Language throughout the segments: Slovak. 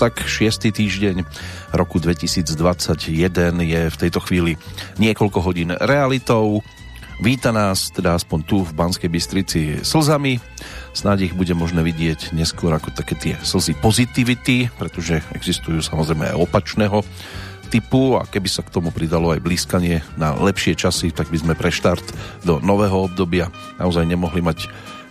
tak, šiestý týždeň roku 2021 je v tejto chvíli niekoľko hodín realitou. Víta nás teda aspoň tu v Banskej Bystrici slzami. Snáď ich bude možné vidieť neskôr ako také tie slzy pozitivity, pretože existujú samozrejme aj opačného typu a keby sa k tomu pridalo aj blízkanie na lepšie časy, tak by sme pre štart do nového obdobia naozaj nemohli mať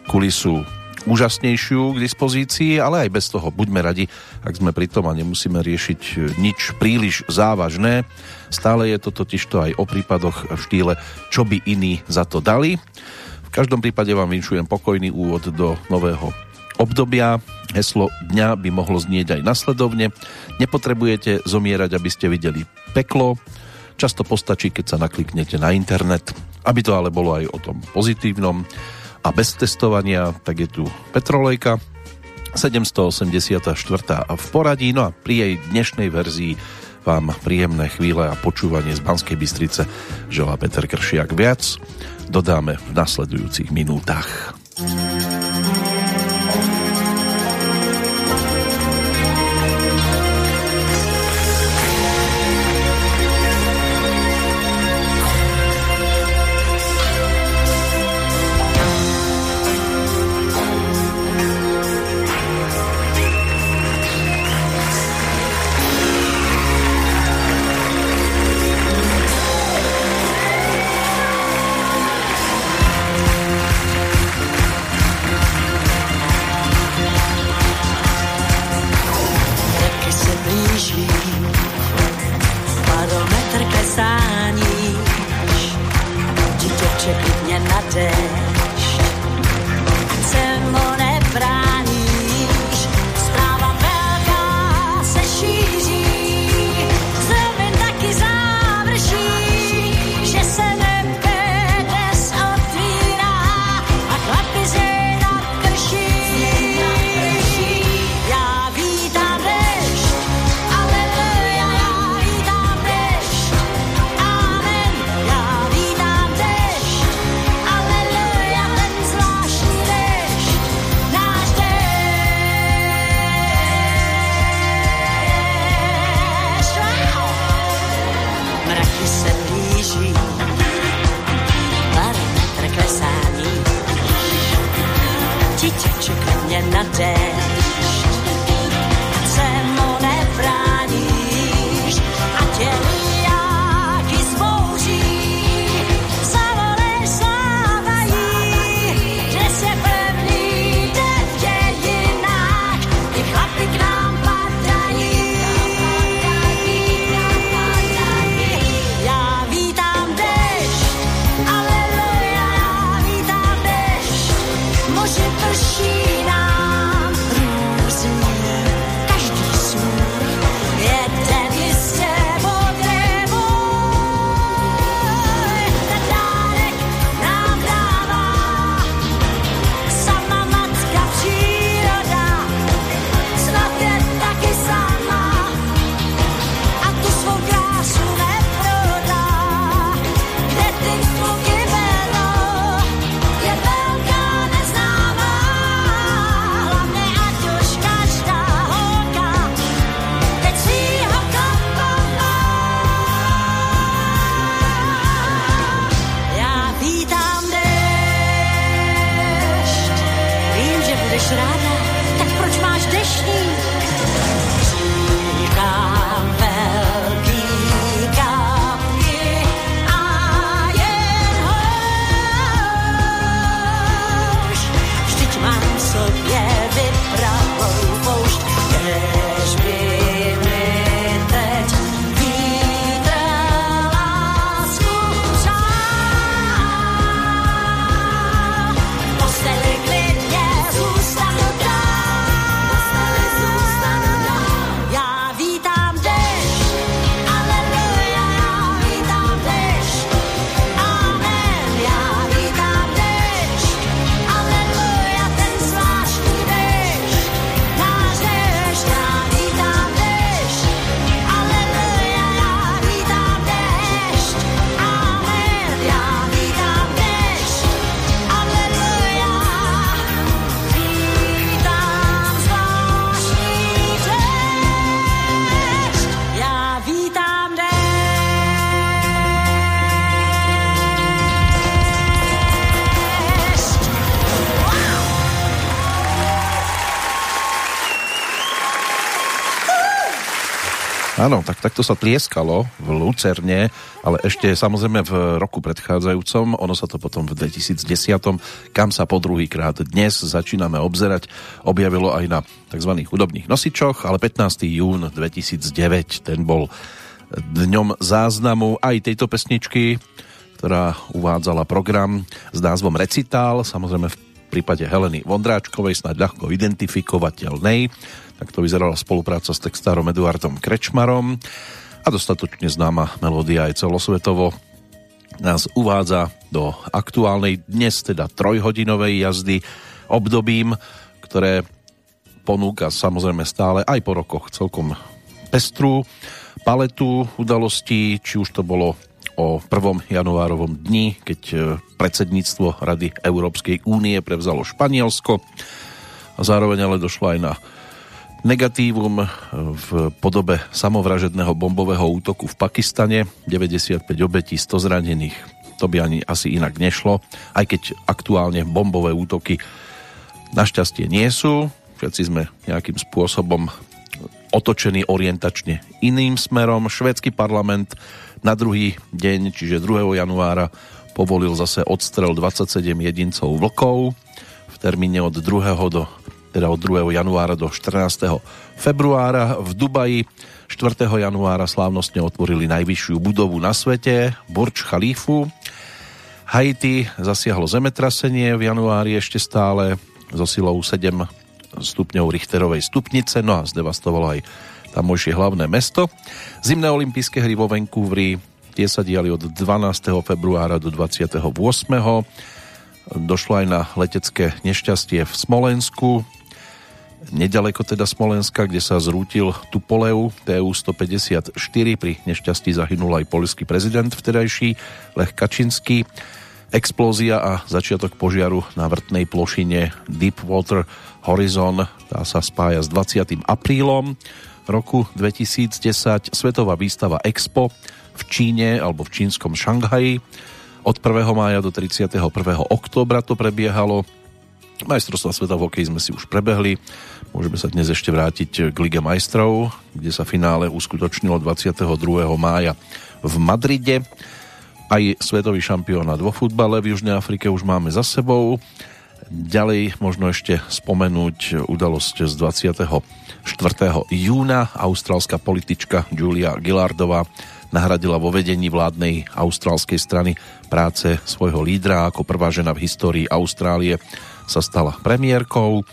kulisu úžasnejšiu k dispozícii, ale aj bez toho buďme radi, ak sme pri tom a nemusíme riešiť nič príliš závažné. Stále je to totižto aj o prípadoch v štýle, čo by iní za to dali. V každom prípade vám vinšujem pokojný úvod do nového obdobia. Heslo dňa by mohlo znieť aj nasledovne. Nepotrebujete zomierať, aby ste videli peklo. Často postačí, keď sa nakliknete na internet. Aby to ale bolo aj o tom pozitívnom a bez testovania, tak je tu Petrolejka, 784. v poradí, no a pri jej dnešnej verzii vám príjemné chvíle a počúvanie z Banskej Bystrice želá Peter Kršiak viac. Dodáme v nasledujúcich minútach. Áno, tak takto sa tlieskalo v Lucerne, ale ešte samozrejme v roku predchádzajúcom, ono sa to potom v 2010, kam sa po druhýkrát dnes začíname obzerať, objavilo aj na tzv. hudobných nosičoch, ale 15. jún 2009, ten bol dňom záznamu aj tejto pesničky, ktorá uvádzala program s názvom Recital, samozrejme v prípade Heleny Vondráčkovej snáď ľahko identifikovateľnej tak to vyzerala spolupráca s textárom Eduardom Krečmarom a dostatočne známa melódia aj celosvetovo nás uvádza do aktuálnej dnes teda trojhodinovej jazdy obdobím, ktoré ponúka samozrejme stále aj po rokoch celkom pestru paletu udalostí, či už to bolo o 1. januárovom dni, keď e, predsedníctvo Rady Európskej únie prevzalo Španielsko a zároveň ale došlo aj na negatívum v podobe samovražedného bombového útoku v Pakistane, 95 obetí, 100 zranených. To by ani asi inak nešlo, aj keď aktuálne bombové útoky našťastie nie sú. Všetci sme nejakým spôsobom otočení orientačne iným smerom. Švédsky parlament na druhý deň, čiže 2. januára, povolil zase odstrel 27 jedincov vlkov v termíne od 2. do teda od 2. januára do 14. februára v Dubaji. 4. januára slávnostne otvorili najvyššiu budovu na svete, Burj Khalifu. Haiti zasiahlo zemetrasenie v januári ešte stále so silou 7 stupňov Richterovej stupnice, no a zdevastovalo aj tamojšie hlavné mesto. Zimné olympijské hry vo Vancouveri tie sa diali od 12. februára do 28. Došlo aj na letecké nešťastie v Smolensku, nedaleko teda Smolenska, kde sa zrútil Tupolev TU-154. Pri nešťastí zahynul aj polský prezident vtedajší Lech Kačinský. Explózia a začiatok požiaru na vrtnej plošine Deepwater Horizon tá sa spája s 20. aprílom roku 2010. Svetová výstava Expo v Číne alebo v čínskom Šanghaji. Od 1. mája do 31. októbra to prebiehalo Majstrovstva sveta v hokeji sme si už prebehli. Môžeme sa dnes ešte vrátiť k Lige majstrov, kde sa finále uskutočnilo 22. mája v Madride. Aj svetový šampionát vo futbale v Južnej Afrike už máme za sebou. Ďalej možno ešte spomenúť udalosť z 24. júna. Austrálska politička Julia Gillardová nahradila vo vedení vládnej austrálskej strany práce svojho lídra ako prvá žena v histórii Austrálie sa stala premiérkou.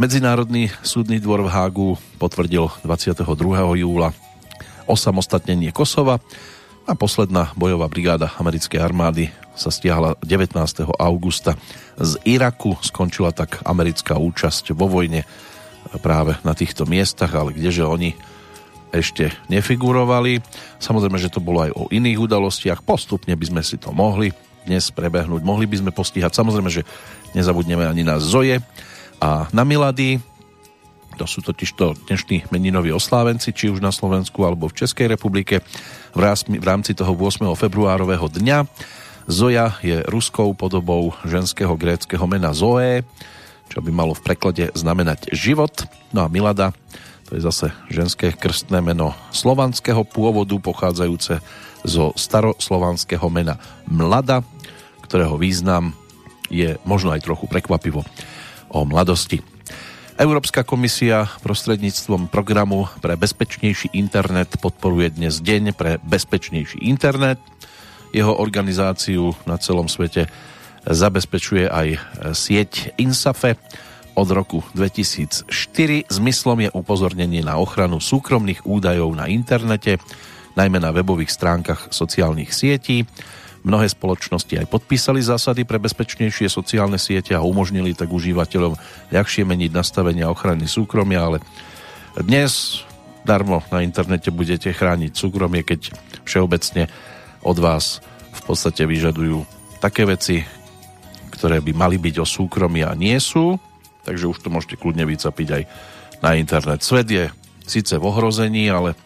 Medzinárodný súdny dvor v Hágu potvrdil 22. júla osamostatnenie Kosova a posledná bojová brigáda americkej armády sa stiahla 19. augusta z Iraku. Skončila tak americká účasť vo vojne práve na týchto miestach, ale kdeže oni ešte nefigurovali. Samozrejme, že to bolo aj o iných udalostiach. Postupne by sme si to mohli dnes prebehnúť. Mohli by sme postihať samozrejme, že Nezabudneme ani na Zoje a na Milady. To sú totižto dnešní meninoví oslávenci, či už na Slovensku alebo v Českej republike v rámci toho 8. februárového dňa. Zoja je ruskou podobou ženského gréckého mena Zoe, čo by malo v preklade znamenať život. No a Milada, to je zase ženské krstné meno slovanského pôvodu, pochádzajúce zo staroslovanského mena Mlada, ktorého význam je možno aj trochu prekvapivo o mladosti. Európska komisia prostredníctvom programu pre bezpečnejší internet podporuje dnes deň pre bezpečnejší internet. Jeho organizáciu na celom svete zabezpečuje aj sieť INSAFE od roku 2004. Zmyslom je upozornenie na ochranu súkromných údajov na internete, najmä na webových stránkach sociálnych sietí Mnohé spoločnosti aj podpísali zásady pre bezpečnejšie sociálne siete a umožnili tak užívateľom ľahšie meniť nastavenia ochrany súkromia, ale dnes darmo na internete budete chrániť súkromie, keď všeobecne od vás v podstate vyžadujú také veci, ktoré by mali byť o súkromí a nie sú, takže už to môžete kľudne vycapiť aj na internet. Svet je síce v ohrození, ale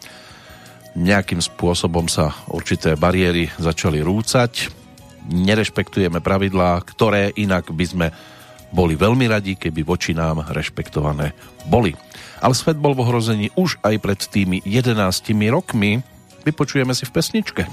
nejakým spôsobom sa určité bariéry začali rúcať. Nerešpektujeme pravidlá, ktoré inak by sme boli veľmi radi, keby voči nám rešpektované boli. Ale svet bol v ohrození už aj pred tými 11 rokmi. Vypočujeme si v pesničke.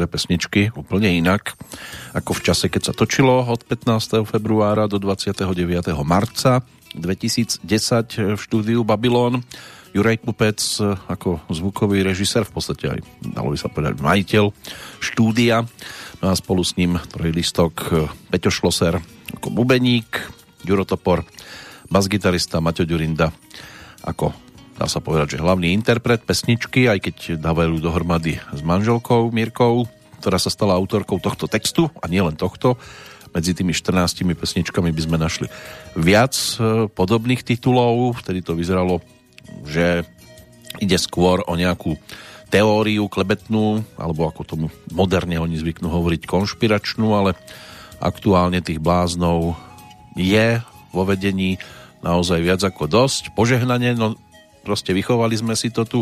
Niektoré pesničky úplne inak, ako v čase, keď sa točilo od 15. februára do 29. marca 2010 v štúdiu Babylon. Juraj Kupec ako zvukový režisér, v podstate aj, dalo by sa povedať, majiteľ štúdia. No a spolu s ním trojlistok Peťo Šloser ako bubeník, Juro Topor, basgitarista Maťo Ďurinda ako dá sa povedať, že hlavný interpret pesničky, aj keď dávajú dohromady s manželkou Mírkou, ktorá sa stala autorkou tohto textu a nielen tohto. Medzi tými 14 pesničkami by sme našli viac e, podobných titulov, vtedy to vyzeralo, že ide skôr o nejakú teóriu klebetnú, alebo ako tomu moderne oni zvyknú hovoriť konšpiračnú, ale aktuálne tých bláznov je vo vedení naozaj viac ako dosť. Požehnanie, no proste vychovali sme si to tu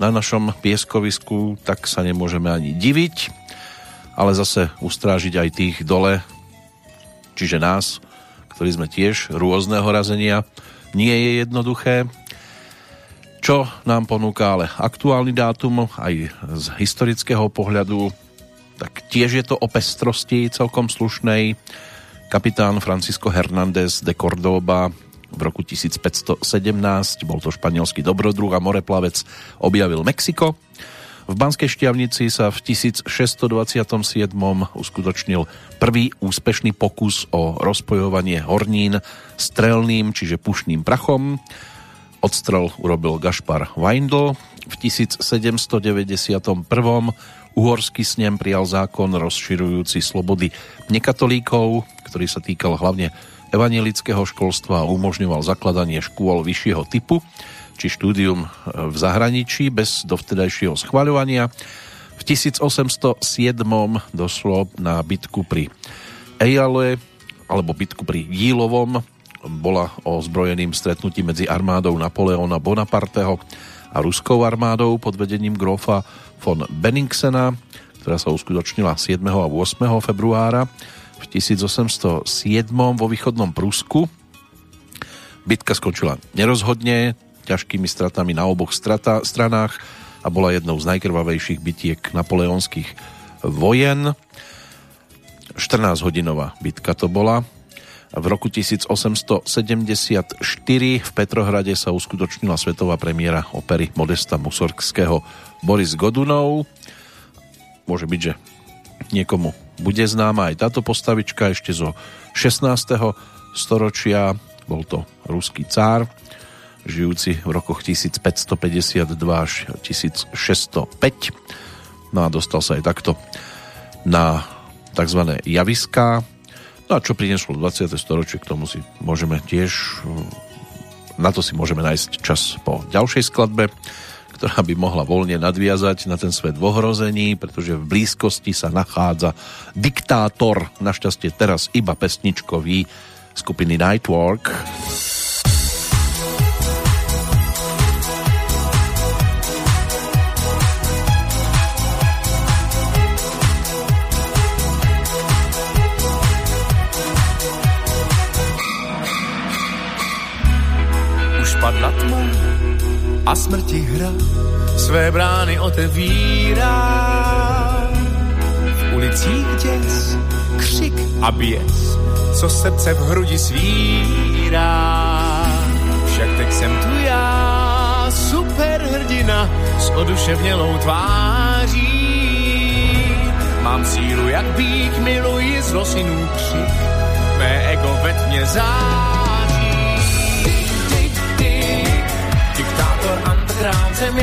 na našom pieskovisku, tak sa nemôžeme ani diviť, ale zase ustrážiť aj tých dole, čiže nás, ktorí sme tiež rôzneho razenia, nie je jednoduché. Čo nám ponúka ale aktuálny dátum aj z historického pohľadu, tak tiež je to o pestrosti celkom slušnej. Kapitán Francisco Hernández de Cordoba v roku 1517, bol to španielský dobrodruh a moreplavec, objavil Mexiko. V Banskej šťavnici sa v 1627 uskutočnil prvý úspešný pokus o rozpojovanie hornín strelným, čiže pušným prachom. Odstrel urobil Gašpar Weindl. V 1791 uhorský snem prijal zákon rozširujúci slobody nekatolíkov, ktorý sa týkal hlavne evanielického školstva a umožňoval zakladanie škôl vyššieho typu či štúdium v zahraničí bez dovtedajšieho schvaľovania. V 1807 došlo na bitku pri Ejale, alebo bitku pri Jílovom, bola o zbrojeným stretnutí medzi armádou Napoleona Bonaparteho a ruskou armádou pod vedením grofa von Benningsena, ktorá sa uskutočnila 7. a 8. februára v 1807 vo východnom Prusku. Bitka skončila nerozhodne, ťažkými stratami na oboch strata, stranách a bola jednou z najkrvavejších bitiek napoleonských vojen. 14-hodinová bitka to bola. V roku 1874 v Petrohrade sa uskutočnila svetová premiéra opery Modesta Musorgského Boris Godunov. Môže byť, že niekomu bude známa aj táto postavička ešte zo 16. storočia. Bol to ruský cár, žijúci v rokoch 1552 až 1605. No a dostal sa aj takto na tzv. javiská. No a čo prinieslo 20. storočie, k tomu si môžeme tiež na to si môžeme nájsť čas po ďalšej skladbe ktorá by mohla voľne nadviazať na ten svet v ohrození, pretože v blízkosti sa nachádza diktátor, našťastie teraz iba pesničkový skupiny Nightwork. A smrti hra své brány otevírá. V ulicích děs, křik a běs, co srdce v hrudi svírá. Však teď jsem tu já, superhrdina s oduševnělou tváří. Mám sílu jak bík, miluji zlosinů křik, mé ego ve tmě září jsem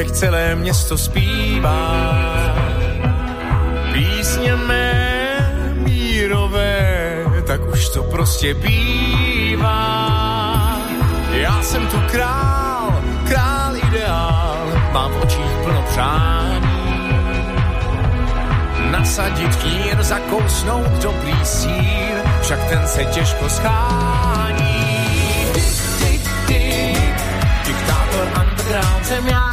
teď celé město zpívá. Písně mé mírové, tak už to prostě bývá. Já jsem tu král, král ideál, mám v očích plno přání nasadit kýr, zakousnout dobrý sír, však ten se těžko schání. Diktátor underground jsem já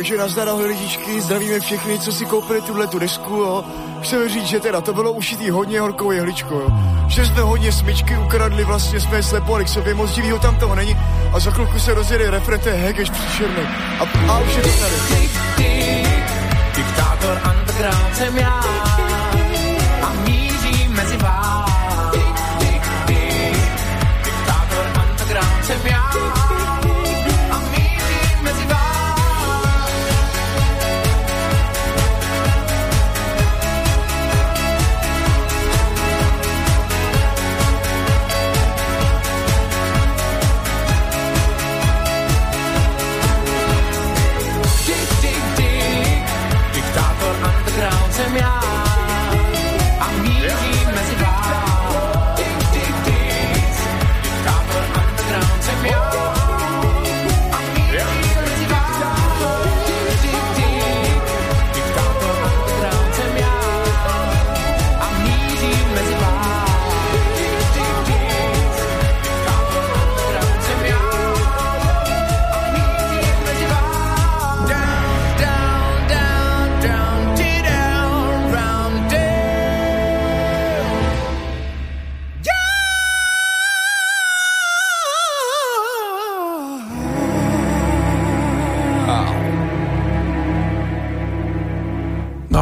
Takže nazdar ahoj lidičky, zdravíme všechny, co si koupili tuhle tu desku, jo. Chceme říct, že teda to bylo ušitý hodně horkou jehličkou, jo. Že jsme hodně smyčky ukradli, vlastně jsme k sobě, moc divýho tam toho není. A za chvilku se rozjede je hegeš příšerný. A, a už je to tady. Diktátor underground jsem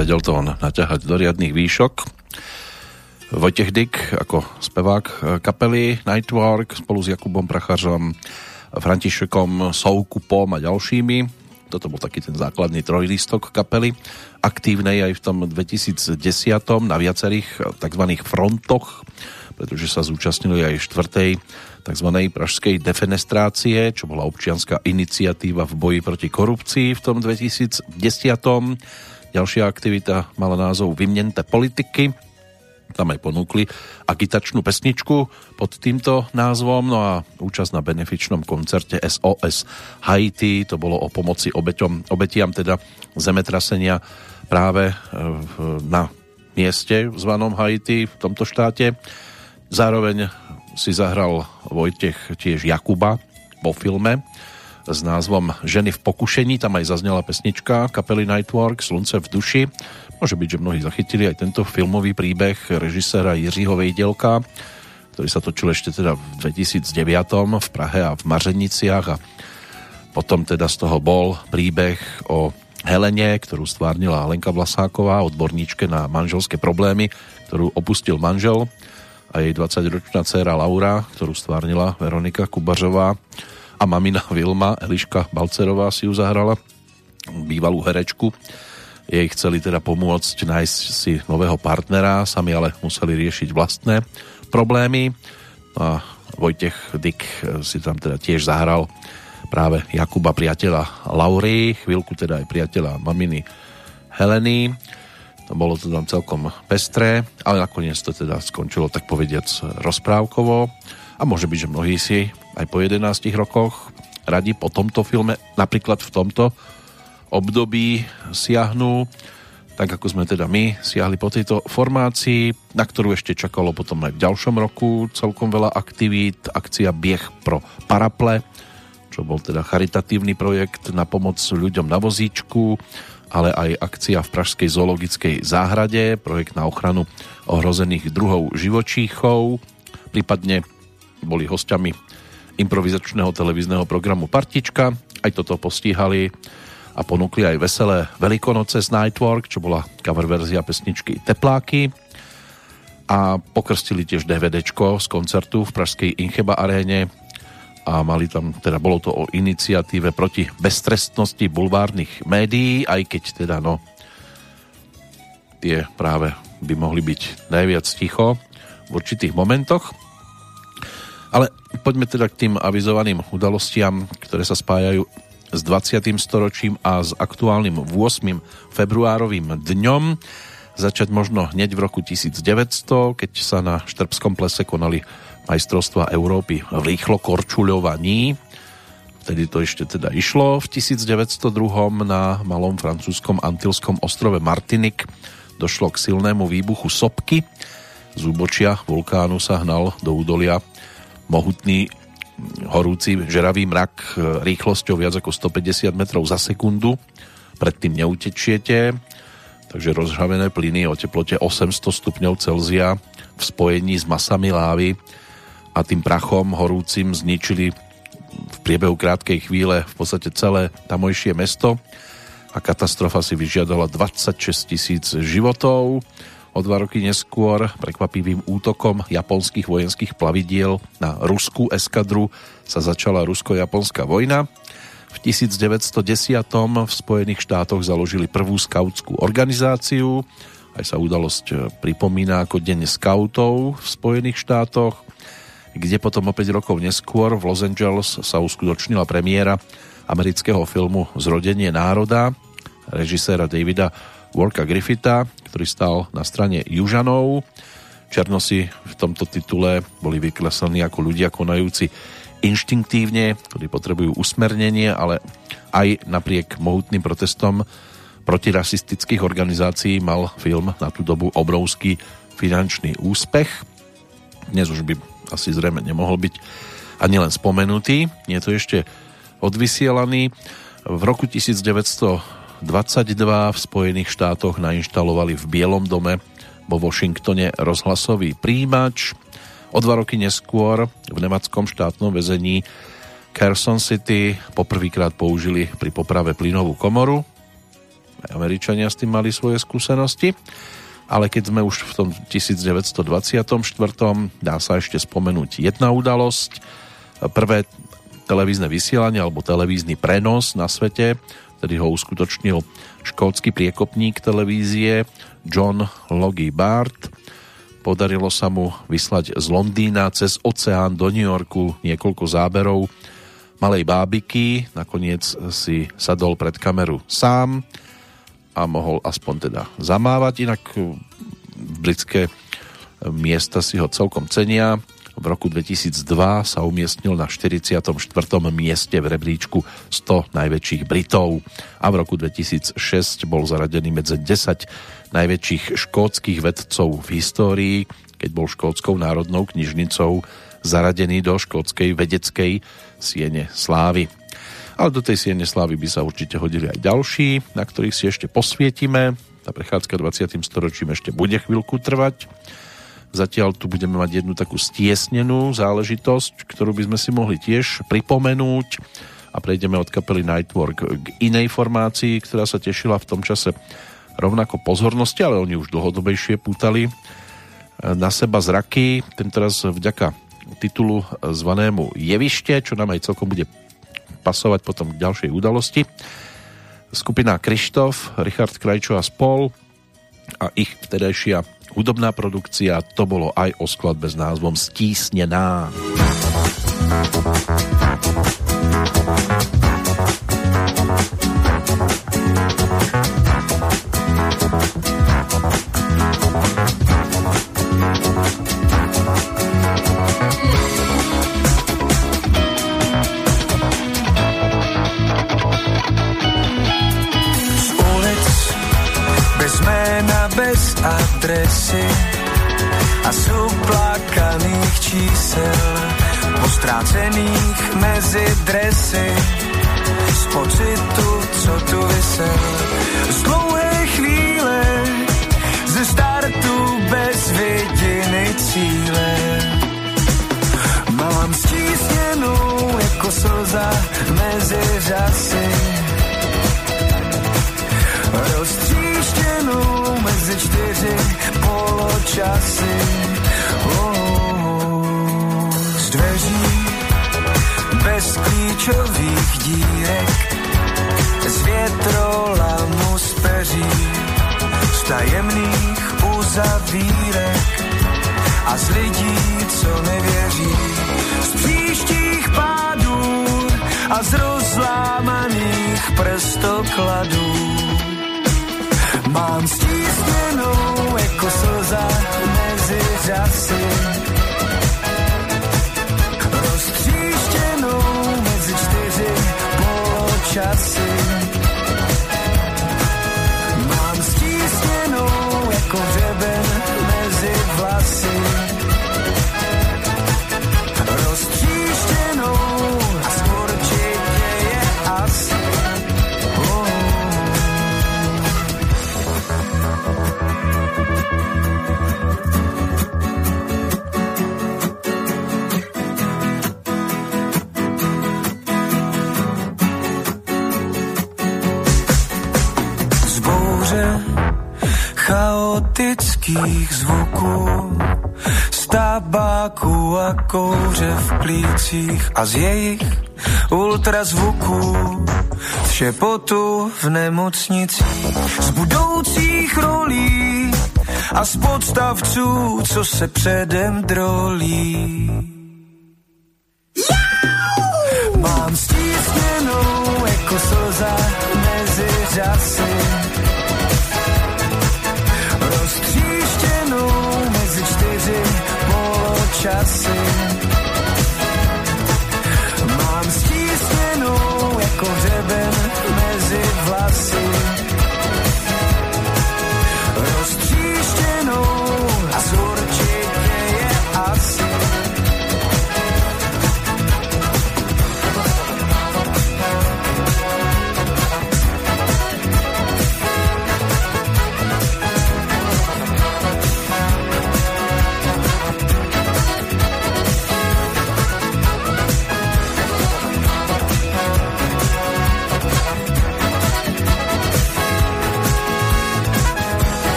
vedel to on naťahať do riadných výšok. Vojtech Dyk ako spevák e, kapely Nightwork spolu s Jakubom Prachařom, Františekom Soukupom a ďalšími. Toto bol taký ten základný trojlistok kapely, aktívnej aj v tom 2010 na viacerých tzv. frontoch, pretože sa zúčastnili aj štvrtej tzv. pražskej defenestrácie, čo bola občianská iniciatíva v boji proti korupcii v tom 2010. Ďalšia aktivita mala názov Vymnente politiky. Tam aj ponúkli agitačnú pesničku pod týmto názvom, no a účasť na benefičnom koncerte SOS Haiti, to bolo o pomoci obeťom, obetiam teda zemetrasenia práve e, na mieste zvanom Haiti v tomto štáte. Zároveň si zahral Vojtech tiež Jakuba vo filme s názvom Ženy v pokušení, tam aj zaznela pesnička kapely Nightwork Slunce v duši. Môže byť, že mnohí zachytili aj tento filmový príbeh režiséra Jiřího Vejdelka, ktorý sa točil ešte teda v 2009 v Prahe a v Mařeniciach. A potom teda z toho bol príbeh o Helene, ktorú stvárnila Lenka Vlasáková, odborníčke na manželské problémy, ktorú opustil manžel a jej 20-ročná dcéra Laura, ktorú stvárnila Veronika Kubařová a mamina Vilma, Eliška Balcerová si ju zahrala, bývalú herečku. Jej chceli teda pomôcť nájsť si nového partnera, sami ale museli riešiť vlastné problémy. A Vojtech Dyk si tam teda tiež zahral práve Jakuba priateľa Laury, chvíľku teda aj priateľa maminy Heleny. To bolo to tam celkom pestré, ale nakoniec to teda skončilo tak povediac rozprávkovo. A môže byť, že mnohí si aj po 11 rokoch radi po tomto filme, napríklad v tomto období siahnu, tak ako sme teda my siahli po tejto formácii, na ktorú ešte čakalo potom aj v ďalšom roku celkom veľa aktivít, akcia Bieh pro paraple, čo bol teda charitatívny projekt na pomoc ľuďom na vozíčku, ale aj akcia v Pražskej zoologickej záhrade, projekt na ochranu ohrozených druhov živočíchov, prípadne boli hostiami improvizačného televízneho programu Partička, aj toto postíhali a ponúkli aj veselé Velikonoce z Nightwork, čo bola cover verzia pesničky Tepláky. A pokrstili tiež DVDčko z koncertu v pražskej Incheba aréne. A mali tam, teda bolo to o iniciatíve proti beztrestnosti bulvárnych médií, aj keď teda no tie práve by mohli byť najviac ticho v určitých momentoch. Ale poďme teda k tým avizovaným udalostiam, ktoré sa spájajú s 20. storočím a s aktuálnym 8. februárovým dňom. Začať možno hneď v roku 1900, keď sa na Štrbskom plese konali majstrovstva Európy v rýchlo korčuľovaní. Vtedy to ešte teda išlo. V 1902 na malom francúzskom antilskom ostrove Martinik došlo k silnému výbuchu sopky. Z úbočia vulkánu sa hnal do údolia mohutný horúci žeravý mrak e, rýchlosťou viac ako 150 metrov za sekundu. Predtým neutečiete, takže rozžhavené plyny o teplote 800 stupňov Celzia v spojení s masami lávy a tým prachom horúcim zničili v priebehu krátkej chvíle v podstate celé tamojšie mesto a katastrofa si vyžiadala 26 tisíc životov. O dva roky neskôr prekvapivým útokom japonských vojenských plavidiel na ruskú eskadru sa začala rusko-japonská vojna. V 1910 v Spojených štátoch založili prvú skautskú organizáciu. Aj sa udalosť pripomína ako Deň skautov v Spojených štátoch, kde potom o 5 rokov neskôr v Los Angeles sa uskutočnila premiéra amerického filmu Zrodenie národa režiséra Davida Worka Griffitha, ktorý stal na strane Južanov. Černosi v tomto titule boli vykreslení ako ľudia konajúci inštinktívne, ktorí potrebujú usmernenie, ale aj napriek mohutným protestom protirasistických organizácií mal film na tú dobu obrovský finančný úspech. Dnes už by asi zrejme nemohol byť ani len spomenutý. Nie to ešte odvysielaný. V roku 1900 22 v Spojených štátoch nainštalovali v Bielom dome vo Washingtone rozhlasový príjimač. O dva roky neskôr v nemeckom štátnom väzení Carson City poprvýkrát použili pri poprave plynovú komoru. Američania s tým mali svoje skúsenosti. Ale keď sme už v tom 1924. dá sa ešte spomenúť jedna udalosť. Prvé televízne vysielanie alebo televízny prenos na svete Tedy ho uskutočnil škótsky priekopník televízie John Logie Bart. Podarilo sa mu vyslať z Londýna cez oceán do New Yorku niekoľko záberov malej bábiky. Nakoniec si sadol pred kameru sám a mohol aspoň teda zamávať. Inak britské miesta si ho celkom cenia v roku 2002 sa umiestnil na 44. mieste v rebríčku 100 najväčších Britov a v roku 2006 bol zaradený medzi 10 najväčších škótskych vedcov v histórii, keď bol škótskou národnou knižnicou zaradený do škótskej vedeckej siene slávy. Ale do tej siene slávy by sa určite hodili aj ďalší, na ktorých si ešte posvietime. Tá prechádzka 20. storočím ešte bude chvíľku trvať. Zatiaľ tu budeme mať jednu takú stiesnenú záležitosť, ktorú by sme si mohli tiež pripomenúť a prejdeme od kapely Nightwork k inej formácii, ktorá sa tešila v tom čase rovnako pozornosti, ale oni už dlhodobejšie pútali na seba zraky, tentoraz vďaka titulu zvanému Jevište, čo nám aj celkom bude pasovať potom k ďalšej udalosti. Skupina Krištof, Richard Krajčo a spol a ich vtedajšia hudobná produkcia, to bolo aj o skladbe s názvom Stísnená. Adresy a suplakaných čísel postrácených mezi dresy z pocitu, co tu vysel. Z dlouhé chvíle ze startu bez vidiny cíle mám stísněnou jako slza mezi řasy roztříštěnou mezi čtyři poločasy. Oh, z dveří bez klíčových dírek, z větrolamu z peří, z tajemných uzavírek a z lidí, co nevěří, z a z rozlámaných prstokladů. Mám stísněnou jako slza mezi řasy. Roztříštěnou mezi čtyři poločasy. Chaotických zvuků, z tabáku a kouře v plících a z jejich ultrazvuků, z šepotu v nemocnicích, z budoucích rolí a z podstavců, co se předem drolí. Mám stísněnou jako slza mezi řasy. Poločasy.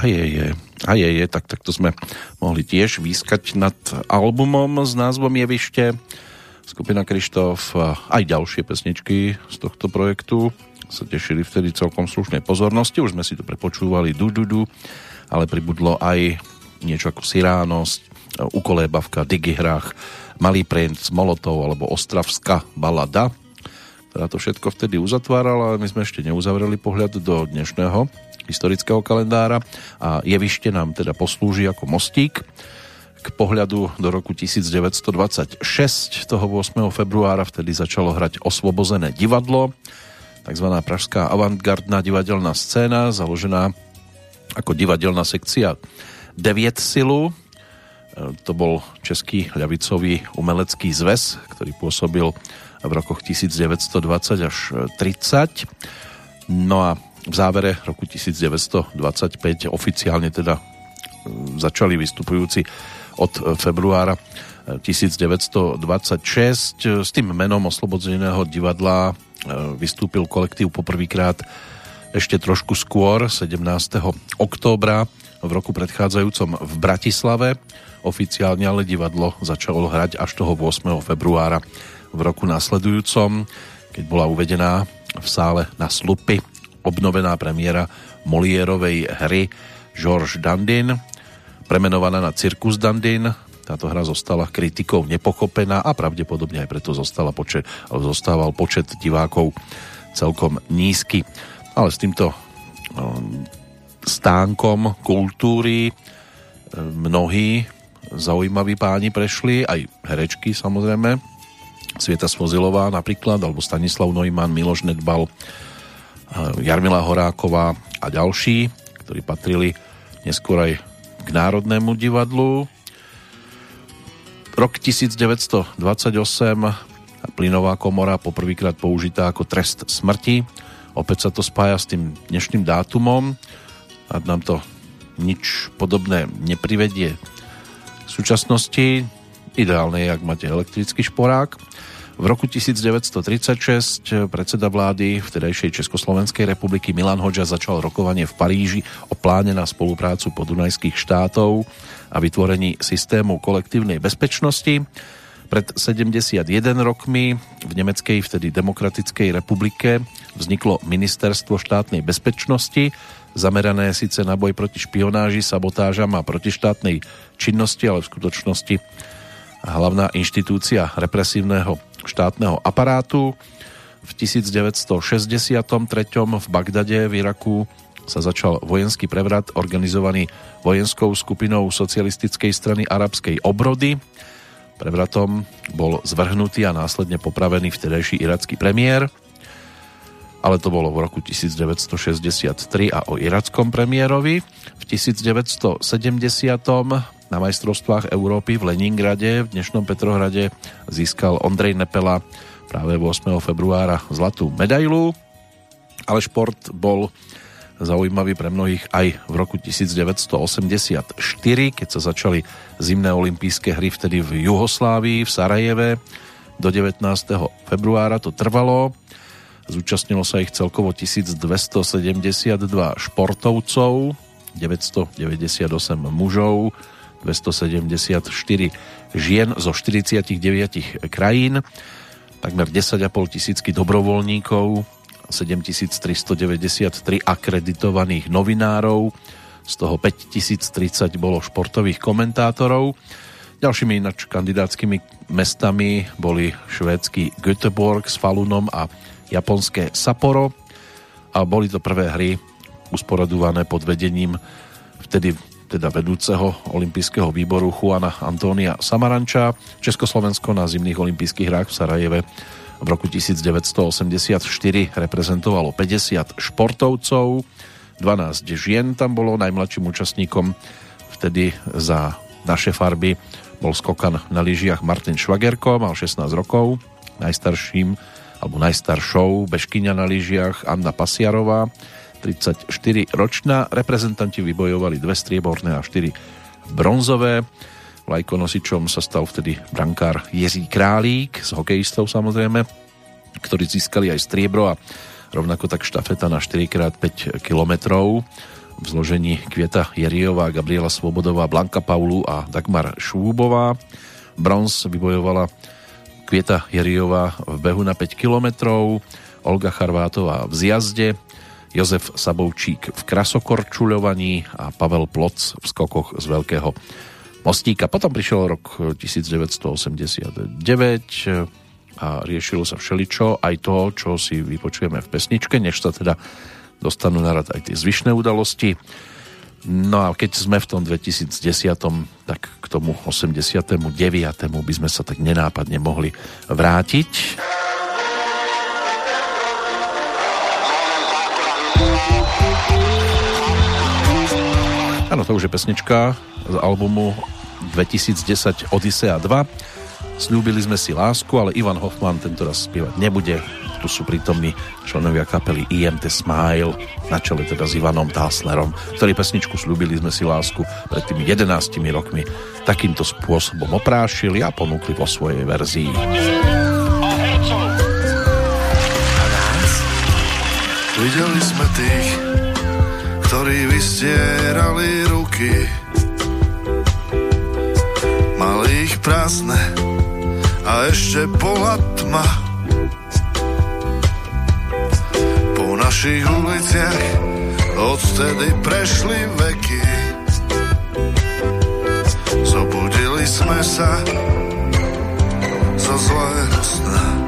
A je, je, a je, je, tak, tak to sme mohli tiež výskať nad albumom s názvom Jevište. Skupina Krištof aj ďalšie pesničky z tohto projektu sa tešili vtedy celkom slušnej pozornosti. Už sme si to prepočúvali du, du, du ale pribudlo aj niečo ako Siránosť, Ukolébavka, Digihrách, Malý princ, Molotov alebo Ostravská balada, ktorá to všetko vtedy uzatvárala, ale my sme ešte neuzavreli pohľad do dnešného historického kalendára a jevište nám teda poslúži ako mostík k pohľadu do roku 1926, toho 8. februára, vtedy začalo hrať Osvobozené divadlo, takzvaná pražská avantgardná divadelná scéna, založená ako divadelná sekcia 9 silu. E, To bol Český ľavicový umelecký zväz, ktorý pôsobil v rokoch 1920 až 30. No a v závere roku 1925 oficiálne teda e, začali vystupujúci od februára 1926 s tým menom Oslobodzeného divadla e, vystúpil kolektív poprvýkrát ešte trošku skôr, 17. októbra v roku predchádzajúcom v Bratislave. Oficiálne ale divadlo začalo hrať až toho 8. februára v roku následujúcom, keď bola uvedená v sále na Slupy obnovená premiéra Molierovej hry Georges Dandin, premenovaná na Cirkus Dandin. Táto hra zostala kritikou nepochopená a pravdepodobne aj preto zostala počet, zostával počet divákov celkom nízky. Ale s týmto um, stánkom kultúry um, mnohí zaujímaví páni prešli, aj herečky samozrejme, Svieta Svozilová napríklad, alebo Stanislav Neumann, Miloš Nedbal, Jarmila Horáková a ďalší, ktorí patrili neskôr aj k Národnému divadlu. Rok 1928 plynová komora poprvýkrát použitá ako trest smrti. Opäť sa to spája s tým dnešným dátumom. A nám to nič podobné neprivedie v súčasnosti. Ideálne je, ak máte elektrický šporák. V roku 1936 predseda vlády vtedajšej Československej republiky Milan Hoďa začal rokovanie v Paríži o pláne na spoluprácu podunajských štátov a vytvorení systému kolektívnej bezpečnosti. Pred 71 rokmi v Nemeckej vtedy Demokratickej republike vzniklo Ministerstvo štátnej bezpečnosti, zamerané síce na boj proti špionáži, sabotážam a protištátnej činnosti, ale v skutočnosti hlavná inštitúcia represívneho štátneho aparátu. V 1963. v Bagdade v Iraku sa začal vojenský prevrat organizovaný vojenskou skupinou socialistickej strany arabskej obrody Prevratom bol zvrhnutý a následne popravený vtedajší iracký premiér, ale to bolo v roku 1963 a o irackom premiérovi. V 1970 na majstrovstvách Európy v Leningrade, v dnešnom Petrohrade, získal Ondrej Nepela práve 8. februára zlatú medailu, ale šport bol zaujímavý pre mnohých aj v roku 1984, keď sa začali zimné olympijské hry vtedy v Juhoslávii, v Sarajeve. Do 19. februára to trvalo. Zúčastnilo sa ich celkovo 1272 športovcov, 998 mužov, 274 žien zo 49 krajín, takmer 10,5 tisícky dobrovoľníkov, 7393 akreditovaných novinárov, z toho 5030 bolo športových komentátorov. Ďalšími ináč kandidátskymi mestami boli švédsky Göteborg s Falunom a japonské Sapporo a boli to prvé hry usporadované pod vedením vtedy teda vedúceho olympijského výboru Juana Antónia Samaranča. Československo na zimných olympijských hrách v Sarajeve v roku 1984 reprezentovalo 50 športovcov, 12 žien tam bolo, najmladším účastníkom vtedy za naše farby bol skokan na lyžiach Martin Švagerko, mal 16 rokov, najstarším alebo najstaršou bežkyňa na lyžiach Anna Pasiarová, 34 ročná. Reprezentanti vybojovali dve strieborné a 4 bronzové. Vlajkonosičom sa stal vtedy brankár Jiří Králík s hokejistou samozrejme, ktorí získali aj striebro a rovnako tak štafeta na 4x5 kilometrov v zložení Kvieta Jeriová, Gabriela Svobodová, Blanka Paulu a Dagmar Šúbová. Bronz vybojovala Kvieta Jeriová v behu na 5 kilometrov, Olga Charvátová v zjazde, Jozef Sabovčík v krasokorčuľovaní a Pavel Ploc v skokoch z veľkého mostíka. Potom prišiel rok 1989 a riešilo sa všeličo, aj to, čo si vypočujeme v pesničke, než sa teda dostanú na rad aj tie zvyšné udalosti. No a keď sme v tom 2010, tak k tomu 89. by sme sa tak nenápadne mohli vrátiť. Áno, to už je pesnička z albumu 2010 Odyssea 2. Sľúbili sme si lásku, ale Ivan Hoffman tento raz spievať nebude. Tu sú prítomní členovia kapely IMT Smile na čele teda s Ivanom Táslerom, ktorí pesničku Sľúbili sme si lásku pred tými 11 rokmi takýmto spôsobom oprášili a ponúkli vo svojej verzii. Videli sme tých, ktorí vystierali ruky. Mali ich prázdne a ešte bola tma. Po našich uliciach odtedy prešli veky. Zobudili sme sa zo zlého sna.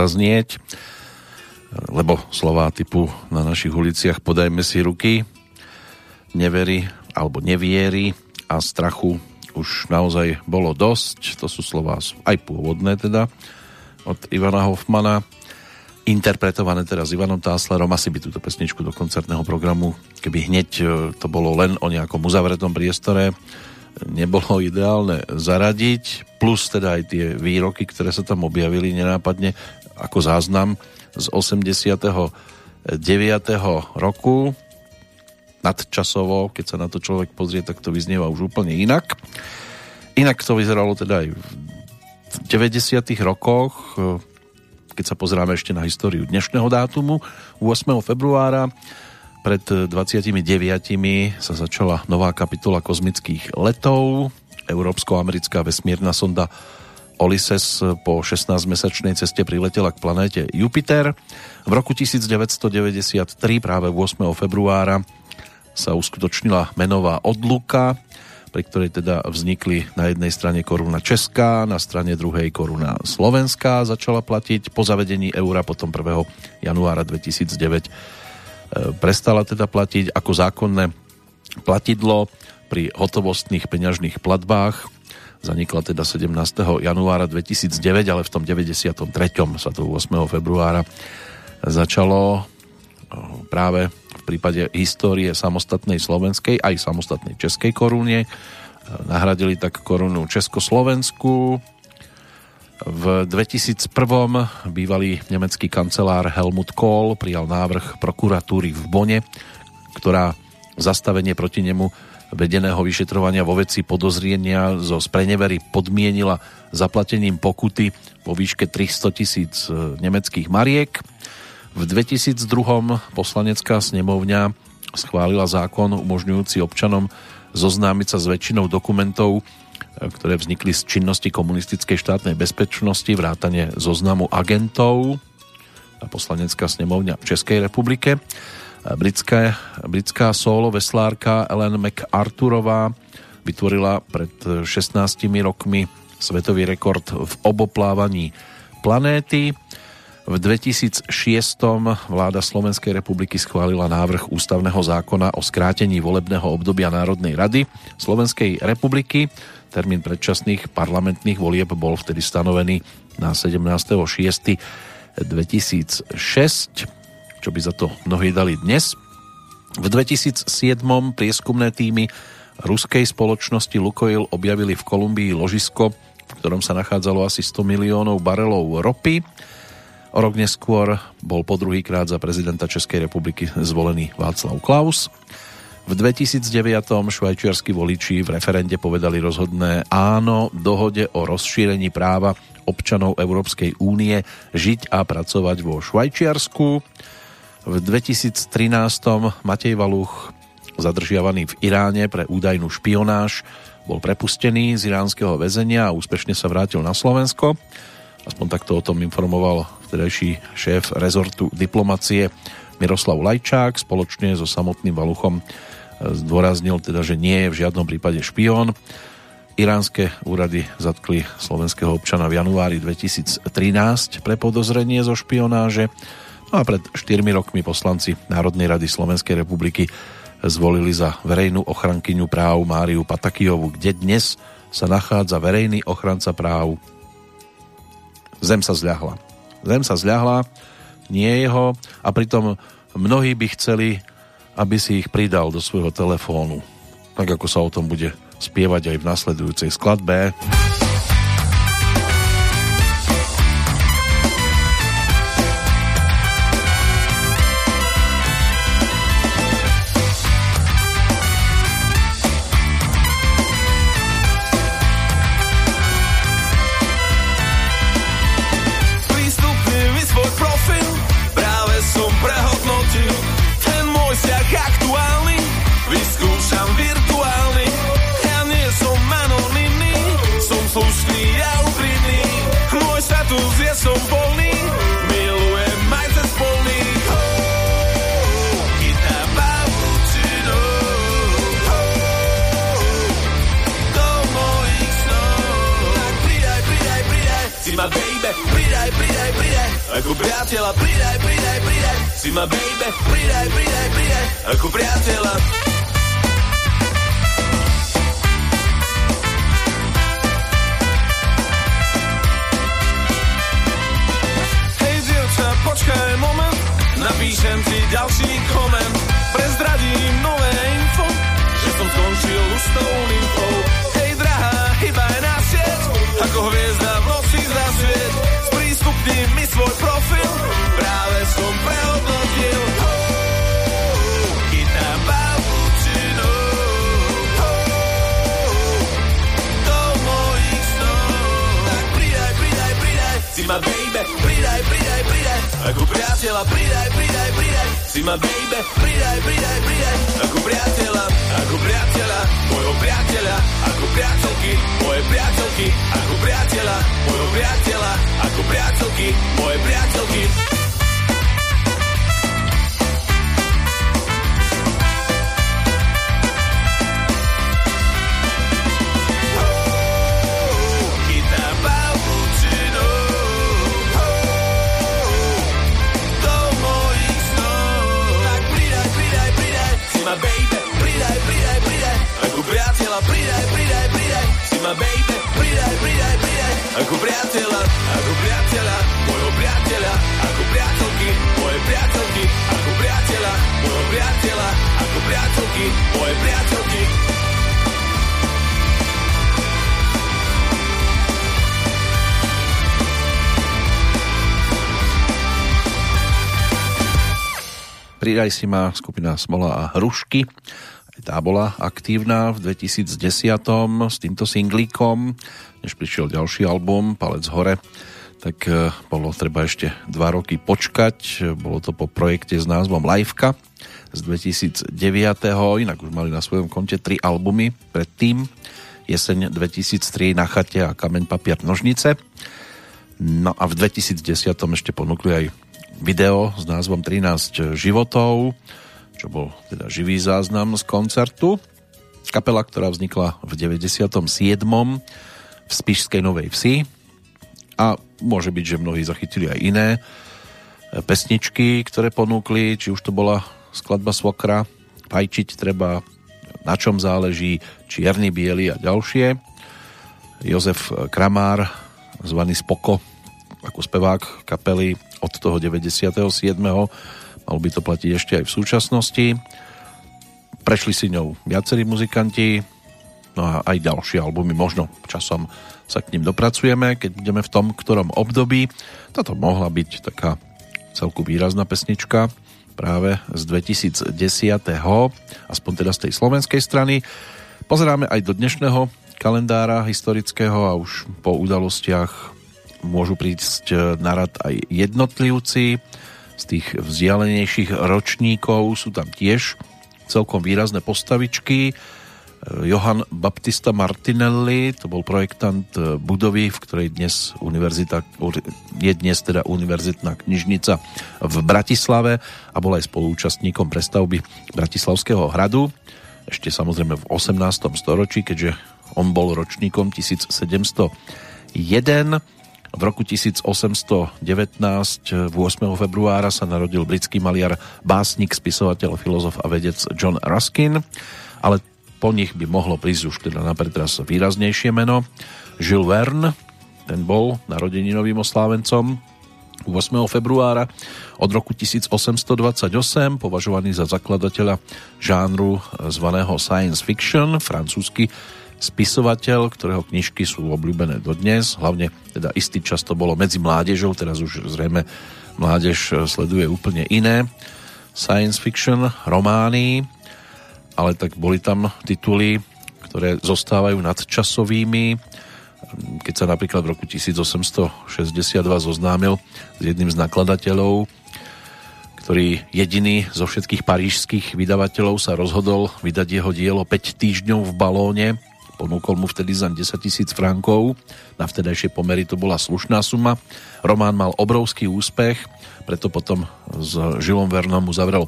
Zaznieť, lebo slová typu na našich uliciach podajme si ruky, nevery alebo neviery a strachu už naozaj bolo dosť. To sú slová aj pôvodné teda od Ivana Hoffmana interpretované teraz Ivanom Táslerom. Asi by túto pesničku do koncertného programu, keby hneď e, to bolo len o nejakom uzavretom priestore, nebolo ideálne zaradiť, plus teda aj tie výroky, ktoré sa tam objavili nenápadne ako záznam z 89. roku nadčasovo, keď sa na to človek pozrie, tak to vyznieva už úplne inak. Inak to vyzeralo teda aj v 90. rokoch, keď sa pozráme ešte na históriu dnešného dátumu, 8. februára pred 29 sa začala nová kapitola kozmických letov. Európsko-americká vesmírna sonda Olysses po 16-mesačnej ceste priletela k planéte Jupiter. V roku 1993, práve 8. februára, sa uskutočnila menová odluka, pri ktorej teda vznikli na jednej strane koruna Česká, na strane druhej koruna Slovenská začala platiť po zavedení eura potom 1. januára 2009 prestala teda platiť ako zákonné platidlo pri hotovostných peňažných platbách. Zanikla teda 17. januára 2009, ale v tom 93. sa to 8. februára začalo práve v prípade histórie samostatnej slovenskej aj samostatnej českej korunie Nahradili tak korunu Československu. V 2001 bývalý nemecký kancelár Helmut Kohl prijal návrh prokuratúry v Bone, ktorá zastavenie proti nemu vedeného vyšetrovania vo veci podozrienia zo sprenevery podmienila zaplatením pokuty vo výške 300 tisíc e, nemeckých mariek. V 2002 poslanecká snemovňa schválila zákon umožňujúci občanom zoznámiť sa s väčšinou dokumentov, e, ktoré vznikli z činnosti komunistickej štátnej bezpečnosti, vrátane zoznamu agentov a poslanecká snemovňa v Českej republike. Britská, britská solo veslárka Ellen MacArthurová vytvorila pred 16 rokmi svetový rekord v oboplávaní planéty. V 2006 vláda Slovenskej republiky schválila návrh ústavného zákona o skrátení volebného obdobia Národnej rady Slovenskej republiky. Termín predčasných parlamentných volieb bol vtedy stanovený na 17.6.2006, čo by za to mnohí dali dnes. V 2007 prieskumné týmy ruskej spoločnosti Lukoil objavili v Kolumbii ložisko, v ktorom sa nachádzalo asi 100 miliónov barelov ropy O rok neskôr bol po druhýkrát za prezidenta Českej republiky zvolený Václav Klaus. V 2009 švajčiarskí voliči v referende povedali rozhodné áno dohode o rozšírení práva občanov Európskej únie žiť a pracovať vo Švajčiarsku. V 2013 Matej Valuch, zadržiavaný v Iráne pre údajnú špionáž, bol prepustený z iránskeho väzenia a úspešne sa vrátil na Slovensko. Aspoň takto o tom informoval vtedajší šéf rezortu diplomacie Miroslav Lajčák spoločne so samotným Valuchom e, zdôraznil teda, že nie je v žiadnom prípade špión. Iránske úrady zatkli slovenského občana v januári 2013 pre podozrenie zo špionáže. No a pred 4 rokmi poslanci Národnej rady Slovenskej republiky zvolili za verejnú ochrankyňu práv Máriu Patakijovu, kde dnes sa nachádza verejný ochranca práv. Zem sa zľahla. Zem sa zľahla, nie jeho a pritom mnohí by chceli, aby si ich pridal do svojho telefónu. Tak ako sa o tom bude spievať aj v nasledujúcej skladbe. Ako priateľa, pridaj, pridaj, pridaj, si ma baby, pridaj, pridaj, pridaj, ako priateľa. Hej, dievča, počkaj moment, napíšem ti ďalší koment, prezradím nové info, že som skončil s tou nymfou. Hej, drahá, hýbaj na sieť, ako hviezda sprístupni mi svoj profil, práve som prehodnotil. Chytám pavučinu, do mojich snov. Tak pridaj, pridaj, pridaj, si ma baby, pridaj, pridaj, pridaj, ako priateľa, pridaj, pridaj, pridaj, si ma baby, pridaj, pridaj, pridaj, ako priateľa, ako priateľa, môjho priateľa, ako priateľky, moje priateľky, ako priateľa, môjho priateľa, ako priateľky, moje priateľky. ma baby Pridaj, pridaj, pridaj. Ako priateľa, ako priateľa Mojho priateľa, ako priateľky Moje priateľky, ako priateľa Mojho priateľa, ako priateľky Moje priateľky. Pridaj si ma skupina Smola a Hrušky. Tá bola aktívna v 2010 s týmto singlíkom. Než prišiel ďalší album, Palec hore, tak e, bolo treba ešte dva roky počkať. Bolo to po projekte s názvom Liveka z 2009. Inak už mali na svojom konte tri albumy predtým. Jeseň 2003 na chate a Kameň, papier, nožnice. No a v 2010 ešte ponúkli aj video s názvom 13 životov, čo bol teda živý záznam z koncertu. Kapela, ktorá vznikla v 97. v Spišskej Novej Vsi a môže byť, že mnohí zachytili aj iné pesničky, ktoré ponúkli, či už to bola skladba Svokra, Pajčiť treba, Na čom záleží, Čierny, Biely a ďalšie. Jozef Kramár, zvaný Spoko, ako spevák kapely od toho 97. Malo by to platiť ešte aj v súčasnosti. Prešli si ňou viacerí muzikanti, no a aj ďalšie albumy, možno časom sa k ním dopracujeme, keď budeme v tom, ktorom období. Toto mohla byť taká celku výrazná pesnička práve z 2010. aspoň teda z tej slovenskej strany. Pozeráme aj do dnešného kalendára historického a už po udalostiach môžu prísť na rad aj jednotlivci. Z tých vzdialenejších ročníkov sú tam tiež celkom výrazné postavičky. E, Johann Baptista Martinelli, to bol projektant e, budovy, v ktorej dnes univerzita, je dnes teda univerzitná knižnica v Bratislave a bol aj spolúčastníkom prestavby Bratislavského hradu. Ešte samozrejme v 18. storočí, keďže on bol ročníkom 1701 v roku 1819 8. februára sa narodil britský maliar, básnik, spisovateľ, filozof a vedec John Ruskin, ale po nich by mohlo prísť už teda na pretras výraznejšie meno. Jules Verne, ten bol narodeninovým oslávencom 8. februára od roku 1828 považovaný za zakladateľa žánru zvaného science fiction, francúzsky spisovateľ, ktorého knižky sú obľúbené dodnes, hlavne teda istý čas to bolo medzi mládežou, teraz už zrejme mládež e, sleduje úplne iné science fiction romány, ale tak boli tam tituly, ktoré zostávajú nadčasovými. Keď sa napríklad v roku 1862 zoznámil s jedným z nakladateľov, ktorý jediný zo všetkých parížských vydavateľov sa rozhodol vydať jeho dielo 5 týždňov v balóne Ponúkol mu vtedy za 10 tisíc frankov. Na vtedajšie pomery to bola slušná suma. Román mal obrovský úspech, preto potom s Žilom Vernom uzavrel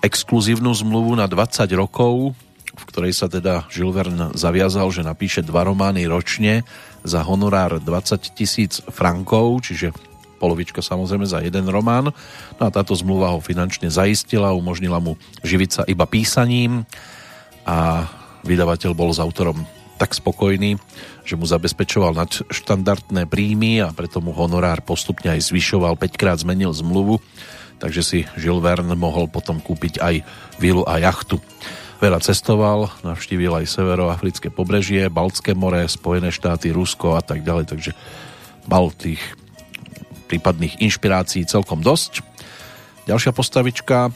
exkluzívnu zmluvu na 20 rokov, v ktorej sa teda Žil Vern zaviazal, že napíše dva romány ročne za honorár 20 tisíc frankov, čiže polovička samozrejme za jeden román. No a táto zmluva ho finančne zaistila, umožnila mu živiť sa iba písaním a Vydavateľ bol s autorom tak spokojný, že mu zabezpečoval nadštandardné príjmy a preto mu honorár postupne aj zvyšoval, 5 krát zmenil zmluvu, takže si Žil Verne mohol potom kúpiť aj vilu a jachtu. Veľa cestoval, navštívil aj severoafrické pobrežie, Baltské more, Spojené štáty, Rusko a tak ďalej, takže mal tých prípadných inšpirácií celkom dosť. Ďalšia postavička,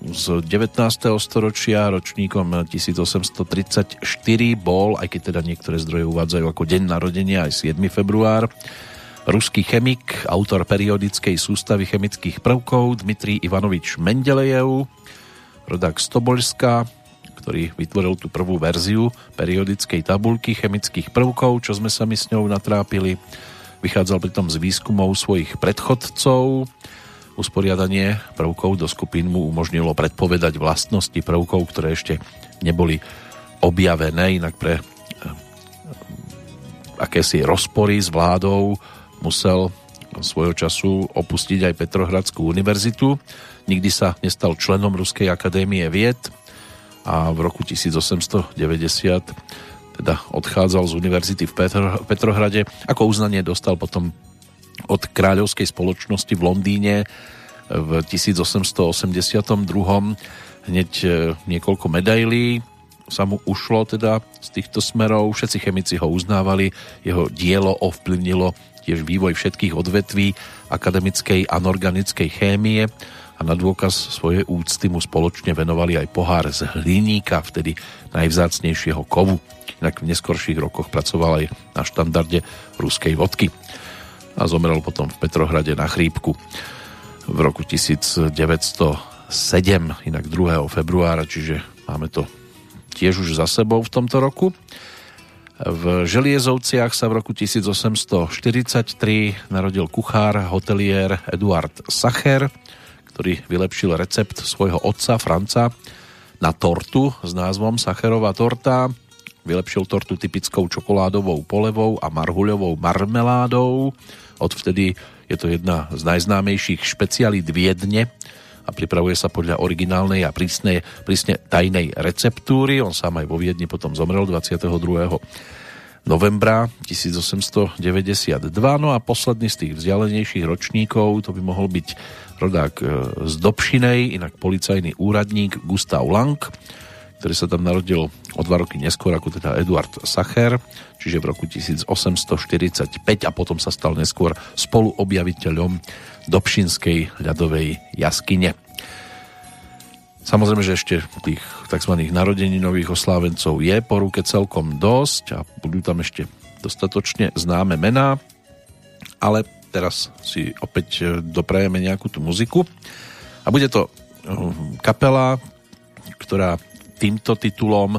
z 19. storočia, ročníkom 1834 bol, aj keď teda niektoré zdroje uvádzajú ako deň narodenia aj 7. február, ruský chemik, autor periodickej sústavy chemických prvkov Dmitrij Ivanovič Mendelejev, rodák Stobolska, ktorý vytvoril tú prvú verziu periodickej tabulky chemických prvkov, čo sme sa my s ňou natrápili. Vychádzal pritom z výskumov svojich predchodcov, Usporiadanie prvkov do skupín mu umožnilo predpovedať vlastnosti prvkov, ktoré ešte neboli objavené, inak pre eh, akési rozpory s vládou musel svojho času opustiť aj Petrohradskú univerzitu. Nikdy sa nestal členom Ruskej akadémie vied a v roku 1890 teda odchádzal z univerzity v Petrohrade. Ako uznanie dostal potom od kráľovskej spoločnosti v Londýne v 1882. hneď e, niekoľko medailí sa mu ušlo teda z týchto smerov. Všetci chemici ho uznávali, jeho dielo ovplyvnilo tiež vývoj všetkých odvetví akademickej anorganickej chémie a a na dôkaz svojej úcty mu spoločne venovali aj pohár z hliníka, vtedy najvzácnejšieho kovu. Inak v neskorších rokoch pracoval aj na štandarde ruskej vodky a zomrel potom v Petrohrade na chrípku v roku 1907, inak 2. februára, čiže máme to tiež už za sebou v tomto roku. V Želiezovciach sa v roku 1843 narodil kuchár, hotelier Eduard Sacher, ktorý vylepšil recept svojho otca Franca na tortu s názvom Sacherová torta. Vylepšil tortu typickou čokoládovou polevou a marhuľovou marmeládou. Odvtedy je to jedna z najznámejších špecialít Viedne a pripravuje sa podľa originálnej a prísnej, prísne tajnej receptúry. On sám aj vo Viedni potom zomrel 22 novembra 1892. No a posledný z tých vzdialenejších ročníkov, to by mohol byť rodák e, z Dobšinej, inak policajný úradník Gustav Lang, ktorý sa tam narodil o dva roky neskôr ako teda Eduard Sacher, čiže v roku 1845 a potom sa stal neskôr spoluobjaviteľom Dobšinskej ľadovej jaskyne. Samozrejme, že ešte tých tzv. narodeninových oslávencov je po ruke celkom dosť a budú tam ešte dostatočne známe mená, ale teraz si opäť e, doprajeme nejakú tú muziku a bude to e, kapela, ktorá týmto titulom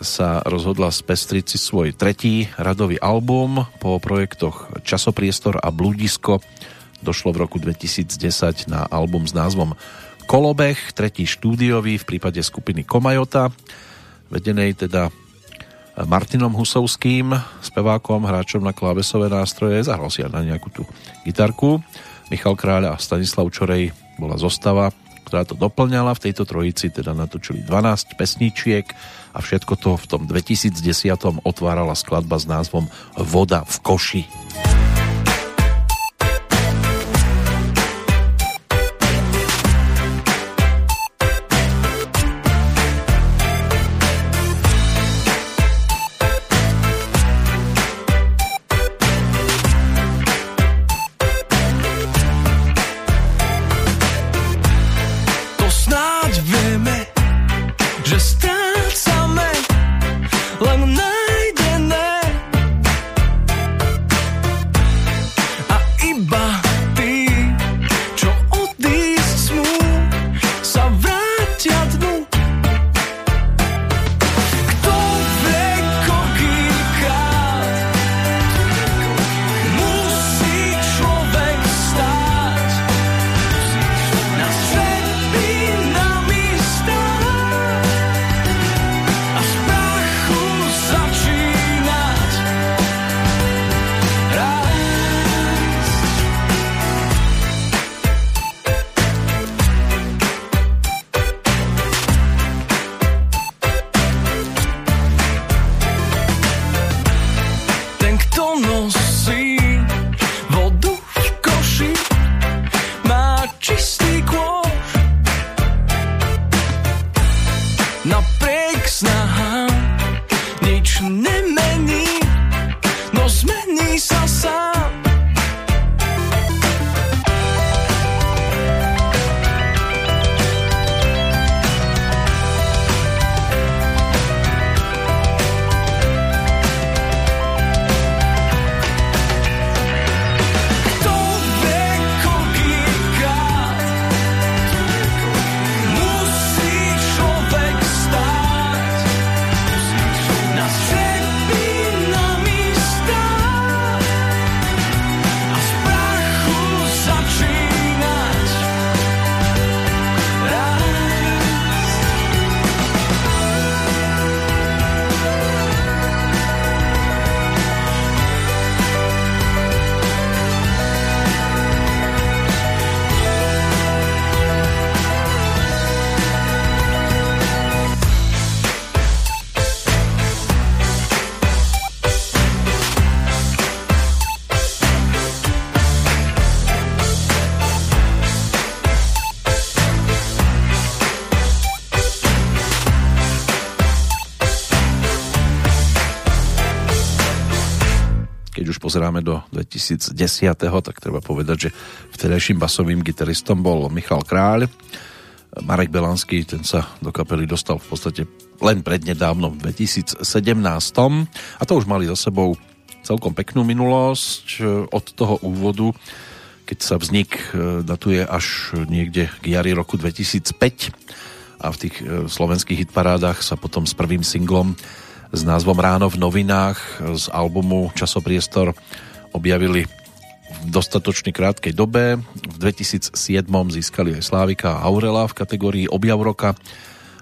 sa rozhodla spestriť si svoj tretí radový album. Po projektoch Časopriestor a Bludisko došlo v roku 2010 na album s názvom Kolobeh, tretí štúdiový v prípade skupiny Komajota, vedenej teda Martinom Husovským, spevákom, hráčom na klávesové nástroje, zahral si aj na nejakú tú gitarku. Michal Kráľ a Stanislav Čorej bola zostava, ktorá to doplňala. V tejto trojici teda natočili 12 pesničiek a všetko to v tom 2010 otvárala skladba s názvom Voda v koši. 2010. tak treba povedať, že vtedajším basovým gitaristom bol Michal Kráľ. Marek Belanský, ten sa do kapely dostal v podstate len prednedávnom v 2017. A to už mali za sebou celkom peknú minulosť od toho úvodu, keď sa vznik e, datuje až niekde k jari roku 2005 a v tých e, slovenských hitparádach sa potom s prvým singlom s názvom Ráno v novinách z albumu Časopriestor objavili v dostatočne krátkej dobe. V 2007 získali aj Slávika a Aurela v kategórii Objav roka.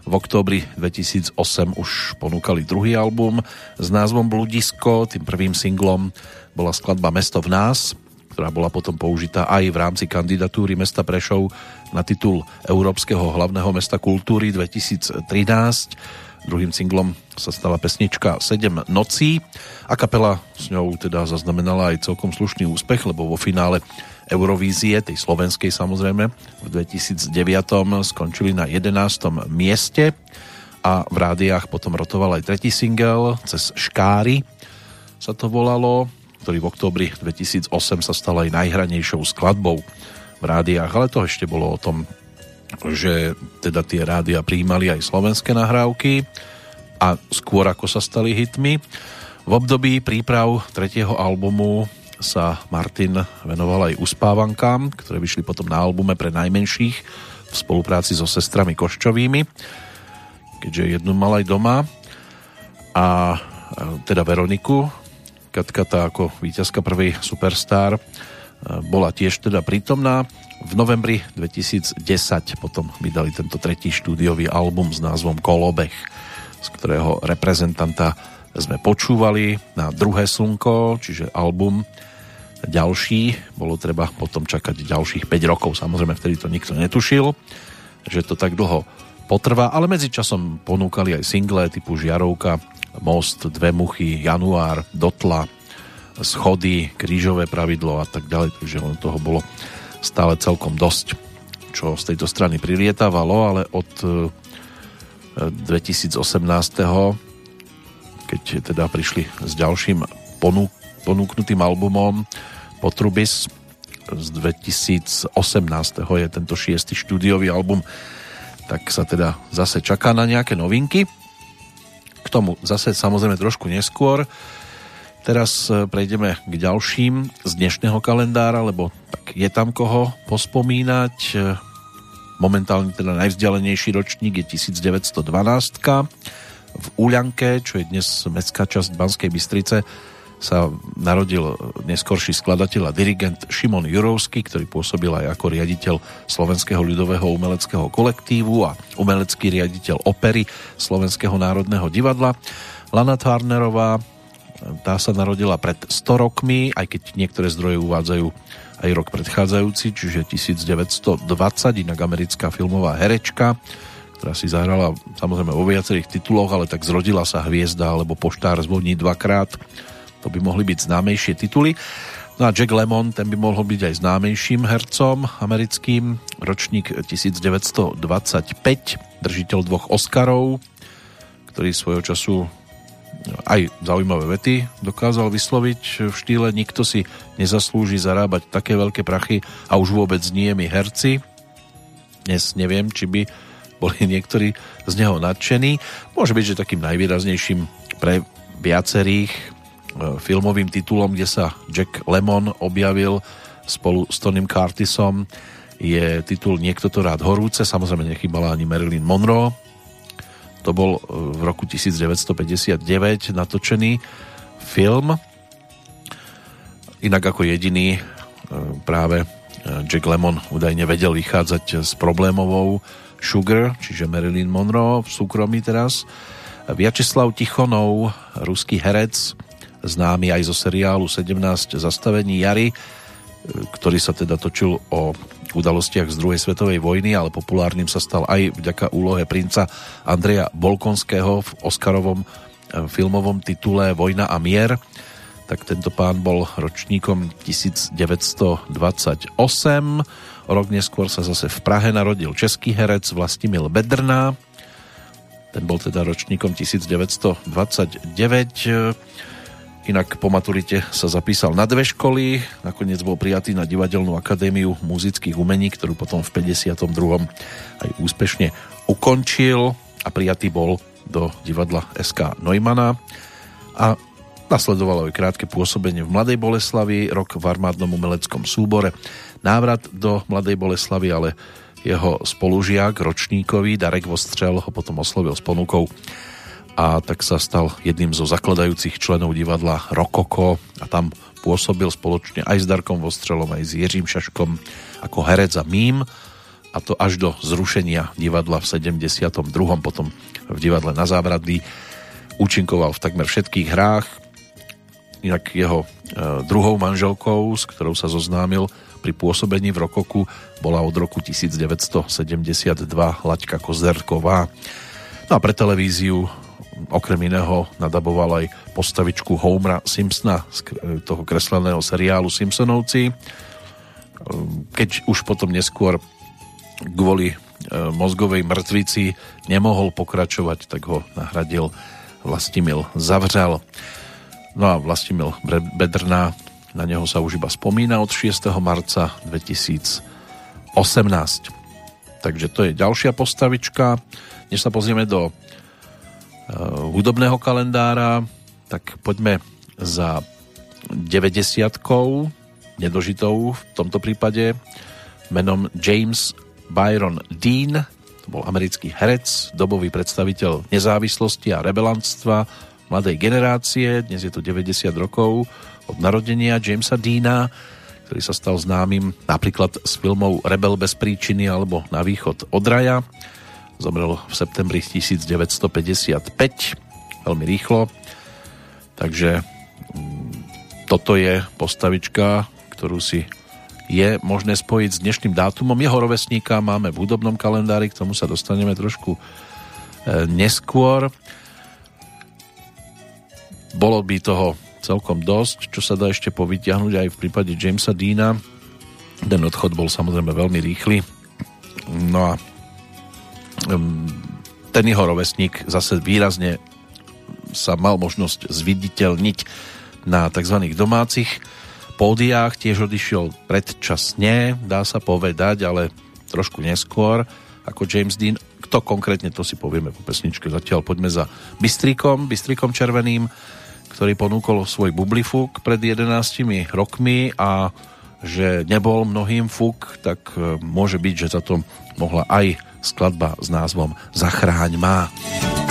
V októbri 2008 už ponúkali druhý album s názvom Bludisko. Tým prvým singlom bola skladba Mesto v nás, ktorá bola potom použitá aj v rámci kandidatúry mesta Prešov na titul Európskeho hlavného mesta kultúry 2013 Druhým singlom sa stala pesnička 7 nocí a kapela s ňou teda zaznamenala aj celkom slušný úspech, lebo vo finále Eurovízie, tej slovenskej samozrejme, v 2009 skončili na 11. mieste a v rádiách potom rotoval aj tretí single cez Škáry sa to volalo, ktorý v oktobri 2008 sa stal aj najhranejšou skladbou v rádiách, ale to ešte bolo o tom že teda tie rádia prijímali aj slovenské nahrávky a skôr ako sa stali hitmi. V období príprav tretieho albumu sa Martin venoval aj uspávankám, ktoré vyšli potom na albume pre najmenších v spolupráci so sestrami Koščovými, keďže jednu mal aj doma a teda Veroniku, Katka tá ako víťazka prvej Superstar bola tiež teda prítomná v novembri 2010 potom vydali tento tretí štúdiový album s názvom Kolobech, z ktorého reprezentanta sme počúvali na druhé slnko, čiže album ďalší. Bolo treba potom čakať ďalších 5 rokov. Samozrejme, vtedy to nikto netušil, že to tak dlho potrvá, ale medzičasom ponúkali aj single typu Žiarovka, Most, Dve muchy, Január, Dotla, Schody, Krížové pravidlo a tak ďalej, takže len toho bolo stále celkom dosť, čo z tejto strany prilietávalo, ale od 2018. E, keď teda prišli s ďalším ponúk, ponúknutým albumom Potrubis z 2018. je tento šiestý štúdiový album, tak sa teda zase čaká na nejaké novinky. K tomu zase samozrejme trošku neskôr. Teraz e, prejdeme k ďalším z dnešného kalendára, lebo tak je tam koho pospomínať. E, momentálne teda najvzdialenejší ročník je 1912 v Úľanke, čo je dnes mestská časť Banskej Bystrice, sa narodil neskorší skladateľ a dirigent Šimon Jurovský, ktorý pôsobil aj ako riaditeľ Slovenského ľudového umeleckého kolektívu a umelecký riaditeľ opery Slovenského národného divadla. Lana Tarnerová tá sa narodila pred 100 rokmi, aj keď niektoré zdroje uvádzajú aj rok predchádzajúci, čiže 1920, inak americká filmová herečka, ktorá si zahrala samozrejme vo viacerých tituloch, ale tak zrodila sa hviezda alebo poštár zvoní dvakrát. To by mohli byť známejšie tituly. No a Jack Lemmon, ten by mohol byť aj známejším hercom americkým, ročník 1925, držiteľ dvoch Oscarov, ktorý svojho času aj zaujímavé vety dokázal vysloviť v štýle nikto si nezaslúži zarábať také veľké prachy a už vôbec nie my herci. Dnes neviem, či by boli niektorí z neho nadšení. Môže byť, že takým najvýraznejším pre viacerých e, filmovým titulom, kde sa Jack Lemon objavil spolu s Tonym Curtisom je titul Niekto to rád horúce, samozrejme nechybala ani Marilyn Monroe, to bol e, v roku 1959 natočený film. Inak ako jediný e, práve e, Jack Lemmon údajne vedel vychádzať s problémovou Sugar, čiže Marilyn Monroe v súkromí teraz. Vyacheslav Tichonov, ruský herec, známy aj zo seriálu 17 zastavení Jary, ktorý sa teda točil o udalostiach z druhej svetovej vojny, ale populárnym sa stal aj vďaka úlohe princa Andreja Bolkonského v Oscarovom e, filmovom titule Vojna a mier. Tak tento pán bol ročníkom 1928. O rok neskôr sa zase v Prahe narodil český herec Vlastimil Bedrná. Ten bol teda ročníkom 1929. Inak po maturite sa zapísal na dve školy, nakoniec bol prijatý na Divadelnú akadémiu muzických umení, ktorú potom v 52. aj úspešne ukončil a prijatý bol do divadla SK Neumana a nasledovalo aj krátke pôsobenie v Mladej Boleslavi, rok v armádnom umeleckom súbore, návrat do Mladej Boleslavy, ale jeho spolužiak, ročníkový Darek Vostřel ho potom oslovil s ponukou a tak sa stal jedným zo zakladajúcich členov divadla Rokoko a tam pôsobil spoločne aj s Darkom Vostrelom, aj s Jiřím Šaškom ako herec a mím a to až do zrušenia divadla v 72. potom v divadle na Zábradlí účinkoval v takmer všetkých hrách inak jeho e, druhou manželkou, s ktorou sa zoznámil pri pôsobení v Rokoku, bola od roku 1972 Laďka Kozerková. No a pre televíziu okrem iného nadaboval aj postavičku Homera Simpsona z toho kresleného seriálu Simpsonovci. Keď už potom neskôr kvôli e, mozgovej mŕtvici nemohol pokračovať, tak ho nahradil Vlastimil Zavřel. No a Vlastimil Bedrná, na neho sa už iba spomína od 6. marca 2018. Takže to je ďalšia postavička. Než sa pozrieme do hudobného kalendára, tak poďme za 90 nedožitou v tomto prípade menom James Byron Dean, to bol americký herec, dobový predstaviteľ nezávislosti a rebelantstva mladej generácie, dnes je to 90 rokov od narodenia Jamesa Deana, ktorý sa stal známym napríklad s filmou Rebel bez príčiny alebo Na východ od raja Zomrel v septembri 1955, veľmi rýchlo. Takže mm, toto je postavička, ktorú si je možné spojiť s dnešným dátumom. Jeho rovesníka máme v hudobnom kalendári, k tomu sa dostaneme trošku e, neskôr. Bolo by toho celkom dosť, čo sa dá ešte povytiahnuť aj v prípade Jamesa Deana. Ten odchod bol samozrejme veľmi rýchly. No a ten jeho rovesník zase výrazne sa mal možnosť zviditeľniť na tzv. domácich pódiách, tiež odišiel predčasne, dá sa povedať, ale trošku neskôr ako James Dean. Kto konkrétne, to si povieme po pesničke. Zatiaľ poďme za Bystríkom, Bystríkom Červeným, ktorý ponúkol svoj bublifúk pred 11 rokmi a že nebol mnohým fúk, tak môže byť, že za to mohla aj skladba s názvom Zachráň má. Ak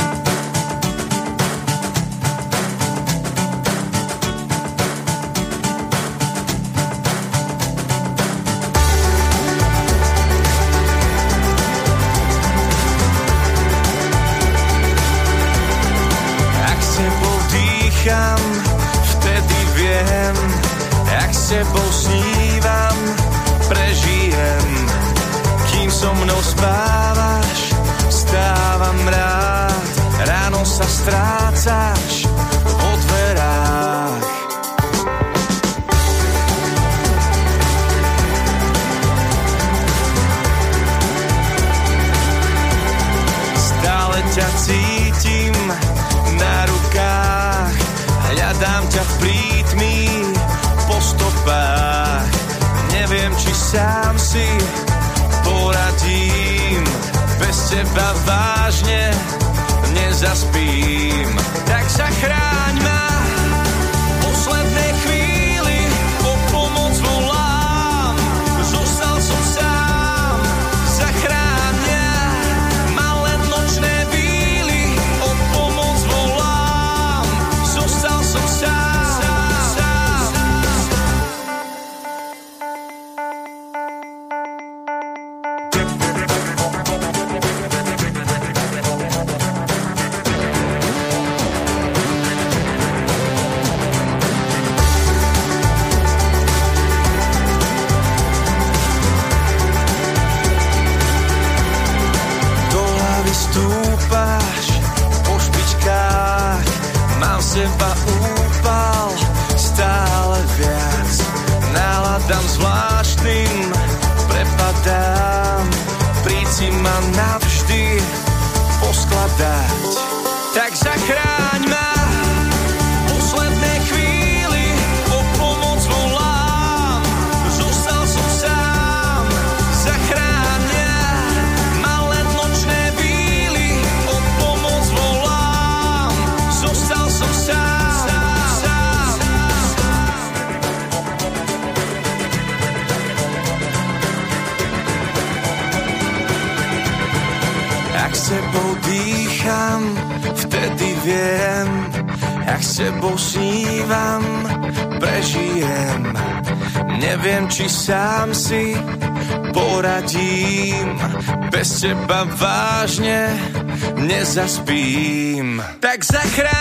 nezaspím. Tak zachráň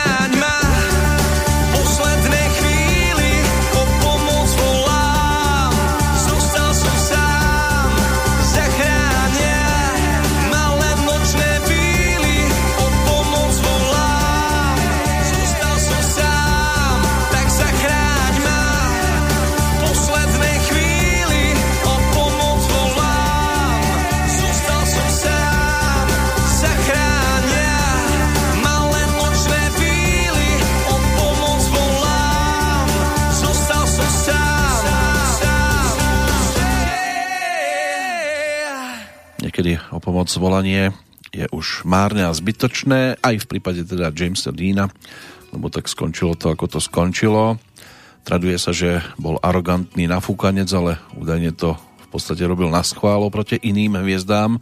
o pomoc volanie je už márne a zbytočné, aj v prípade teda Jamesa Deana, lebo tak skončilo to, ako to skončilo. Traduje sa, že bol arogantný nafúkanec, ale údajne to v podstate robil na schválo proti iným hviezdám,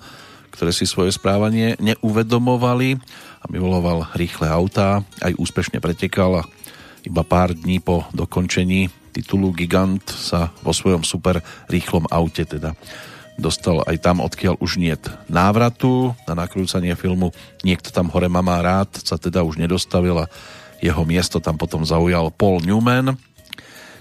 ktoré si svoje správanie neuvedomovali a miloval rýchle autá, aj úspešne pretekal a iba pár dní po dokončení titulu Gigant sa vo svojom super rýchlom aute teda dostal aj tam, odkiaľ už niet návratu. Na nakrúcanie filmu Niekto tam hore má rád sa teda už nedostavil a jeho miesto tam potom zaujal Paul Newman.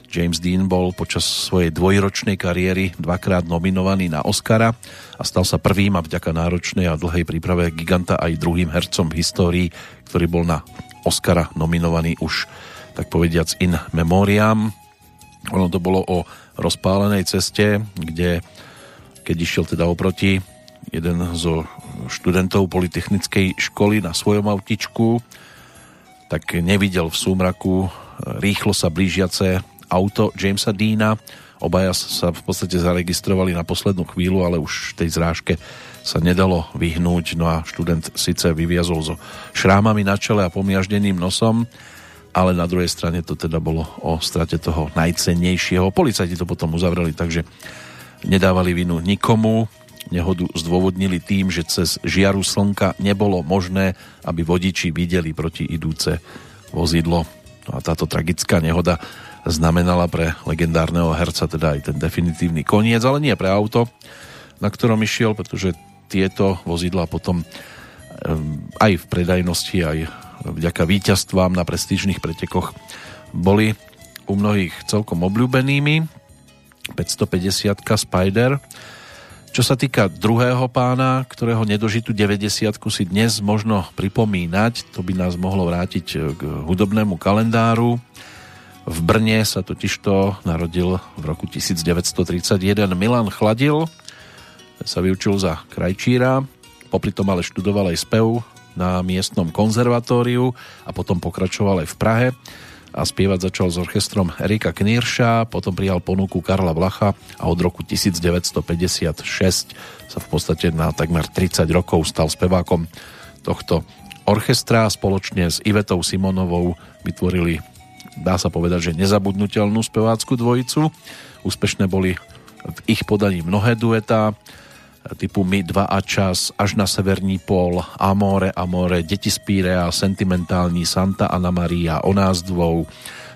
James Dean bol počas svojej dvojročnej kariéry dvakrát nominovaný na Oscara a stal sa prvým a vďaka náročnej a dlhej príprave giganta aj druhým hercom v histórii, ktorý bol na Oscara nominovaný už tak povediac in memoriam. Ono to bolo o rozpálenej ceste, kde keď išiel teda oproti jeden zo študentov Polytechnickej školy na svojom autičku, tak nevidel v súmraku rýchlo sa blížiace auto Jamesa Deana. Obaja sa v podstate zaregistrovali na poslednú chvíľu, ale už tej zrážke sa nedalo vyhnúť. No a študent síce vyviazol so šrámami na čele a pomiaždeným nosom, ale na druhej strane to teda bolo o strate toho najcennejšieho. Policajti to potom uzavreli, takže nedávali vinu nikomu. Nehodu zdôvodnili tým, že cez žiaru slnka nebolo možné, aby vodiči videli proti idúce vozidlo. No a táto tragická nehoda znamenala pre legendárneho herca teda aj ten definitívny koniec, ale nie pre auto, na ktorom išiel, pretože tieto vozidla potom aj v predajnosti, aj vďaka víťazstvám na prestížnych pretekoch boli u mnohých celkom obľúbenými. 550 Spider. Čo sa týka druhého pána, ktorého nedožitú 90 si dnes možno pripomínať, to by nás mohlo vrátiť k hudobnému kalendáru. V Brne sa totižto narodil v roku 1931 Milan Chladil, sa vyučil za krajčíra, popri tom ale študoval aj spev na miestnom konzervatóriu a potom pokračoval aj v Prahe a spievať začal s orchestrom Erika Knírša, potom prijal ponuku Karla Blacha a od roku 1956 sa v podstate na takmer 30 rokov stal spevákom tohto orchestra. Spoločne s Ivetou Simonovou vytvorili, dá sa povedať, že nezabudnutelnú spevácku dvojicu. Úspešné boli v ich podaní mnohé duetá, typu My dva a čas, Až na severní pol, Amore, Amore, Deti z Pírea, Sentimentální, Santa Ana Maria, O nás dvou.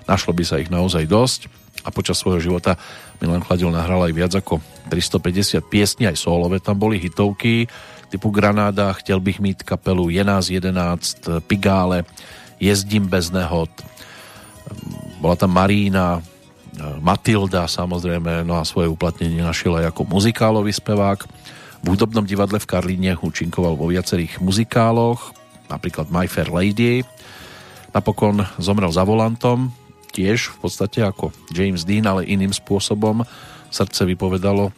Našlo by sa ich naozaj dosť a počas svojho života Milan Chladil nahral aj viac ako 350 piesní, aj solové tam boli hitovky typu Granáda, Chtěl bych mít kapelu, Je nás 11, Pigále, Jezdím bez nehod, bola tam Marína, Matilda samozrejme, no a svoje uplatnenie našiel aj ako muzikálový spevák. V hudobnom divadle v Karlíne účinkoval vo viacerých muzikáloch, napríklad My Fair Lady. Napokon zomrel za volantom, tiež v podstate ako James Dean, ale iným spôsobom. Srdce vypovedalo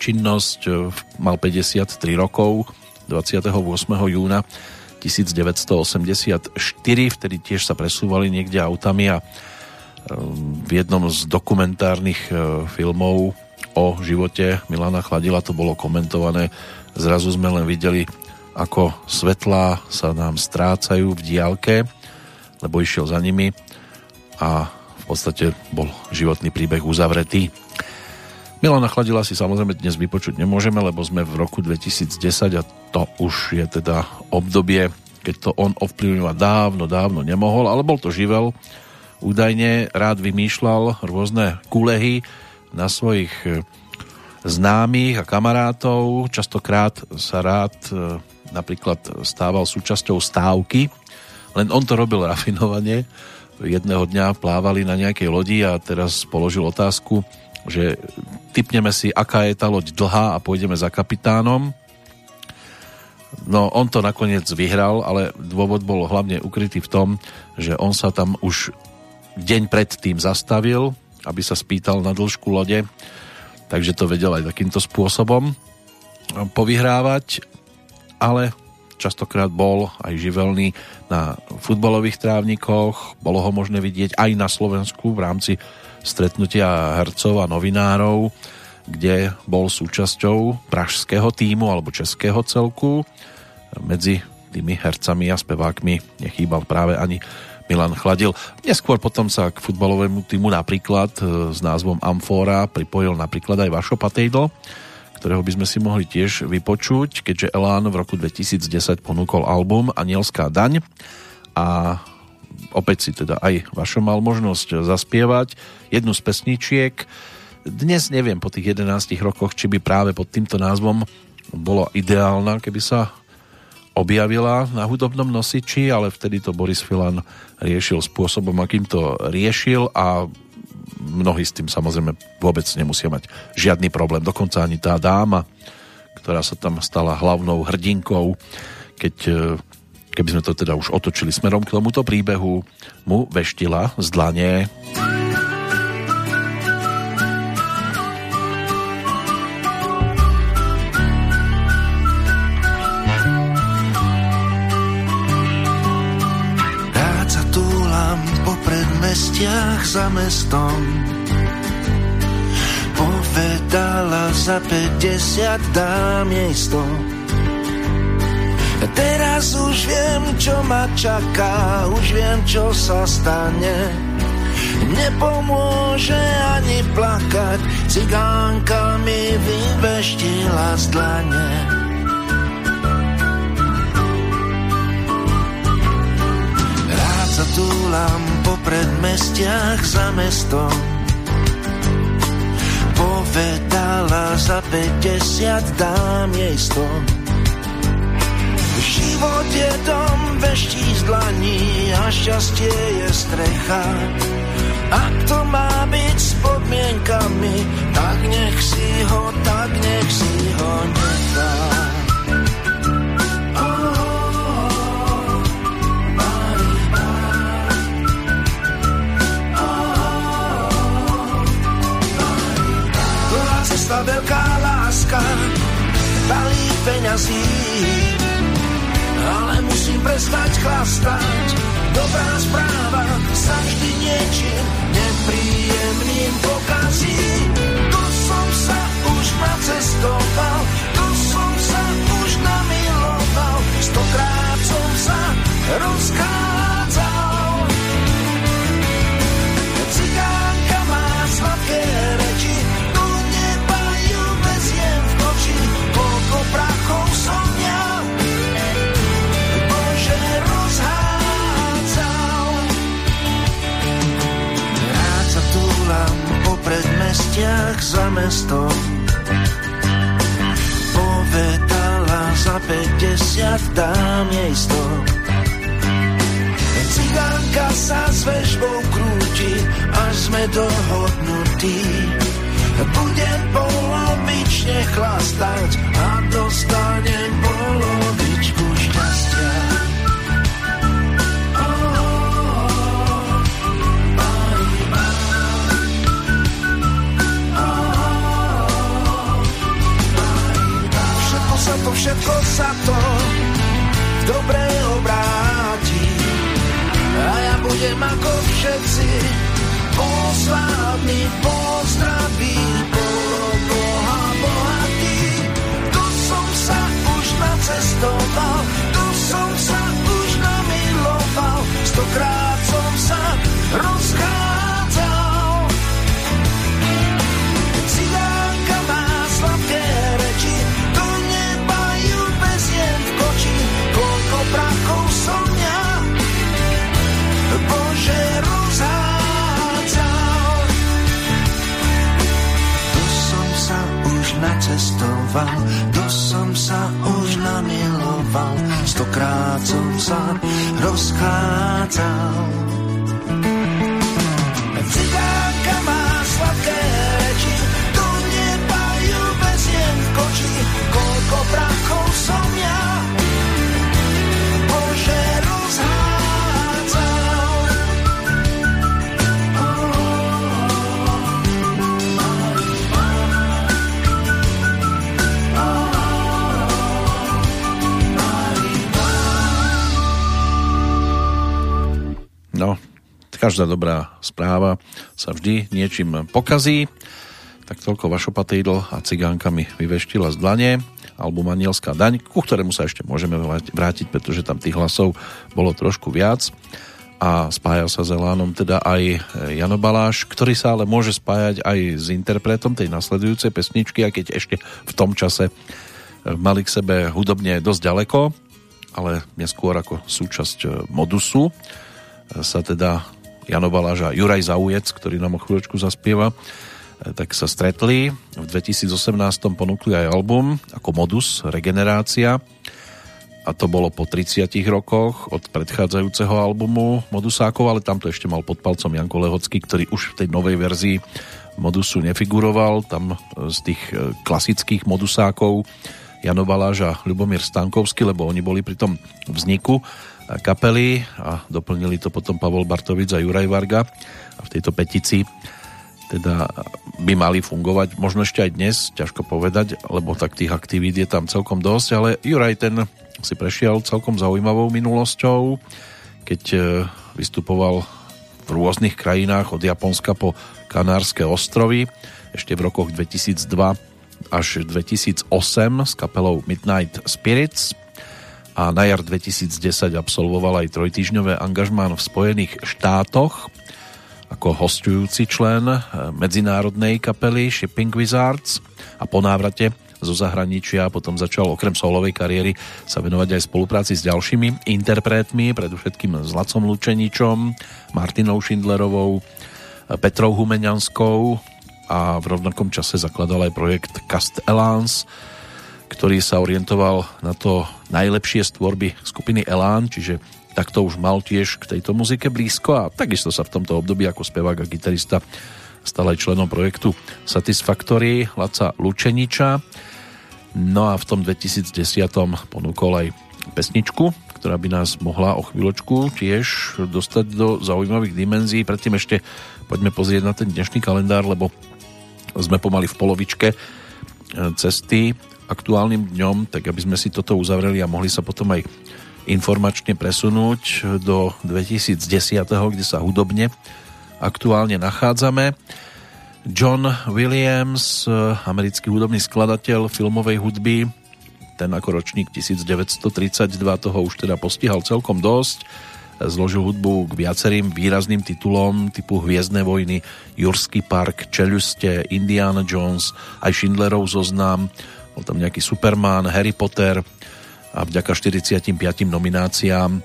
činnosť, mal 53 rokov, 28. júna 1984, vtedy tiež sa presúvali niekde autami a v jednom z dokumentárnych filmov o živote Milana Chladila to bolo komentované. Zrazu sme len videli, ako svetlá sa nám strácajú v diálke, lebo išiel za nimi a v podstate bol životný príbeh uzavretý. Milana Chladila si samozrejme dnes vypočuť nemôžeme, lebo sme v roku 2010 a to už je teda obdobie, keď to on ovplyvňovať dávno, dávno nemohol, ale bol to živel. Údajne rád vymýšľal rôzne kulehy na svojich e, známych a kamarátov. Častokrát sa rád e, napríklad stával súčasťou stávky, len on to robil rafinovane. Jedného dňa plávali na nejakej lodi a teraz položil otázku, že typneme si, aká je tá loď dlhá a pôjdeme za kapitánom. No, on to nakoniec vyhral, ale dôvod bol hlavne ukrytý v tom, že on sa tam už deň predtým zastavil, aby sa spýtal na dĺžku lode, takže to vedel aj takýmto spôsobom povyhrávať, ale častokrát bol aj živelný na futbalových trávnikoch, bolo ho možné vidieť aj na Slovensku v rámci stretnutia hercov a novinárov, kde bol súčasťou pražského týmu alebo českého celku. Medzi tými hercami a spevákmi nechýbal práve ani Milan Chladil. Neskôr potom sa k futbalovému týmu napríklad e, s názvom Amfora pripojil napríklad aj Vašo Patejdl, ktorého by sme si mohli tiež vypočuť, keďže Elán v roku 2010 ponúkol album Anielská daň a opäť si teda aj Vašo mal možnosť zaspievať jednu z pesničiek. Dnes neviem po tých 11 rokoch, či by práve pod týmto názvom bolo ideálna, keby sa objavila na hudobnom nosiči, ale vtedy to Boris Filan riešil spôsobom, akým to riešil a mnohí s tým samozrejme vôbec nemusia mať žiadny problém. Dokonca ani tá dáma, ktorá sa tam stala hlavnou hrdinkou, keď keby sme to teda už otočili smerom k tomuto príbehu, mu veštila z dlane. Predmestiach za mestom Povedala za 50 dám jej 100 Teraz už viem, čo ma čaká, už viem, čo sa stane. Nepomôže ani plakať, cigánka mi vyveštila z dlane. Rád sa túlam predmestiach za mestom. Povedala za 50 dám jej stom. Život je dom, veští z dlaní a šťastie je strecha. Ak to má byť s podmienkami, tak nech si ho, tak nech si ho nechá. Cesta veľká láska, balík peňazí, ale musím prestať chlastať. Dobrá správa sa vždy niečím nepríjemným pokazí. Predmestiach za mestom. Povedala za 50 dám jej 100. Cigánka sa s vežbou krúti, až sme dohodnutí. Budem polovične chlastať a dostanem polovičku šťastia. Všetko sa to, dobre obráti. A ja budem ako všetci poslavný, pozdravý, polo Boha bohatý. Tu som sa už nacestoval, namiloval, to som sa už namiloval, stokrát som sa rozchádzal. Každá dobrá správa sa vždy niečím pokazí. Tak toľko Vašopatejdl a cigánkami vyveštila z dlane album Anielská daň, ku ktorému sa ešte môžeme vrátiť, pretože tam tých hlasov bolo trošku viac a spája sa s Elánom teda aj Jano Baláš, ktorý sa ale môže spájať aj s interpretom tej nasledujúcej pesničky, a keď ešte v tom čase mali k sebe hudobne dosť ďaleko, ale neskôr ako súčasť modusu sa teda Jano Baláž a Juraj Zaujec, ktorý nám o chvíľočku zaspieva, tak sa stretli. V 2018 ponúkli aj album ako modus Regenerácia a to bolo po 30 rokoch od predchádzajúceho albumu Modusákov, ale tamto ešte mal pod palcom Janko Lehocký, ktorý už v tej novej verzii Modusu nefiguroval. Tam z tých klasických Modusákov Jano Baláž a Ľubomír Stankovský, lebo oni boli pri tom vzniku kapely a doplnili to potom Pavol Bartovic a Juraj Varga a v tejto petici teda by mali fungovať, možno ešte aj dnes, ťažko povedať, lebo tak tých aktivít je tam celkom dosť, ale Juraj ten si prešiel celkom zaujímavou minulosťou, keď vystupoval v rôznych krajinách od Japonska po Kanárske ostrovy, ešte v rokoch 2002 až 2008 s kapelou Midnight Spirits a na jar 2010 absolvoval aj trojtýžňové angažmán v Spojených štátoch ako hostujúci člen medzinárodnej kapely Shipping Wizards a po návrate zo zahraničia potom začal okrem solovej kariéry sa venovať aj spolupráci s ďalšími interpretmi, predovšetkým s Lacom Lučeničom, Martinou Schindlerovou, Petrou Humeňanskou a v rovnakom čase zakladal aj projekt Cast Elans, ktorý sa orientoval na to najlepšie z tvorby skupiny Elán, čiže tak to už mal tiež k tejto muzike blízko a takisto sa v tomto období ako spevák a gitarista stal aj členom projektu Satisfactory Laca Lučeniča. No a v tom 2010 ponúkol aj pesničku, ktorá by nás mohla o chvíľočku tiež dostať do zaujímavých dimenzií. Predtým ešte poďme pozrieť na ten dnešný kalendár, lebo sme pomaly v polovičke cesty aktuálnym dňom, tak aby sme si toto uzavreli a mohli sa potom aj informačne presunúť do 2010, kde sa hudobne aktuálne nachádzame. John Williams, americký hudobný skladateľ filmovej hudby, ten ako ročník 1932 toho už teda postihal celkom dosť. Zložil hudbu k viacerým výrazným titulom typu Hviezdne vojny, Jurský park, Čeluste, Indiana Jones, aj Schindlerov zoznam, bol tam nejaký Superman, Harry Potter, a vďaka 45 nomináciám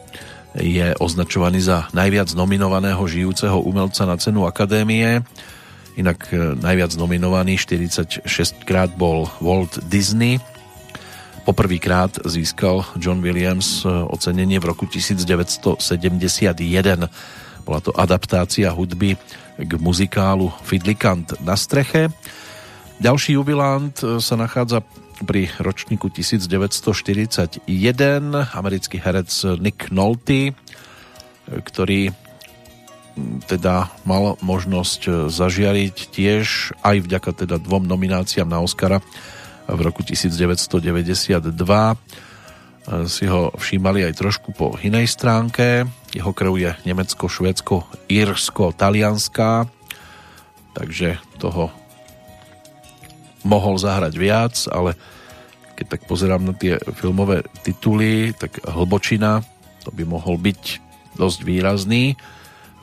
je označovaný za najviac nominovaného žijúceho umelca na cenu Akadémie. Inak najviac nominovaný 46 krát bol Walt Disney. Poprvýkrát získal John Williams ocenenie v roku 1971. Bola to adaptácia hudby k muzikálu Fidlikant na streche. Ďalší jubilant sa nachádza pri ročníku 1941 americký herec Nick Nolte, ktorý teda mal možnosť zažiariť tiež aj vďaka teda dvom nomináciám na Oscara v roku 1992 si ho všímali aj trošku po inej stránke. Jeho krv je nemecko, švédsko, írsko, talianská, takže toho mohol zahrať viac, ale keď tak pozerám na tie filmové tituly, tak Hlbočina, to by mohol byť dosť výrazný.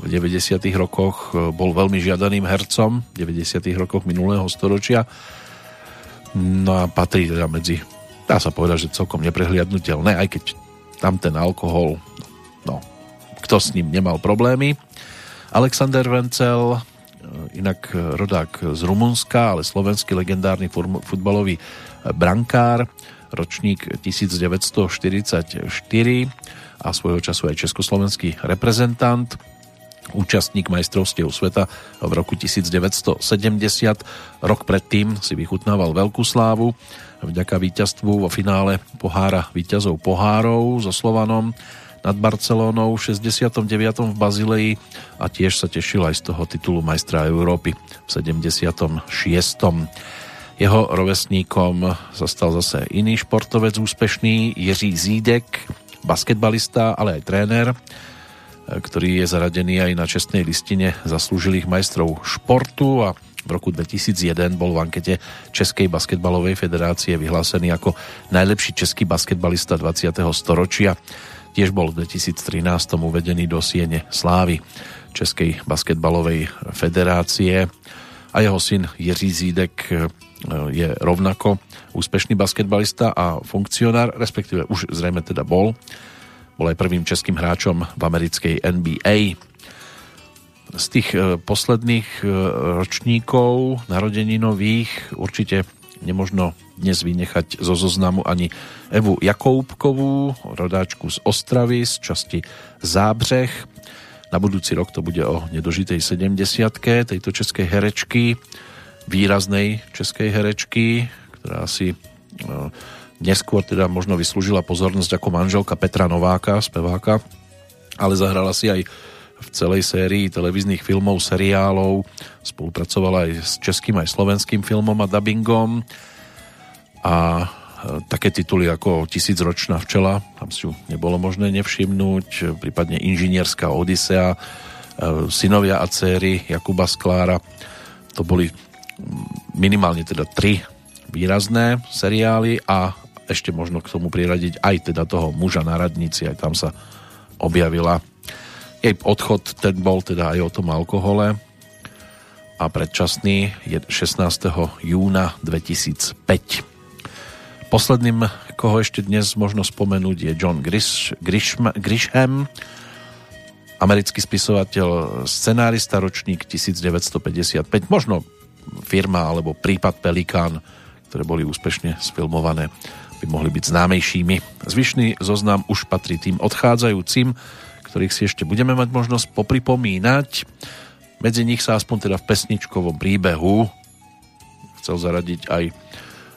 V 90. rokoch e, bol veľmi žiadaným hercom, v 90. rokoch minulého storočia. No a patrí teda medzi, dá sa povedať, že celkom neprehliadnutelné, aj keď tam ten alkohol, no, kto s ním nemal problémy. Alexander Vencel, inak rodák z Rumunska, ale slovenský legendárny futbalový brankár, ročník 1944 a svojho času aj československý reprezentant, účastník majstrovstiev sveta v roku 1970. Rok predtým si vychutnával veľkú slávu vďaka víťazstvu vo finále pohára víťazov pohárov so Slovanom nad Barcelónou v 69. v Bazileji a tiež sa tešil aj z toho titulu majstra Európy v 76. Jeho rovesníkom sa stal zase iný športovec úspešný, Jiří Zídek, basketbalista, ale aj tréner, ktorý je zaradený aj na čestnej listine zaslúžilých majstrov športu a v roku 2001 bol v ankete Českej basketbalovej federácie vyhlásený ako najlepší český basketbalista 20. storočia. Tiež bol v 2013 uvedený do Siene Slávy Českej basketbalovej federácie a jeho syn Jiří Zídek e, je rovnako úspešný basketbalista a funkcionár, respektíve už zrejme teda bol. Bol aj prvým českým hráčom v americkej NBA z tých e, posledných e, ročníkov narodeninových určite nemožno dnes vynechať zo zoznamu ani Evu Jakoubkovú, rodáčku z Ostravy, z časti Zábřeh. Na budúci rok to bude o nedožitej 70 tejto českej herečky, výraznej českej herečky, ktorá si e, neskôr teda možno vyslúžila pozornosť ako manželka Petra Nováka, speváka, ale zahrala si aj v celej sérii televíznych filmov, seriálov. Spolupracovala aj s českým aj slovenským filmom a dubbingom. A e, také tituly ako Tisícročná včela, tam si ju nebolo možné nevšimnúť, prípadne Inžinierská Odisea, e, Synovia a céry Jakuba Sklára. To boli minimálne teda tri výrazné seriály a ešte možno k tomu priradiť aj teda toho muža na radnici, aj tam sa objavila jej odchod ten bol teda aj o tom alkohole a predčasný je 16. júna 2005. Posledným, koho ešte dnes možno spomenúť, je John Grish, Grisham, Grisham americký spisovateľ, scenárista, ročník 1955, možno firma alebo prípad Pelikán, ktoré boli úspešne sfilmované, by mohli byť známejšími. Zvyšný zoznam už patrí tým odchádzajúcim, ktorých si ešte budeme mať možnosť popripomínať. Medzi nich sa aspoň teda v pesničkovom príbehu chcel zaradiť aj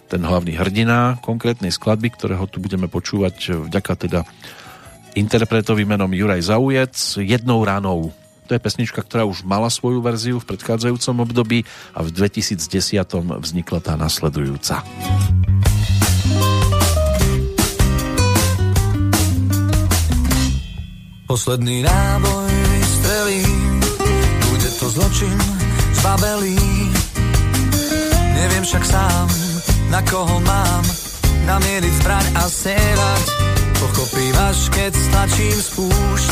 ten hlavný hrdina konkrétnej skladby, ktorého tu budeme počúvať vďaka teda interpretovi menom Juraj Zaujec jednou ránou. To je pesnička, ktorá už mala svoju verziu v predchádzajúcom období a v 2010 vznikla tá nasledujúca. Posledný náboj vystrelí, bude to zločin zbabelý. Neviem však sám, na koho mám namieriť zbraň a sérať. Pochopívaš, keď stlačím spúšť,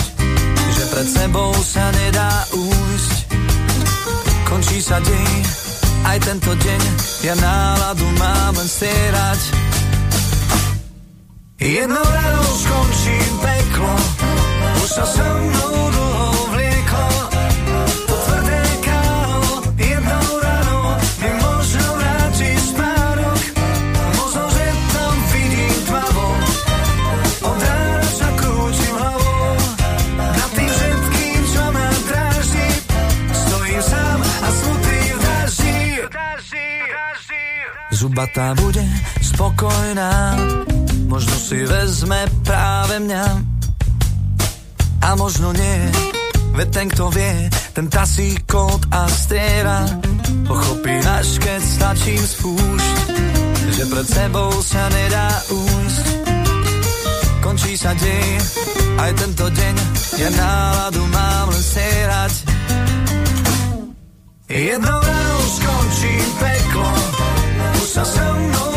že pred sebou sa nedá újsť. Končí sa deň, aj tento deň, ja náladu mám len stierať. Jednou ranou skončím peklo, Zubatá bude spokojná, možno si vezme práve mňa. A možno nie, veď ten, kto vie, ten tasí kód a stiera. Pochopí až keď stačím spúšť, že pred sebou sa nedá újsť. Končí sa deň, aj tento deň, ja náladu mám len stierať. Jednou ránou skončí peklo, už sa so mnou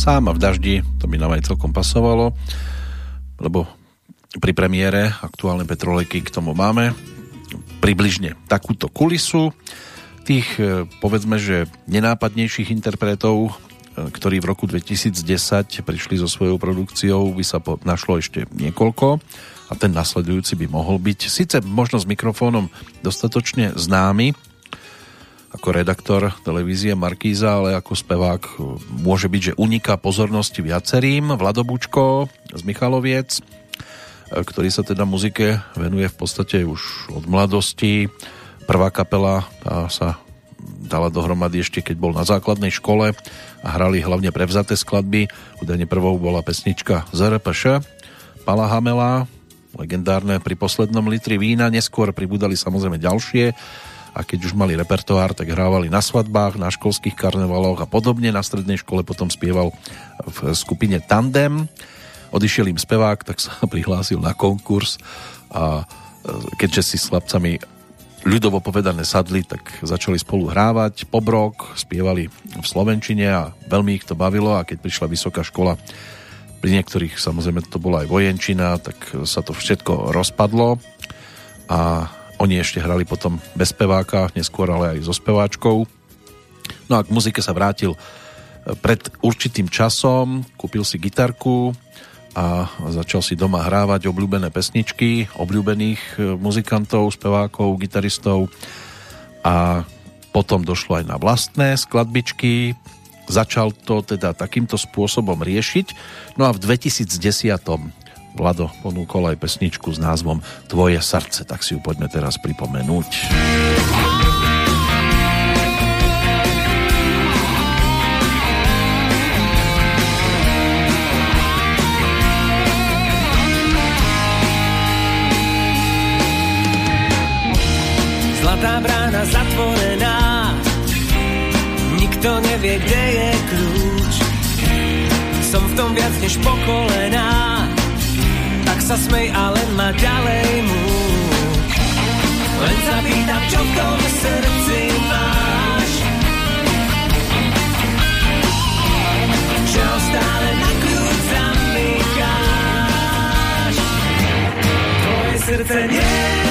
Sám v daždi, to by nám aj celkom pasovalo, lebo pri premiére aktuálne Petrolejky k tomu máme približne takúto kulisu. Tých, e, povedzme, že nenápadnejších interpretov, e, ktorí v roku 2010 prišli so svojou produkciou, by sa našlo ešte niekoľko a ten nasledujúci by mohol byť síce možno s mikrofónom dostatočne známy, ako redaktor televízie Markíza, ale ako spevák e, môže byť, že uniká pozornosti viacerým. Vladobučko z Michaloviec, ktorý sa teda muzike venuje v podstate už od mladosti. Prvá kapela tá sa dala dohromady ešte keď bol na základnej škole a hrali hlavne prevzaté skladby. Údajne prvou bola pesnička z RPŠ, Pala Hamela, legendárne pri poslednom litri vína, neskôr pribudali samozrejme ďalšie a keď už mali repertoár, tak hrávali na svadbách, na školských karnevaloch a podobne. Na strednej škole potom spieval v skupine Tandem. Odišiel im spevák, tak sa prihlásil na konkurs a e, keďže si s chlapcami ľudovo povedané sadli, tak začali spolu hrávať, pobrok, spievali v Slovenčine a veľmi ich to bavilo. A keď prišla vysoká škola, pri niektorých samozrejme to bola aj vojenčina, tak sa to všetko rozpadlo. A oni ešte hrali potom bez speváka, neskôr ale aj so speváčkou. No a k muzike sa vrátil pred určitým časom, kúpil si gitarku, a začal si doma hrávať obľúbené pesničky obľúbených e, muzikantov, spevákov, gitaristov a potom došlo aj na vlastné skladbičky. Začal to teda takýmto spôsobom riešiť. No a v 2010. Vlado ponúkol aj pesničku s názvom Tvoje srdce, tak si ju poďme teraz pripomenúť. tá brána zatvorená. Nikto nevie, kde je kľúč. Som v tom viac než pokolená sa smej a len ma ďalej múč Len sa pýtam, čo v tom srdci máš. Ho stále na kľúč zamykáš Tvoje srdce nie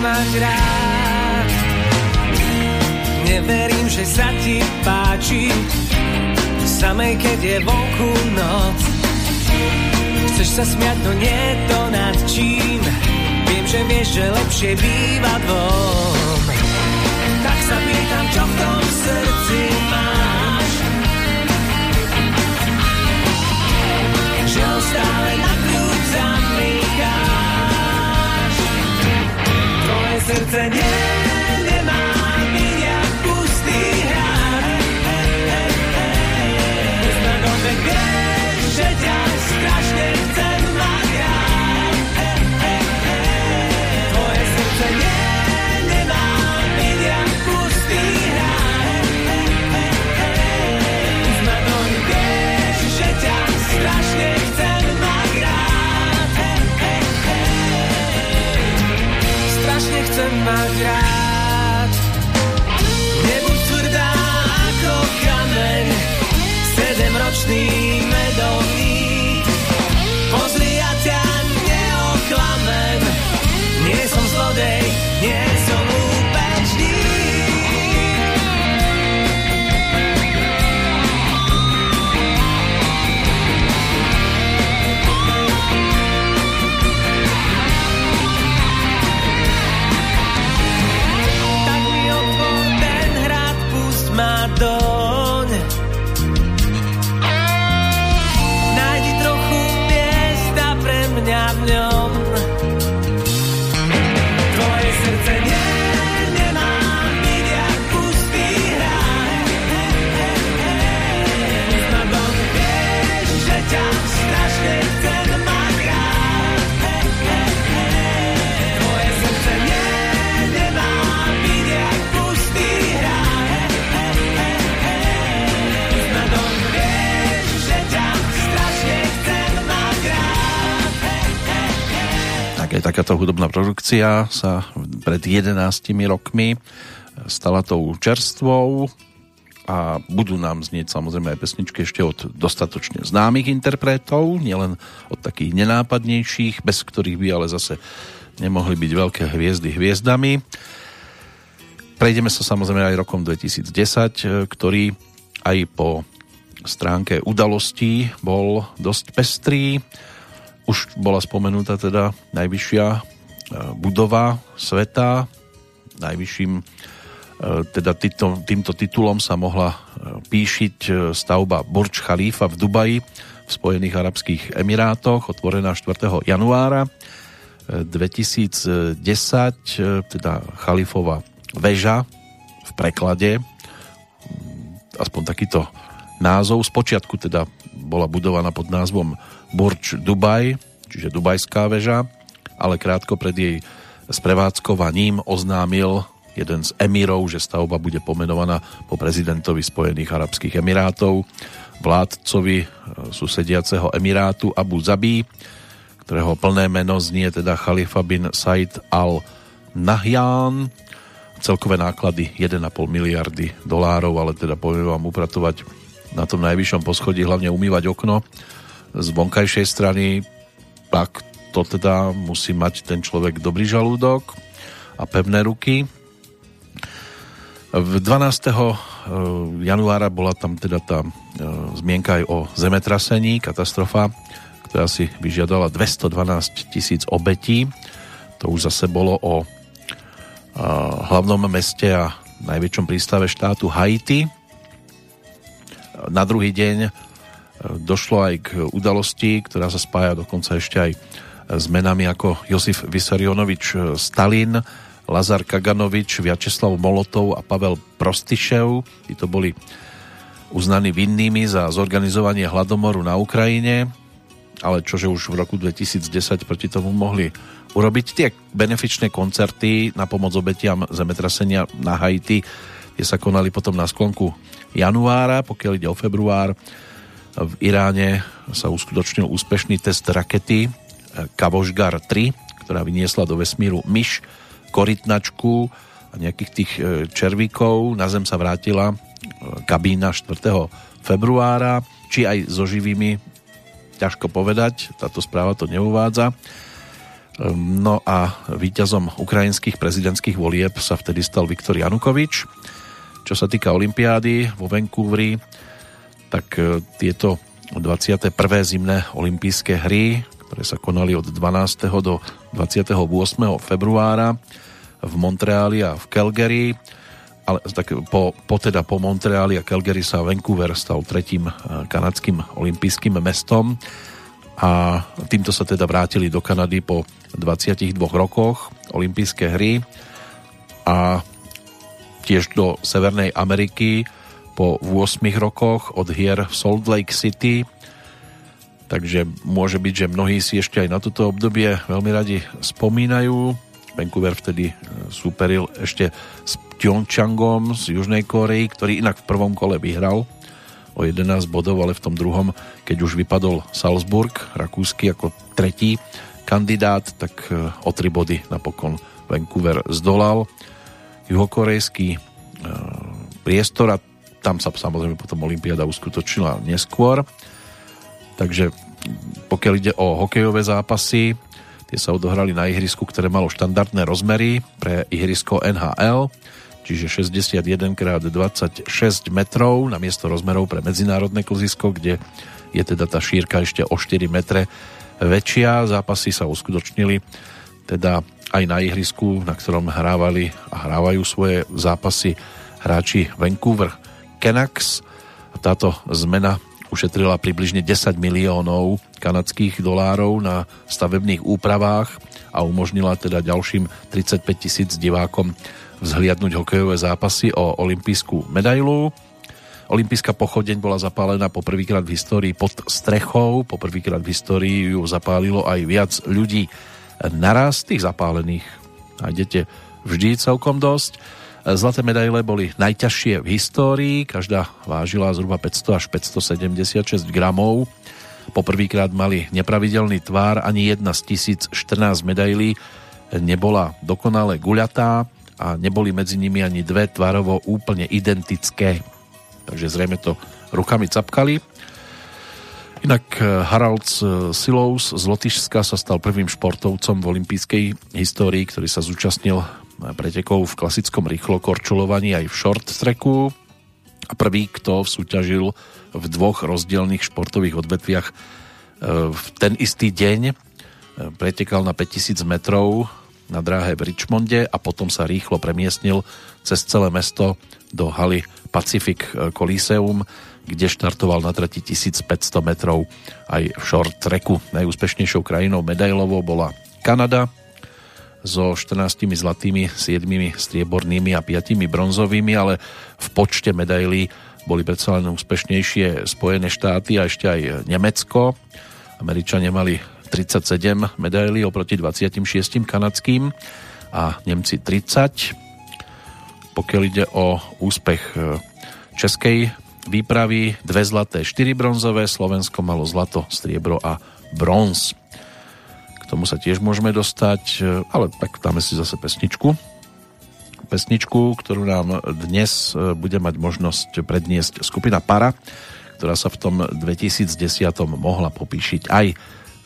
mať rád. Neverím, že sa ti páči, samej keď je vonku noc. Chceš sa smiať, no nie to nad čím. Viem, že vieš, že lepšie býva dvom. Tak sa pýtam, čo v tom srdci máš. Že stále na srdce nie, nemá mať rád. Nebuď tvrdá ako kameň, sedemročný medovník. Pozri, ja ťa neoklamem, nie som zlodej, produkcia sa pred 11 rokmi stala tou čerstvou a budú nám znieť samozrejme aj pesničky ešte od dostatočne známych interpretov, nielen od takých nenápadnejších, bez ktorých by ale zase nemohli byť veľké hviezdy hviezdami. Prejdeme sa samozrejme aj rokom 2010, ktorý aj po stránke udalostí bol dosť pestrý. Už bola spomenutá teda najvyššia e, budova sveta, najvyšším E, teda týto, týmto titulom sa mohla e, píšiť e, stavba Burj Khalifa v Dubaji v Spojených Arabských Emirátoch, otvorená 4. januára 2010, teda Chalifova väža v preklade, aspoň takýto názov. Spočiatku teda bola budovaná pod názvom Burj Dubaj, čiže Dubajská väža, ale krátko pred jej sprevádzkovaním oznámil jeden z emírov, že stavba bude pomenovaná po prezidentovi Spojených Arabských Emirátov, vládcovi e, susediaceho Emirátu Abu Zabi, ktorého plné meno znie teda Khalifa bin Said al Nahyan. Celkové náklady 1,5 miliardy dolárov, ale teda poviem vám upratovať na tom najvyššom poschodí, hlavne umývať okno z vonkajšej strany, tak to teda musí mať ten človek dobrý žalúdok a pevné ruky. V 12. Eh, januára bola tam teda tá eh, zmienka aj o zemetrasení, katastrofa, ktorá si vyžiadala 212 tisíc obetí. To už zase bolo o eh, hlavnom meste a najväčšom prístave štátu Haiti. Na druhý deň došlo aj k udalosti, ktorá sa spája dokonca ešte aj s menami ako Josif Vysarionovič Stalin, Lazar Kaganovič, Vyačeslav Molotov a Pavel Prostišev. Títo boli uznaní vinnými za zorganizovanie hladomoru na Ukrajine, ale čože už v roku 2010 proti tomu mohli urobiť. Tie benefičné koncerty na pomoc obetiam zemetrasenia na Haiti, tie sa konali potom na sklonku januára, pokiaľ ide o február. V Iráne sa uskutočnil úspešný test rakety Kavožgar 3, ktorá vyniesla do vesmíru myš korytnačku a nejakých tých e, červíkov. Na zem sa vrátila e, kabína 4. februára, či aj so živými, ťažko povedať, táto správa to neuvádza. Ehm, no a víťazom ukrajinských prezidentských volieb sa vtedy stal Viktor Janukovič. Čo sa týka Olympiády vo Vancouveri, tak e, tieto 21. zimné olympijské hry ktoré sa konali od 12. do 28. februára v Montreali a v Calgary. Ale tak po, po, teda po Montreali a Calgary sa Vancouver stal tretím eh, kanadským olympijským mestom a týmto sa teda vrátili do Kanady po 22 rokoch olympijské hry a tiež do Severnej Ameriky po 8 rokoch od hier v Salt Lake City takže môže byť, že mnohí si ešte aj na toto obdobie veľmi radi spomínajú. Vancouver vtedy e, superil ešte s Pyeongchangom z Južnej Korei, ktorý inak v prvom kole vyhral o 11 bodov, ale v tom druhom, keď už vypadol Salzburg, rakúsky ako tretí kandidát, tak e, o 3 body napokon Vancouver zdolal. Juhokorejský e, priestor a tam sa samozrejme potom Olympiáda uskutočnila neskôr. Takže pokiaľ ide o hokejové zápasy, tie sa odohrali na ihrisku, ktoré malo štandardné rozmery pre ihrisko NHL, čiže 61 x 26 metrov na miesto rozmerov pre medzinárodné kluzisko, kde je teda tá šírka ešte o 4 metre väčšia. Zápasy sa uskutočnili teda aj na ihrisku, na ktorom hrávali a hrávajú svoje zápasy hráči Vancouver Canucks. Táto zmena ušetrila približne 10 miliónov kanadských dolárov na stavebných úpravách a umožnila teda ďalším 35 tisíc divákom vzhliadnúť hokejové zápasy o olympijskú medailu. Olympijská pochodeň bola zapálená poprvýkrát v histórii pod strechou, poprvýkrát v histórii ju zapálilo aj viac ľudí naraz. Tých zapálených nájdete vždy celkom dosť. Zlaté medaile boli najťažšie v histórii, každá vážila zhruba 500 až 576 gramov. poprvýkrát mali nepravidelný tvár, ani jedna z 1014 medailí nebola dokonale guľatá a neboli medzi nimi ani dve tvarovo úplne identické. Takže zrejme to rukami capkali. Inak eh, Harald Silous z Lotyšska sa stal prvým športovcom v olympijskej histórii, ktorý sa zúčastnil pretekov v klasickom rýchlokorčulovaní aj v short tracku a prvý, kto súťažil v dvoch rozdielných športových odvetviach eh, v ten istý deň eh, pretekal na 5000 metrov na dráhe v Richmonde a potom sa rýchlo premiestnil cez celé mesto do haly Pacific Coliseum, kde štartoval na trati 1500 metrov aj v short tracku. Najúspešnejšou krajinou medailovou bola Kanada so 14 zlatými, 7 striebornými a 5 bronzovými, ale v počte medailí boli predsa len úspešnejšie Spojené štáty a ešte aj Nemecko. Američania mali 37 medailí oproti 26 kanadským a Nemci 30. Pokiaľ ide o úspech e, českej výpravy, dve zlaté, štyri bronzové, Slovensko malo zlato, striebro a bronz. Tomu sa tiež môžeme dostať, e, ale tak dáme si zase pesničku. Pesničku, ktorú nám dnes e, bude mať možnosť predniesť skupina Para, ktorá sa v tom 2010 mohla popíšiť aj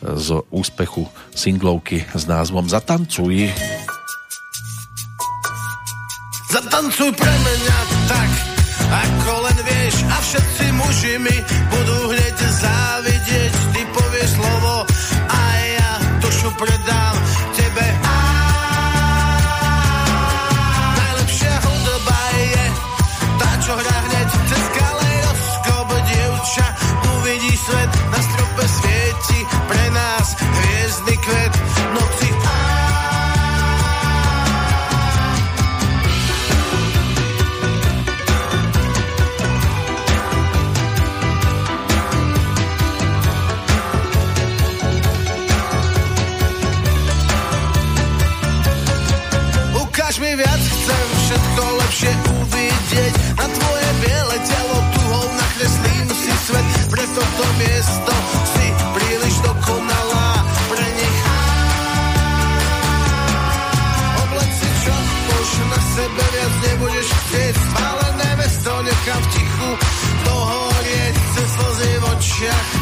z úspechu singlovky s názvom Zatancuj. Zatancuj pre mňa tak, ako len vieš a všetci muži mi budú hneď závidieť. Predám tebe. Najlepšia hudba je tá, čo hrá hneď cez kaleidoskop, dievča uvidí svet na strope svieti pre nás hviezdny kvet tvoje biele telo tuhou nakreslím si svet, pre toto miesto si príliš dokonalá pre nich. Obleď si už na sebe viac nebudeš chcieť. Spálené mesto nechám v tichu dohorieť, cez slzy v očiach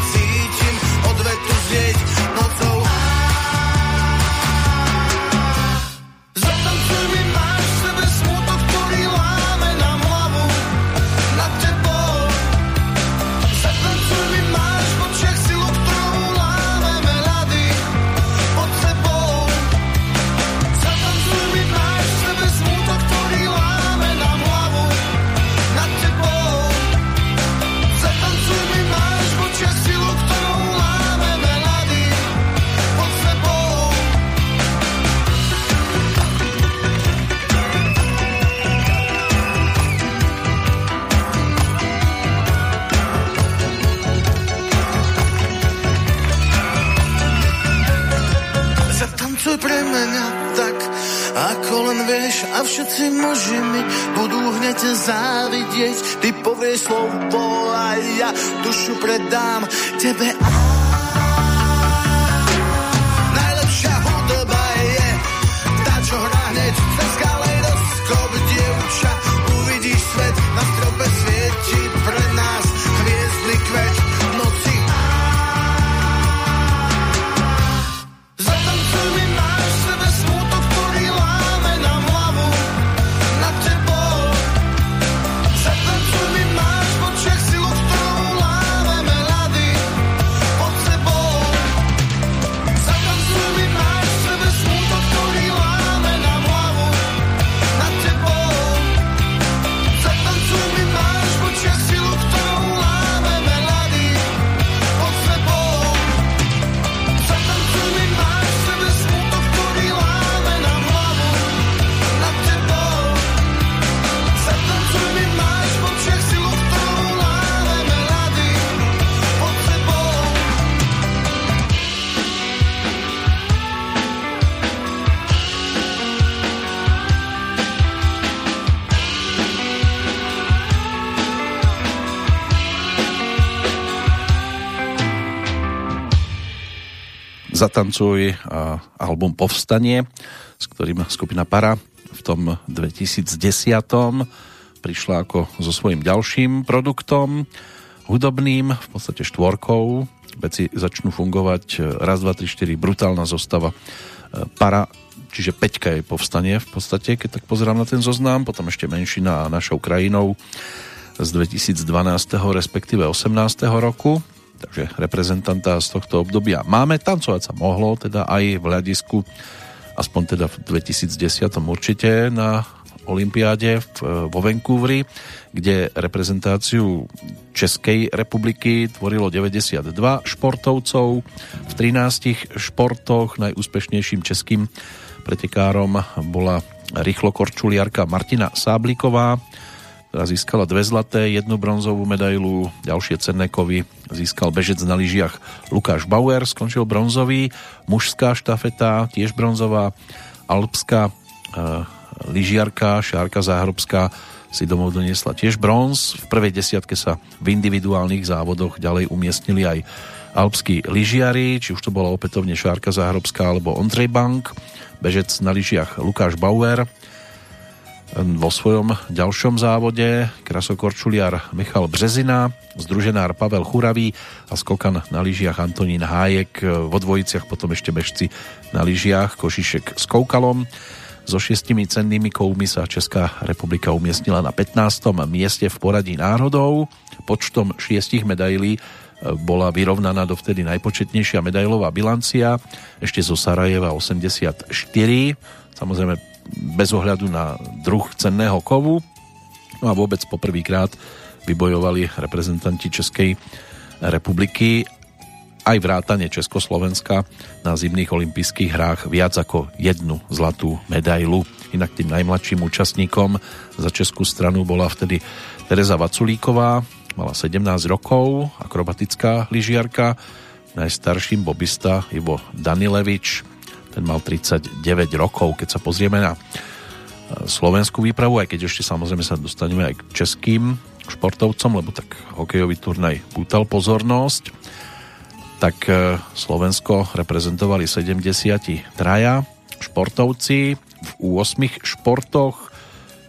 všetci muži mi budú hneď závidieť. Ty povieš slovo a ja dušu predám tebe. Najlepšia Zatancuj a album Povstanie, s ktorým skupina Para v tom 2010 prišla ako so svojím ďalším produktom hudobným, v podstate štvorkou. Veci začnú fungovať raz, dva, tri, štyri, brutálna zostava Para, čiže peťka je povstanie v podstate, keď tak pozerám na ten zoznam, potom ešte menšina našou krajinou z 2012. respektíve 18. roku takže reprezentanta z tohto obdobia máme. Tancovať sa mohlo, teda aj v hľadisku, aspoň teda v 2010 určite na Olympiáde v, vo Vancouveri, kde reprezentáciu Českej republiky tvorilo 92 športovcov. V 13 športoch najúspešnejším českým pretekárom bola rýchlokorčuliarka Martina Sábliková, získala dve zlaté, jednu bronzovú medailu, ďalšie cenné kovy získal bežec na lyžiach Lukáš Bauer, skončil bronzový, mužská štafeta, tiež bronzová, alpská e, lyžiarka Šárka Záhrobská si domov doniesla tiež bronz. V prvej desiatke sa v individuálnych závodoch ďalej umiestnili aj alpskí lyžiari, či už to bola opätovne Šárka Záhrobská alebo Ondrej Bank, bežec na lyžiach Lukáš Bauer, vo svojom ďalšom závode krasokorčuliar Michal Březina, združenár Pavel Churavý a skokan na lyžiach Antonín Hájek. Vo dvojiciach potom ešte bežci na lyžiach Košišek s Koukalom. So šiestimi cennými kovmi sa Česká republika umiestnila na 15. mieste v poradí národov. Počtom šiestich medailí e, bola vyrovnaná dovtedy najpočetnejšia medailová bilancia, ešte zo Sarajeva 84. Samozrejme bez ohľadu na druh cenného kovu. No a vôbec poprvýkrát vybojovali reprezentanti Českej republiky aj vrátane Československa na zimných olympijských hrách viac ako jednu zlatú medailu. Inak tým najmladším účastníkom za českú stranu bola vtedy Tereza Vaculíková, mala 17 rokov, akrobatická lyžiarka, najstarším bobista Ivo Danilevič, ten mal 39 rokov. Keď sa pozrieme na e, slovenskú výpravu, aj keď ešte samozrejme sa dostaneme aj k českým športovcom, lebo tak hokejový turnaj pútal pozornosť, tak e, Slovensko reprezentovali 70 traja športovci v 8 športoch,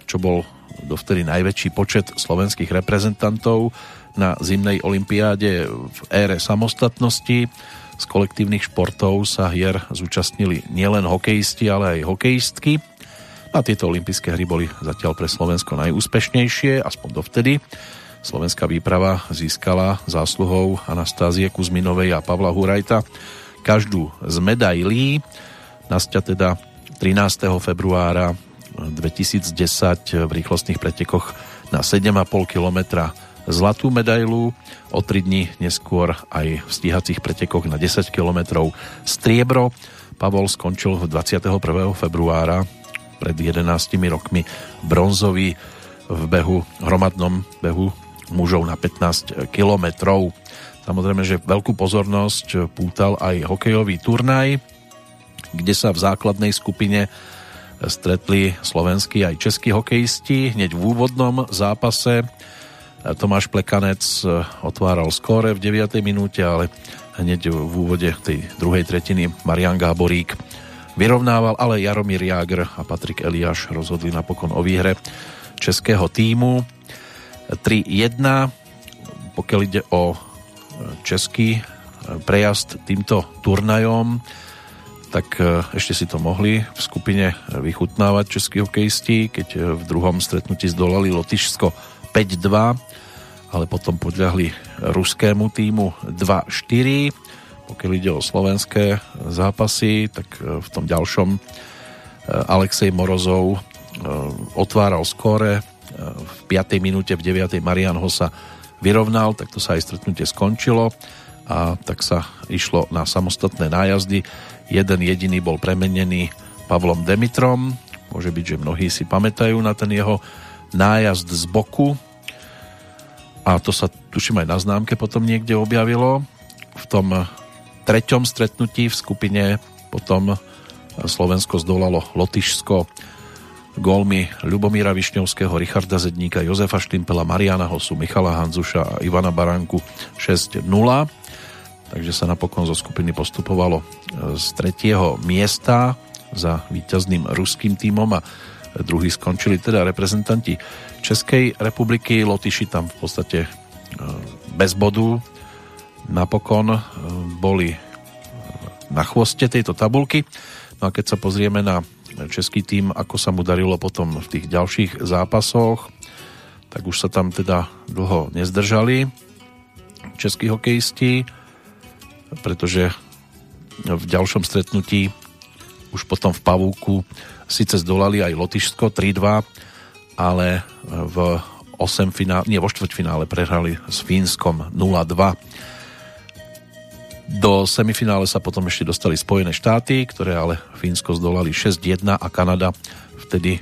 čo bol dovtedy najväčší počet slovenských reprezentantov na zimnej olympiáde v ére samostatnosti z kolektívnych športov sa hier zúčastnili nielen hokejisti, ale aj hokejistky. A tieto olympijské hry boli zatiaľ pre Slovensko najúspešnejšie, aspoň dovtedy. Slovenská výprava získala zásluhou Anastázie Kuzminovej a Pavla Hurajta každú z medailí. Nasťa teda 13. februára 2010 v rýchlostných pretekoch na 7,5 kilometra zlatú medailu, o 3 dní neskôr aj v stíhacích pretekoch na 10 km striebro. Pavol skončil 21. februára pred 11 rokmi bronzový v behu, hromadnom behu mužov na 15 kilometrov. Samozrejme, že veľkú pozornosť pútal aj hokejový turnaj, kde sa v základnej skupine stretli slovenskí aj českí hokejisti. Hneď v úvodnom zápase Tomáš Plekanec e, otváral skóre v 9. minúte, ale hneď v úvode tej druhej tretiny Marian Gáborík vyrovnával, ale Jaromír Jágr a Patrik Eliáš rozhodli napokon o výhre českého týmu 3-1. Pokiaľ ide o e, český e, prejazd týmto turnajom, tak ešte si to mohli v skupine vychutnávať českí hokejisti, keď v druhom stretnutí zdolali Lotyšsko 5-2 ale potom podľahli ruskému týmu 2-4. Pokiaľ ide o slovenské zápasy, tak e, v tom ďalšom e, Alexej Morozov e, otváral skóre v 5. minúte, v 9. Marian ho sa vyrovnal, tak to sa aj stretnutie skončilo a tak sa išlo na samostatné nájazdy. Jeden jediný bol premenený Pavlom Demitrom. Môže byť, že mnohí si pamätajú na ten jeho nájazd z boku, a to sa tuším aj na známke potom niekde objavilo. V tom treťom stretnutí v skupine potom Slovensko zdolalo Lotyšsko gólmi Ľubomíra Višňovského, Richarda Zedníka, Jozefa Štimpela, Mariana Hosu, Michala Hanzuša a Ivana Baranku 6-0. takže sa napokon zo skupiny postupovalo e, z tretieho miesta za víťazným ruským tímom a druhý skončili teda reprezentanti Českej republiky. Lotyši tam v podstate e, bez bodu napokon e, boli na chvoste tejto tabulky. No a keď sa pozrieme na český tým, ako sa mu darilo potom v tých ďalších zápasoch, tak už sa tam teda dlho nezdržali českí hokejisti, pretože v ďalšom stretnutí už potom v Pavúku síce zdolali aj Lotyšsko 3-2, ale v 8 finále, nie, vo štvrťfinále prehrali s Fínskom 0-2. Do semifinále sa potom ešte dostali Spojené štáty, ktoré ale Fínsko zdolali 6-1 a Kanada vtedy e,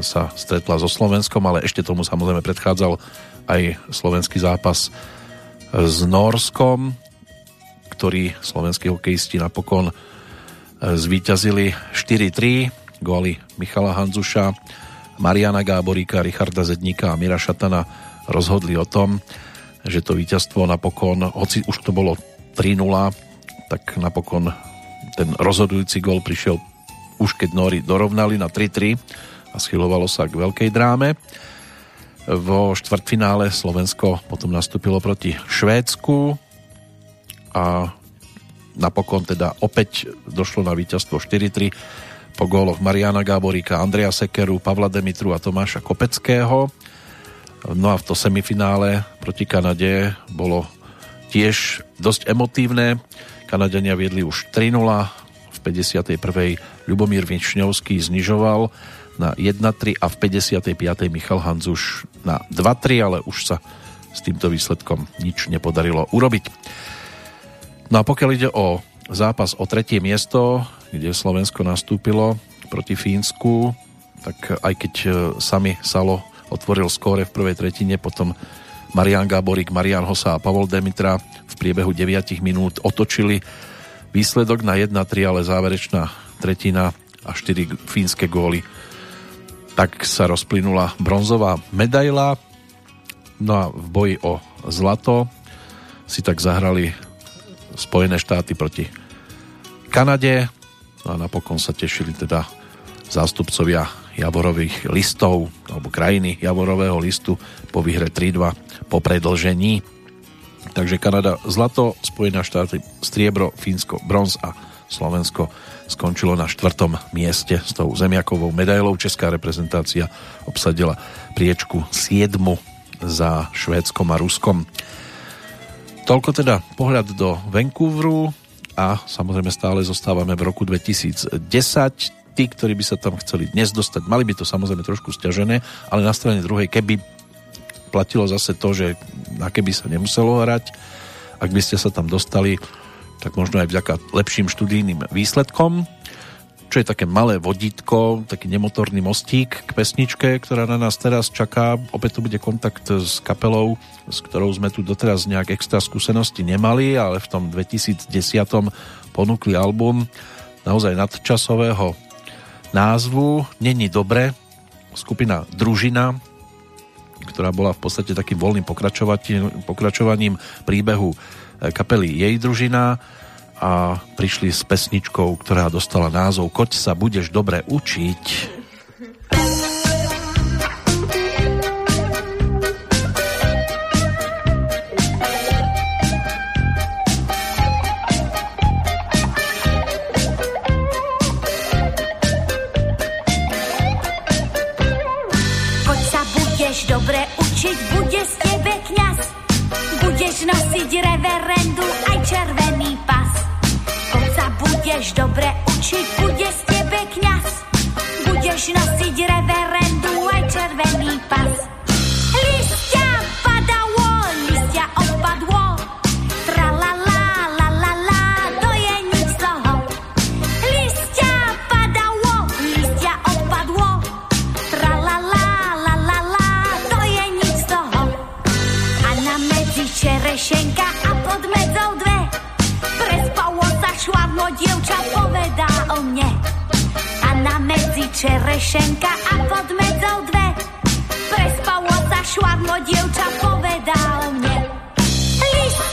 sa stretla so Slovenskom, ale ešte tomu samozrejme predchádzal aj slovenský zápas s Norskom, ktorý slovenskí hokejisti napokon zvíťazili 4-3 góly Michala Hanzuša, Mariana Gáboríka, Richarda Zedníka a Mira Šatana rozhodli o tom, že to víťazstvo napokon, hoci už to bolo 3-0, tak napokon ten rozhodujúci gól prišiel už keď Nóri dorovnali na 3-3 a schylovalo sa k veľkej dráme. Vo štvrtfinále Slovensko potom nastúpilo proti Švédsku a napokon teda opäť došlo na víťazstvo 4-3 po góloch Mariana Gáboríka, Andrea Sekeru, Pavla Demitru a Tomáša Kopeckého. No a v to semifinále proti Kanade bolo tiež dosť emotívne. Kanadiania viedli už 3-0, v 51. Ľubomír Višňovský znižoval na 1-3 a v 55. Michal Hanzuš na 2-3, ale už sa s týmto výsledkom nič nepodarilo urobiť. No a pokiaľ ide o zápas o tretie miesto, kde Slovensko nastúpilo proti Fínsku, tak aj keď e, sami Salo otvoril skóre v prvej tretine, potom Marian Gáborík, Marian Hosa a Pavol Demitra v priebehu 9 minút otočili výsledok na 1-3, ale záverečná tretina a 4 fínske góly. Tak sa rozplynula bronzová medaila. No a v boji o zlato si tak zahrali Spojené štáty proti Kanade a napokon sa tešili teda zástupcovia Javorových listov alebo krajiny Javorového listu po výhre 3-2 po predlžení. Takže Kanada zlato, Spojené štáty striebro, Fínsko bronz a Slovensko skončilo na štvrtom mieste s tou zemiakovou medailou. Česká reprezentácia obsadila priečku 7 za Švédskom a Ruskom. Toľko teda pohľad do Vancouveru a samozrejme stále zostávame v roku 2010. Tí, ktorí by sa tam chceli dnes dostať, mali by to samozrejme trošku stiažené, ale na strane druhej, keby platilo zase to, že na keby sa nemuselo hrať, ak by ste sa tam dostali, tak možno aj vďaka lepším študijným výsledkom, čo je také malé vodítko, taký nemotorný mostík k pesničke, ktorá na nás teraz čaká. Opäť tu bude kontakt s kapelou, s ktorou sme tu doteraz nejak extra skúsenosti nemali, ale v tom 2010 ponúkli album naozaj nadčasového názvu. Není dobre, skupina Družina, ktorá bola v podstate takým voľným pokračovaním príbehu kapely Jej družina a prišli s pesničkou, ktorá dostala názov Koď sa budeš dobre učiť. Dobre učiť, bude z tebe kňaz. Budeš nosiť reverendu aj budeš dobre učiť, bude z tebe kňaz. Budeš nosiť reverendu aj červený pas. Dievča povedá o mne. A na medzi čerešenka a pod medzou dve. Prespalo sa švadlo, dievča povedá o mne. Listia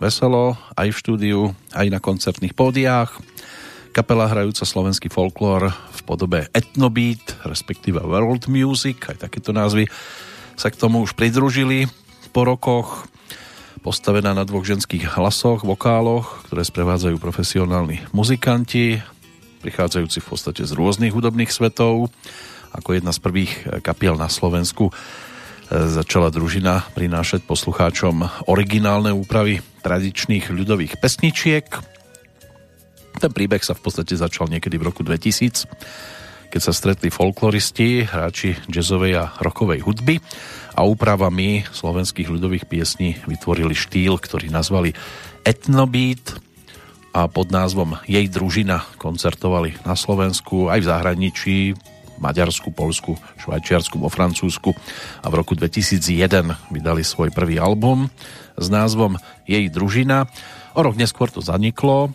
veselo, aj v štúdiu, aj na koncertných pódiách. Kapela hrajúca slovenský folklór v podobe Etnobeat, respektíve World Music, aj takéto názvy sa k tomu už pridružili po rokoch. Postavená na dvoch ženských hlasoch, vokáloch, ktoré sprevádzajú profesionálni muzikanti, prichádzajúci v podstate z rôznych hudobných svetov. Ako jedna z prvých kapiel na Slovensku začala družina prinášať poslucháčom originálne úpravy tradičných ľudových pesničiek. Ten príbeh sa v podstate začal niekedy v roku 2000, keď sa stretli folkloristi, hráči jazzovej a rockovej hudby a úpravami slovenských ľudových piesní vytvorili štýl, ktorý nazvali Etnobeat a pod názvom Jej družina koncertovali na Slovensku aj v zahraničí, Maďarsku, Polsku, Švajčiarsku, vo Francúzsku a v roku 2001 vydali svoj prvý album s názvom Jej družina. O rok neskôr to zaniklo,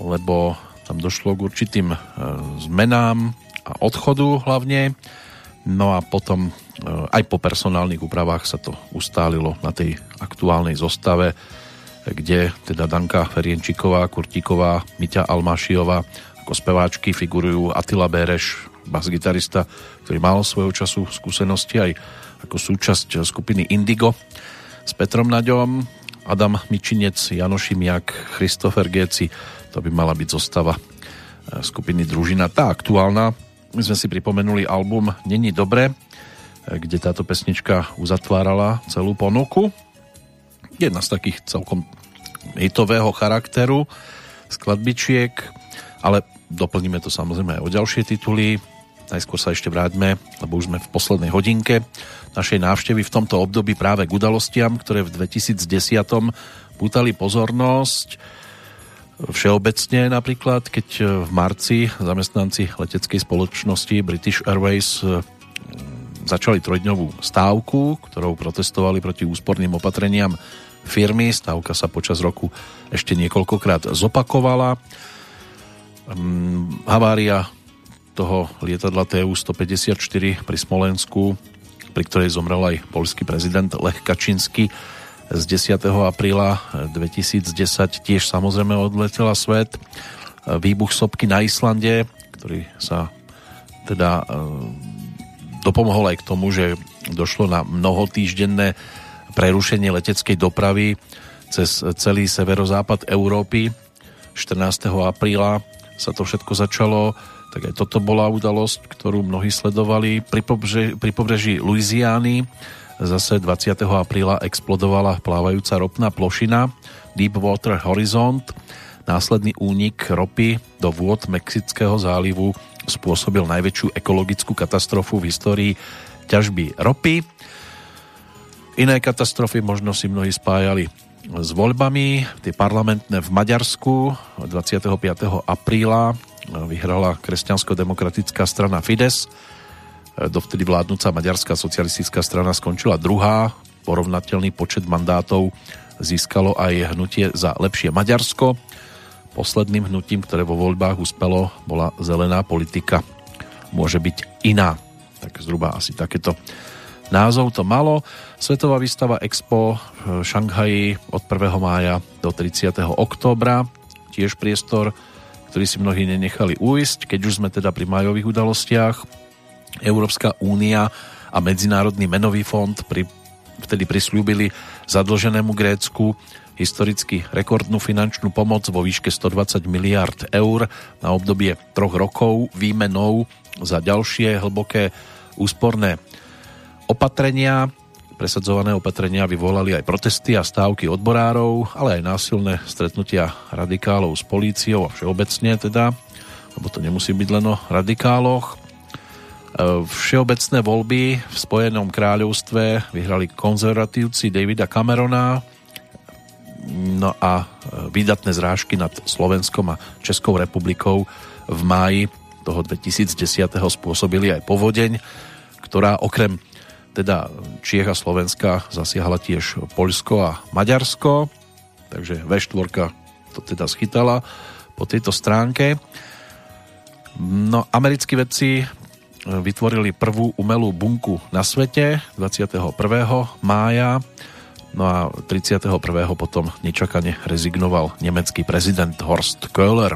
lebo tam došlo k určitým e, zmenám a odchodu hlavne. No a potom e, aj po personálnych úpravách sa to ustálilo na tej aktuálnej zostave, kde teda Danka Ferienčiková, Kurtíková, Miťa Almášiová ako speváčky figurujú Attila Béreš, bas-gitarista, ktorý mal svojho času skúsenosti aj ako súčasť skupiny Indigo s Petrom Naďom, Adam Mičinec, Jano Šimiak, Christopher Géci, to by mala byť zostava eh, skupiny Družina. Tá aktuálna, my sme si pripomenuli album Není dobre, eh, kde táto pesnička uzatvárala celú ponuku. Jedna z takých celkom hitového charakteru skladbičiek, ale doplníme to samozrejme aj o ďalšie tituly. Najskôr sa ešte vráťme, lebo už sme v poslednej hodinke našej návštevy v tomto období práve k udalostiam, ktoré v 2010 pútali pozornosť. Všeobecne napríklad, keď v marci zamestnanci leteckej spoločnosti British Airways mm, začali trojdňovú stávku, ktorou protestovali proti úsporným opatreniam firmy. Stávka sa počas roku ešte niekoľkokrát zopakovala. Um, havária toho lietadla TU-154 pri Smolensku, pri ktorej zomrel aj polský prezident Lech Kačinsky z 10. apríla 2010 tiež samozrejme odletela svet. Výbuch sopky na Islande, ktorý sa teda e, dopomohol aj k tomu, že došlo na mnohotýždenné prerušenie leteckej dopravy cez celý severozápad Európy. 14. apríla sa to všetko začalo, tak aj toto bola udalosť, ktorú mnohí sledovali. Pri, pobreží, pri pobreží Louisiany zase 20. apríla explodovala plávajúca ropná plošina Deepwater Horizont. Následný únik ropy do vôd Mexického zálivu spôsobil najväčšiu ekologickú katastrofu v histórii ťažby ropy. Iné katastrofy možno si mnohí spájali s voľbami. Tie parlamentné v Maďarsku 25. apríla vyhrala kresťansko-demokratická strana Fides. Dovtedy vládnúca maďarská socialistická strana skončila druhá. Porovnateľný počet mandátov získalo aj hnutie za lepšie Maďarsko. Posledným hnutím, ktoré vo voľbách uspelo, bola zelená politika. Môže byť iná. Tak zhruba asi takéto názov to malo. Svetová výstava Expo v Šanghaji od 1. mája do 30. októbra. Tiež priestor, ktorý si mnohí nenechali uísť, keď už sme teda pri majových udalostiach. Európska únia a Medzinárodný menový fond pri, vtedy prislúbili zadlženému Grécku historicky rekordnú finančnú pomoc vo výške 120 miliard eur na obdobie troch rokov výmenou za ďalšie hlboké úsporné opatrenia. Presadzované opatrenia vyvolali aj protesty a stávky odborárov, ale aj násilné stretnutia radikálov s políciou a všeobecne teda, lebo to nemusí byť len o radikáloch. E, všeobecné voľby v Spojenom kráľovstve vyhrali konzervatívci Davida Camerona, No a e, výdatné zrážky nad Slovenskom a Českou republikou v máji toho 2010. spôsobili aj povodeň, ktorá okrem teda Čiech a Slovenska zasiahla tiež Poľsko a Maďarsko, takže V4 to teda schytala po tejto stránke. No, americkí vedci e, vytvorili prvú umelú bunku na svete 21. mája No a 31. potom nečakane rezignoval nemecký prezident Horst Köhler.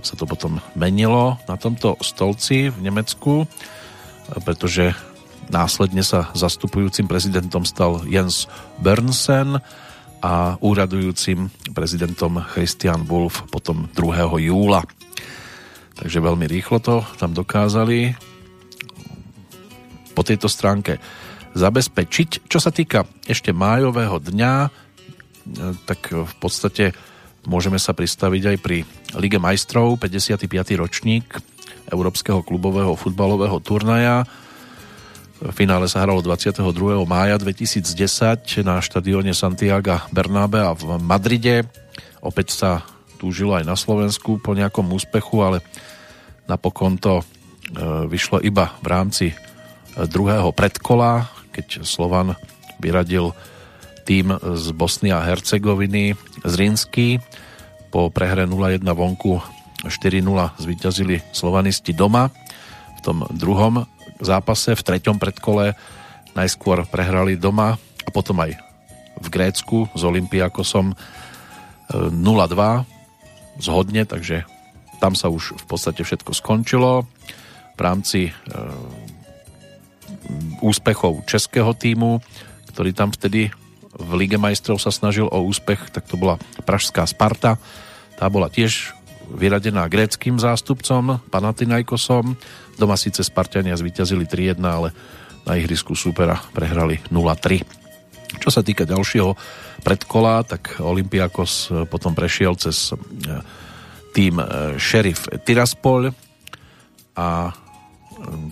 Sa to potom menilo na tomto stolci v Nemecku, pretože následne sa zastupujúcim prezidentom stal Jens Bernsen a úradujúcim prezidentom Christian Wolf potom 2. júla. Takže veľmi rýchlo to tam dokázali po tejto stránke zabezpečiť. Čo sa týka ešte májového dňa, e, tak v podstate môžeme sa pristaviť aj pri Lige majstrov, 55. ročník Európskeho klubového futbalového turnaja. Finále sa hralo 22. mája 2010 na štadióne Santiago Bernabe a v Madride. Opäť sa túžilo aj na Slovensku po nejakom úspechu, ale napokon to e, vyšlo iba v rámci e, druhého predkola keď Slovan vyradil tým z Bosny a Hercegoviny z Rinsky. Po prehre 0-1 vonku 4-0 zvíťazili slovanisti doma. V tom druhom zápase, v treťom predkole najskôr prehrali doma a potom aj v Grécku s Olympiakosom 0-2 zhodne, takže tam sa už v podstate všetko skončilo. V rámci e, úspechov českého týmu, ktorý tam vtedy v Lige majstrov sa snažil o úspech, tak to bola Pražská Sparta. Tá bola tiež vyradená gréckým zástupcom, Panathinaikosom. Doma síce Spartania zvíťazili 3-1, ale na ihrisku supera prehrali 0-3. Čo sa týka ďalšieho predkola, tak Olympiakos potom prešiel cez e, tým e, Sheriff Tiraspol a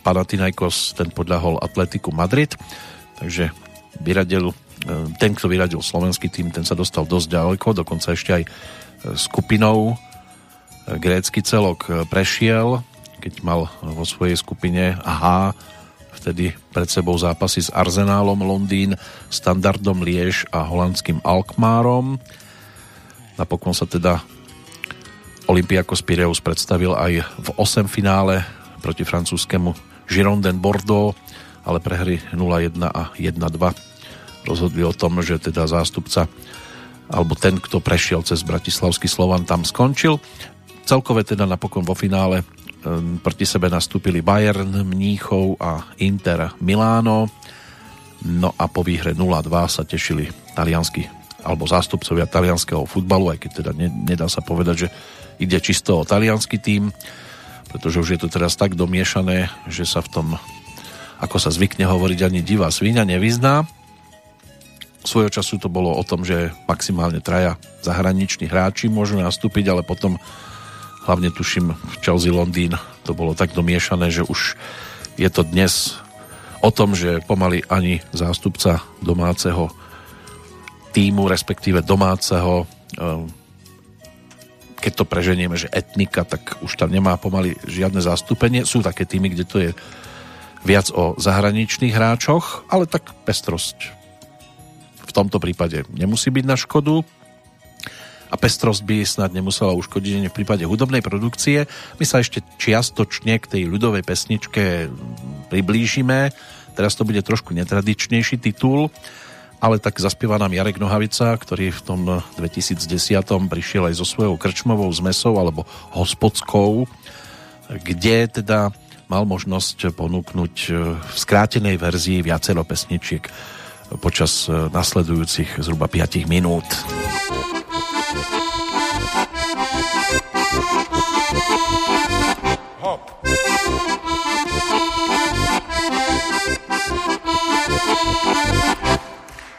Panathinaikos ten podľahol Atletiku Madrid, takže vyradil, e, ten, kto vyradil slovenský tým, ten sa dostal dosť ďaleko, dokonca ešte aj e, skupinou e, grécky celok prešiel, keď mal vo svojej skupine aha, vtedy pred sebou zápasy s Arzenálom Londýn, Standardom Liež a holandským Alkmárom. Napokon sa teda Olympiakos Pireus predstavil aj v 8 finále proti francúzskému Girondin Bordeaux, ale prehry 0-1 a 1-2 rozhodli o tom, že teda zástupca alebo ten, kto prešiel cez Bratislavský Slovan, tam skončil. Celkové teda napokon vo finále proti sebe nastúpili Bayern, Mníchov a Inter Miláno. No a po výhre 0-2 sa tešili taliansky alebo zástupcovia talianského futbalu, aj keď teda nedá sa povedať, že ide čisto o talianský tým, pretože už je to teraz tak domiešané, že sa v tom, ako sa zvykne hovoriť, ani divá svíňa nevyzná. Svojho času to bolo o tom, že maximálne traja zahraniční hráči môžu nastúpiť, ale potom hlavne tuším v Chelsea Londýn to bolo tak domiešané, že už je to dnes o tom, že pomaly ani zástupca domáceho týmu, respektíve domáceho ehm, keď to preženieme, že etnika, tak už tam nemá pomaly žiadne zastúpenie. Sú také týmy, kde to je viac o zahraničných hráčoch, ale tak pestrosť v tomto prípade nemusí byť na škodu a pestrosť by snad nemusela uškodiť ani v prípade hudobnej produkcie. My sa ešte čiastočne k tej ľudovej pesničke priblížime. Teraz to bude trošku netradičnejší titul, ale tak zaspieva nám Jarek Nohavica, ktorý v tom 2010 prišiel aj so svojou krčmovou zmesou alebo hospodskou, kde teda mal možnosť ponúknuť v skrátenej verzii viacero pesničiek počas nasledujúcich zhruba 5 minút.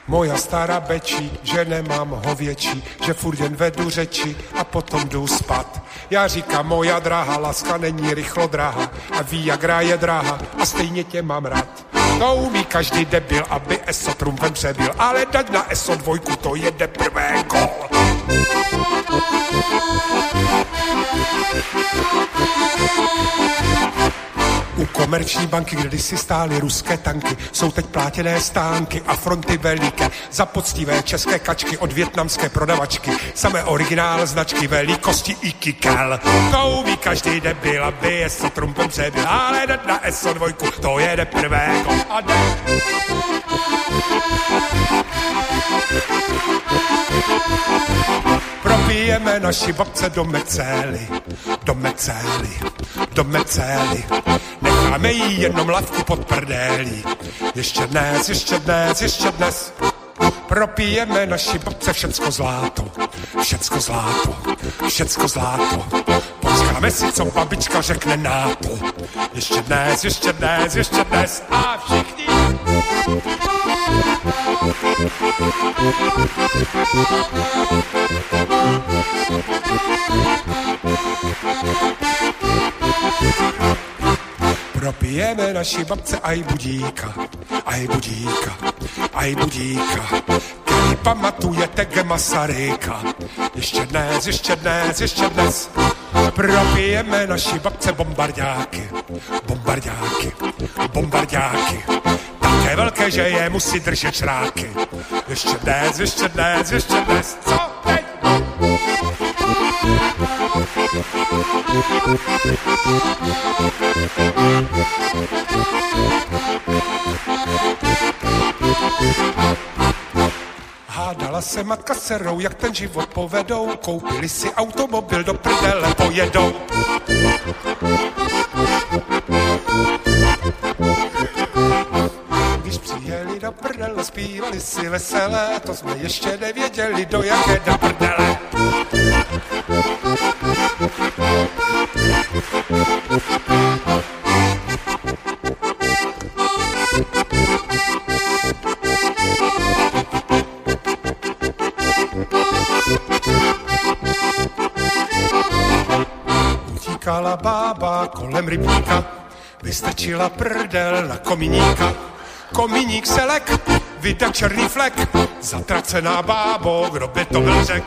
Moja stará bečí, že nemám hověčí, že furt jen vedu řeči a potom jdu spat. Já říkám, moja drahá, láska není rychlo drahá a ví, jak je dráha a stejně tě mám rád. To umí každý debil, aby ESO trumfem přebil, ale dať na ESO dvojku, to jede prvé gol. U komerční banky, kde si stály ruské tanky, jsou teď plátěné stánky a fronty veliké za poctivé české kačky od větnamské prodavačky. Samé originál značky velikosti i kikel. To umí každý debil, aby je so trumpem přebil, ale na SO2 to jede prvého. A jde. Propijeme naši babce do mecély, do mecély, do mecély. Necháme jí jenom lavku pod prdélí. Ještě dnes, ještě dnes, ještě dnes. Propijeme naši babce všecko zláto, všecko zláto, všecko zláto. Počkáme si, co babička řekne na to. Ještě dnes, ještě dnes, ještě dnes a všichni. Propijeme naši babce aj budíka, aj budíka, aj budíka. Který pamatujete ge Masaryka. Ještě dnes, ještě dnes, ještě dnes. Propijeme naši babce bombardáky, bombardáky, bombardáky. Také velké, že je musí držet šráky. Ještě dnes, ještě dnes, ještě dnes. Co Hádala se matka s dcerou, jak ten život povedou, koupili si automobil, do prdele pojedou. Když přijeli do prdele, zpívali si veselé, to jsme ještě nevěděli, do jaké do prdele. Vystrčila prdel na kominíka. Kominík se lek, vydá černý flek, zatracená bábo, kdo by to byl řek.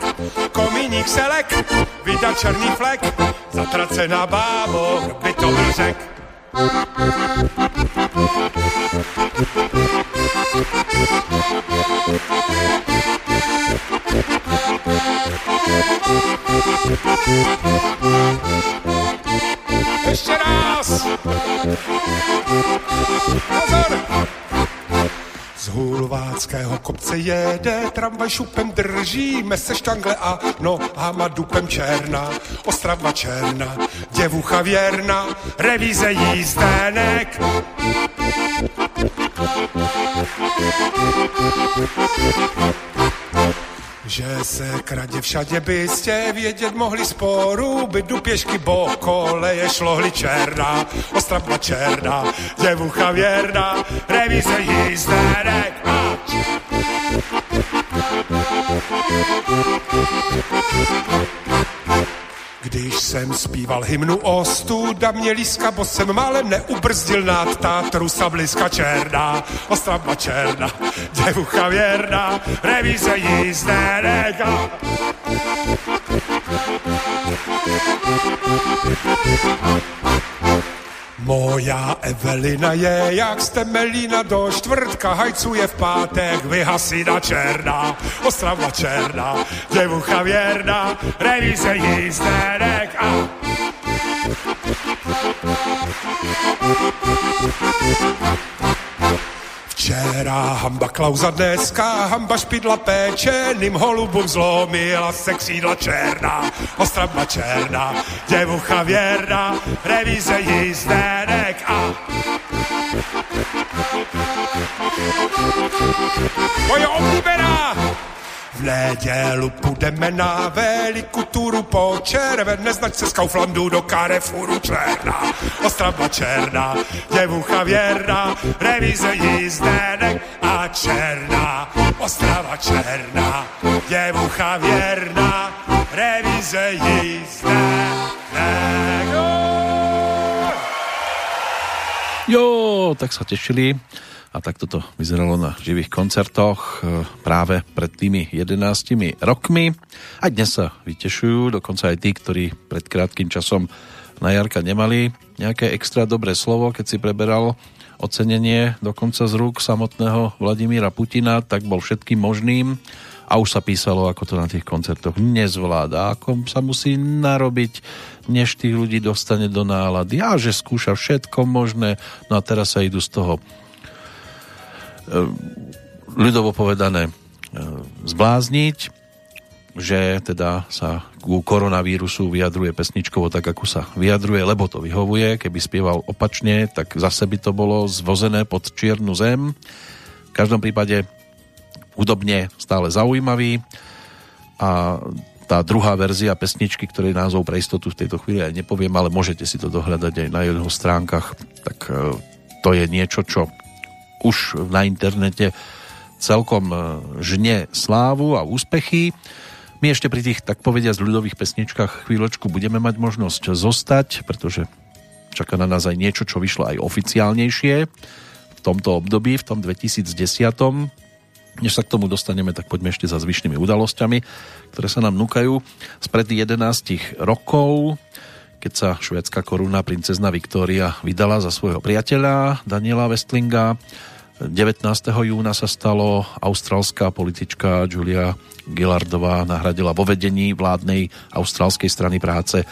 Kominík se lek, vydá černý flek, zatracená bábo, kdo by to byl řek. Ještě raz! Hulváckého kopce jede, tramvaj šupem držíme se štangle a nohama dupem černá. Ostrava černá, děvucha věrná, revize jízdenek. Že se kradě všade byste vědět mohli sporu, bydu pěšky bo koleje šlohli černá, ostrava černá, děvucha věrná, revize jízdenek. Když jsem zpíval hymnu ostuda, mě líska, bo jsem málem neubrzdil nad Tatru sabliska černá, ostrava černá, děvucha věrná, revize jízdenek. A... Moja Evelina je jak z Temelína do čtvrtka, hajcuje v pátek, vyhasina černá, ostrava černá, děvucha věrná, revize jízdenek a... Včera hamba klauza dneska, hamba špidla pečeným holubům zlomila se křídla černá, ostrava černá, děvucha věrná, revize jízdenek a... Moje oblíbená! V nedělu půjdeme na velikou turu po červené značce z Kauflandu do Carrefouru černá, ostrava černá, děvucha věrná, revize jízdenek a černá, ostrava černá, děvucha věrná, revize jízdenek. Jo, tak sa tešili a takto to vyzeralo na živých koncertoch e, práve pred tými 11 rokmi. A dnes sa vytešujú, dokonca aj tí, ktorí pred krátkým časom na Jarka nemali nejaké extra dobré slovo, keď si preberal ocenenie dokonca z rúk samotného Vladimíra Putina, tak bol všetkým možným. A už sa písalo, ako to na tých koncertoch nezvláda, ako sa musí narobiť, než tých ľudí dostane do nálady. A že skúša všetko možné, no a teraz sa idú z toho ľudovo povedané e, zblázniť, že teda sa ku koronavírusu vyjadruje pesničkovo tak, ako sa vyjadruje, lebo to vyhovuje. Keby spieval opačne, tak zase by to bolo zvozené pod čiernu zem. V každom prípade hudobne stále zaujímavý a tá druhá verzia pesničky, ktorej názov pre istotu v tejto chvíli aj nepoviem, ale môžete si to dohľadať aj na jeho stránkach, tak e, to je niečo, čo už na internete celkom e, žne slávu a úspechy. My ešte pri tých, tak povedia, z ľudových pesničkách chvíľočku budeme mať možnosť zostať, pretože čaká na nás aj niečo, čo vyšlo aj oficiálnejšie v tomto období, v tom 2010. Než sa k tomu dostaneme, tak poďme ešte za zvyšnými udalosťami, ktoré sa nám núkajú. Spred 11 rokov, keď sa švédska koruna princezna Viktória vydala za svojho priateľa Daniela Westlinga. 19. júna sa stalo austrálska politička Julia Gillardová nahradila vo vedení vládnej austrálskej strany práce e,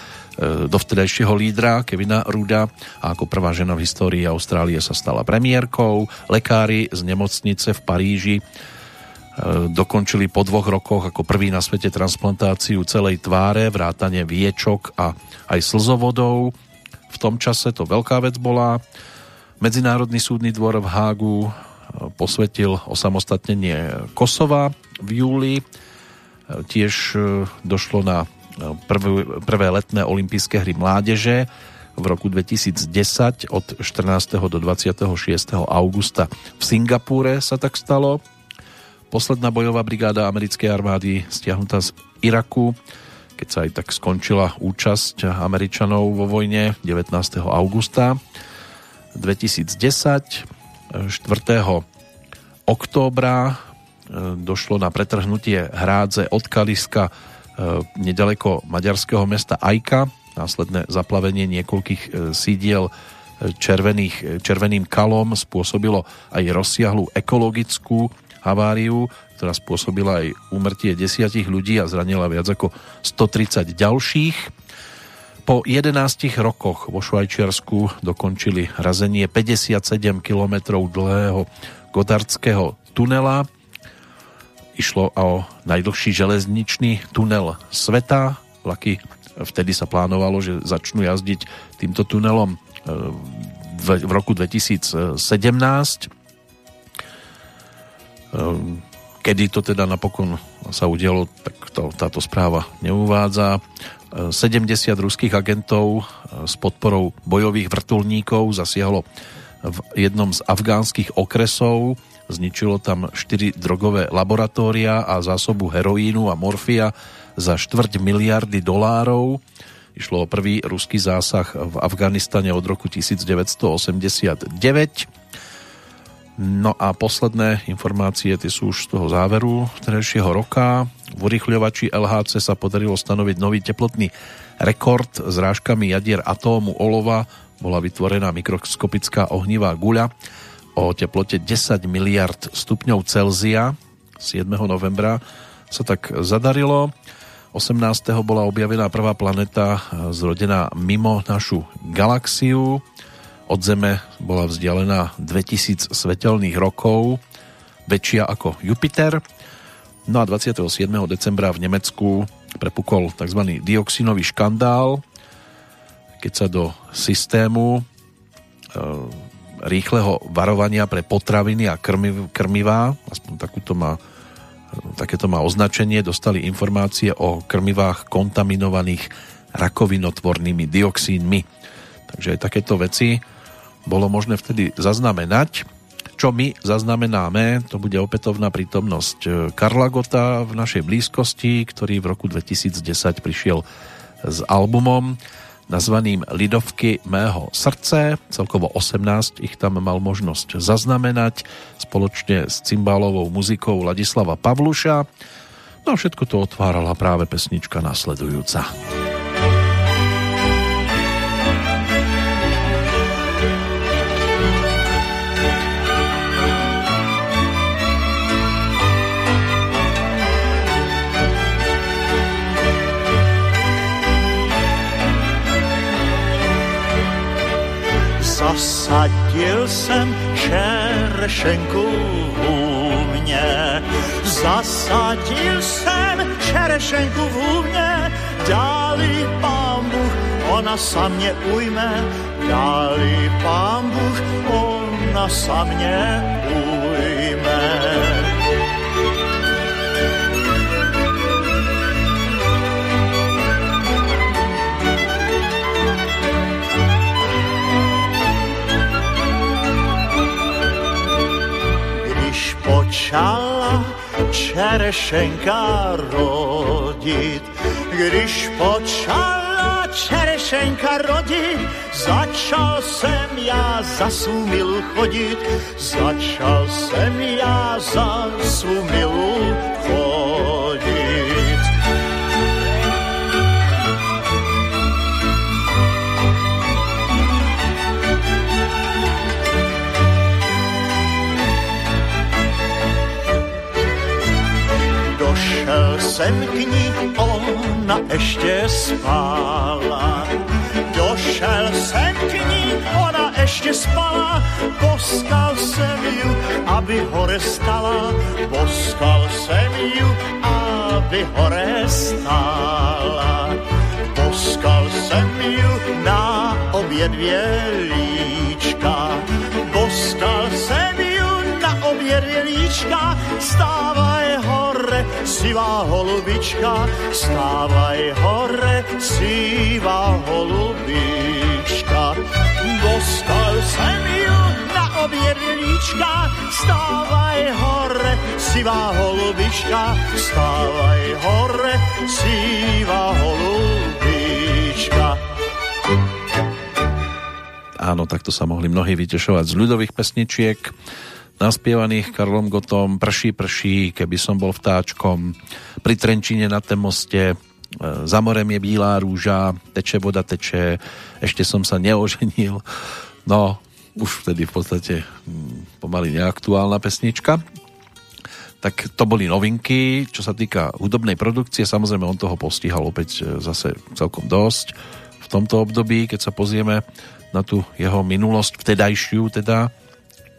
dovtedajšieho lídra Kevina Ruda a ako prvá žena v histórii Austrálie sa stala premiérkou. Lekári z nemocnice v Paríži e, dokončili po dvoch rokoch ako prvý na svete transplantáciu celej tváre, vrátane viečok a aj slzovodov. V tom čase to veľká vec bola. Medzinárodný súdny dvor v Hágu e, posvetil osamostatnenie Kosova v júli. E, Tiež e, došlo na prvé, prvé letné olympijské hry mládeže v roku 2010 od 14. do 26. augusta v Singapúre sa tak stalo. Posledná bojová brigáda americkej armády stiahnutá z Iraku, keď sa aj tak skončila účasť Američanov vo vojne 19. augusta 2010. 4. októbra e, došlo na pretrhnutie hrádze od Kaliska e, nedaleko maďarského mesta Ajka. Následné zaplavenie niekoľkých e, sídiel červených, červeným kalom spôsobilo aj rozsiahlu ekologickú haváriu, ktorá spôsobila aj úmrtie desiatich ľudí a zranila viac ako 130 ďalších. Po 11 rokoch vo Švajčiarsku dokončili razenie 57 km dlhého godardského tunela. Išlo o najdlhší železničný tunel sveta. Vlaky vtedy sa plánovalo, že začnú jazdiť týmto tunelom e, v roku 2017. Ehm, kedy to teda napokon sa udialo, tak to, táto správa neuvádza. 70 ruských agentov e, s podporou bojových vrtulníkov zasiahlo v jednom z afgánskych okresov. Zničilo tam 4 drogové laboratória a zásobu heroínu a morfia za štvrť miliardy dolárov. Išlo o prvý ruský zásah v Afganistane od roku 1989. No a posledné informácie, tie sú už z toho záveru terajšieho roka. V urychľovači LHC sa podarilo stanoviť nový teplotný rekord s rážkami jadier atómu olova. Bola vytvorená mikroskopická ohnivá guľa o teplote 10 miliard stupňov Celzia. 7. novembra sa tak zadarilo. 18. bola objavená prvá planeta zrodená mimo našu galaxiu. Od Zeme bola vzdialená 2000 svetelných rokov, väčšia ako Jupiter. No a 27. decembra v Nemecku prepukol tzv. dioxinový škandál, keď sa do systému e, rýchleho varovania pre potraviny a krmiv, krmivá, aspoň takúto má, takéto má označenie, dostali informácie o krmivách kontaminovaných rakovinotvornými dioxínmi. Takže aj takéto veci bolo možné vtedy zaznamenať čo my zaznamenáme, to bude opätovná prítomnosť e, Karla Gota v našej blízkosti, ktorý v roku 2010 prišiel s albumom nazvaným Lidovky mého srdce. Celkovo 18 ich tam mal možnosť zaznamenať spoločne s cymbálovou muzikou Ladislava Pavluša. No a všetko to otvárala práve pesnička nasledujúca. Zasadil jsem čerešenku v mě, zasadil jsem čerešenku v mě, dáli pán Bůh, ona sa mě ujme, dáli pán Bůh, ona sa mě ujme. Začala čerešenka rodit. Když počala čerešenka rodit, začal jsem já za svou chodit. Začal jsem já za svou chodit. Jsem k ní, ona ještě spala. Došel jsem k ní, ona ještě spala. Poskal jsem ju, aby hore stala. Poskal jsem ju, aby hore stala. Poskal jsem ju na obě dvě líčka. Poskal jsem ju na obě dvě líčka. Hore, sivá holubička, stávaj hore, sivá holubička. Dostal jsem ju na obě líčka, stávaj hore, sivá holubička, stávaj hore, sivá holubička. Áno, takto sa mohli mnohí vytešovať z ľudových pesničiek naspievaných Karlom Gotom Prší, prší, keby som bol vtáčkom pri Trenčine na tém moste e, za morem je bílá rúža, teče voda teče, ešte som sa neoženil. No, už vtedy v podstate hm, pomaly neaktuálna pesnička. Tak to boli novinky, čo sa týka hudobnej produkcie. Samozrejme, on toho postihal opäť e, zase celkom dosť. V tomto období, keď sa pozrieme na tú jeho minulosť vtedajšiu, teda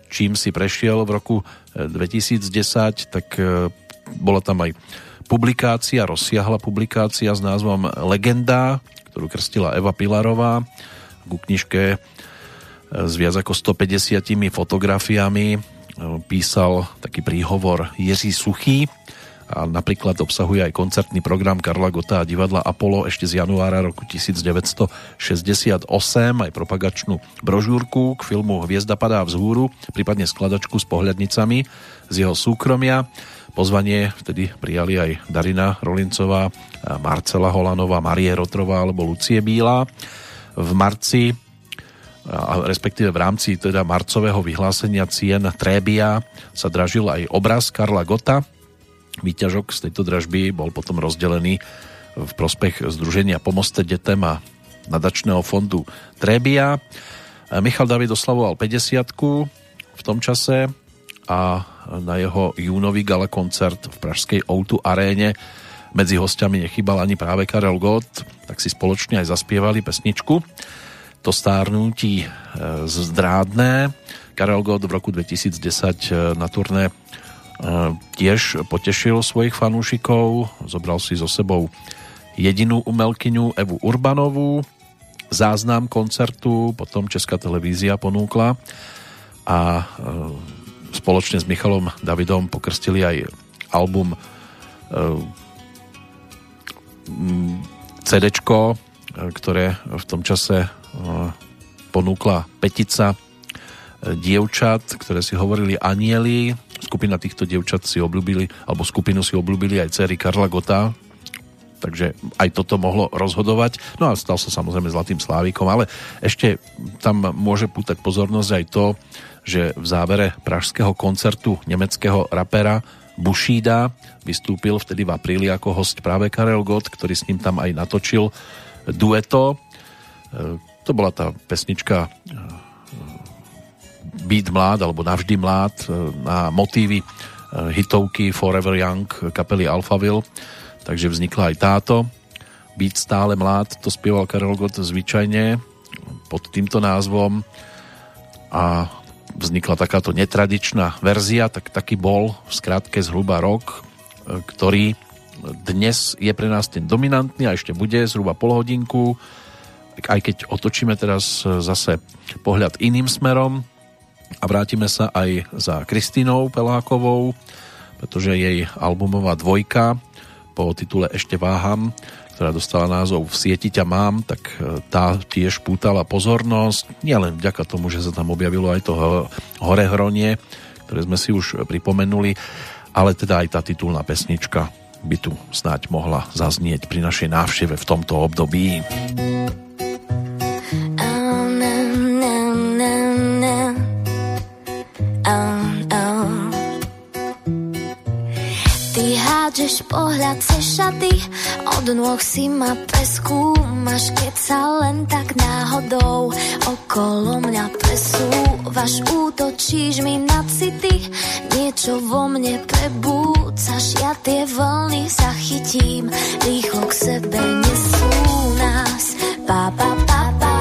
čím si prešiel v roku 2010, tak bola tam aj publikácia, rozsiahla publikácia s názvom Legenda, ktorú krstila Eva Pilarová ku knižke s viac ako 150 fotografiami písal taký príhovor Jiří Suchý a napríklad obsahuje aj koncertný program Karla Gota a divadla Apollo ešte z januára roku 1968, aj propagačnú brožúrku k filmu Hviezda padá vzhúru, prípadne skladačku s pohľadnicami z jeho súkromia. Pozvanie vtedy prijali aj Darina Rolincová, Marcela Holanová, Marie Rotrová alebo Lucie Bílá. V marci respektíve v rámci teda marcového vyhlásenia cien Trébia sa dražil aj obraz Karla Gota. Výťažok z tejto dražby bol potom rozdelený v prospech Združenia Pomozte detem a nadačného fondu Trébia. Michal David oslavoval 50 v tom čase a na jeho júnový gala koncert v pražskej Outu aréne medzi hostiami nechybal ani práve Karel Gott, tak si spoločne aj zaspievali pesničku to stárnutí e, zdrádné. Karel Gott v roku 2010 e, na turné tiež potešil svojich fanúšikov, zobral si so sebou jedinú umelkyňu Evu Urbanovú, záznam koncertu, potom Česká televízia ponúkla a spoločne s Michalom Davidom pokrstili aj album CD, ktoré v tom čase ponúkla petica. e, dievčat, ktoré si hovorili anieli. Skupina týchto dievčat si obľúbili, alebo skupinu si obľúbili aj cery Karla Gota, takže aj toto mohlo rozhodovať. No a stal sa samozrejme Zlatým Slávikom, ale ešte tam môže pútať pozornosť aj to, že v závere pražského koncertu nemeckého rapera Bušída vystúpil vtedy v apríli ako host práve Karel Gott, ktorý s ním tam aj natočil dueto e, to bola tá pesnička Beat mlád alebo Navždy mlád eh, na motívy eh, hitovky Forever Young kapely Alphaville. Takže vznikla aj táto. Byť stále mlád, to spieval Karel Gott zvyčajne pod týmto názvom a vznikla takáto netradičná verzia, tak taký bol v skratke zhruba rok, ktorý dnes je pre nás ten dominantný a ešte bude zhruba pol hodinku aj keď otočíme teraz e, zase pohľad iným smerom a vrátime sa aj za Kristínou Pelákovou, pretože jej albumová dvojka po titule Ešte váham, ktorá dostala názov V sieti ťa mám, tak e, tá tiež pútala pozornosť, nielen vďaka tomu, že sa tam objavilo aj to horehronie, ktoré sme si už pripomenuli, ale teda aj tá titulná pesnička by tu snáď mohla zaznieť pri našej návšteve v tomto období. Hádžeš pohľad cez šaty, od nôh si ma preskúmaš, keď sa len tak náhodou okolo mňa presúvaš, útočíš mi na city, niečo vo mne prebúcaš, ja tie vlny zachytím, rýchlo k sebe nesú nás, pa, pa, pa, pa,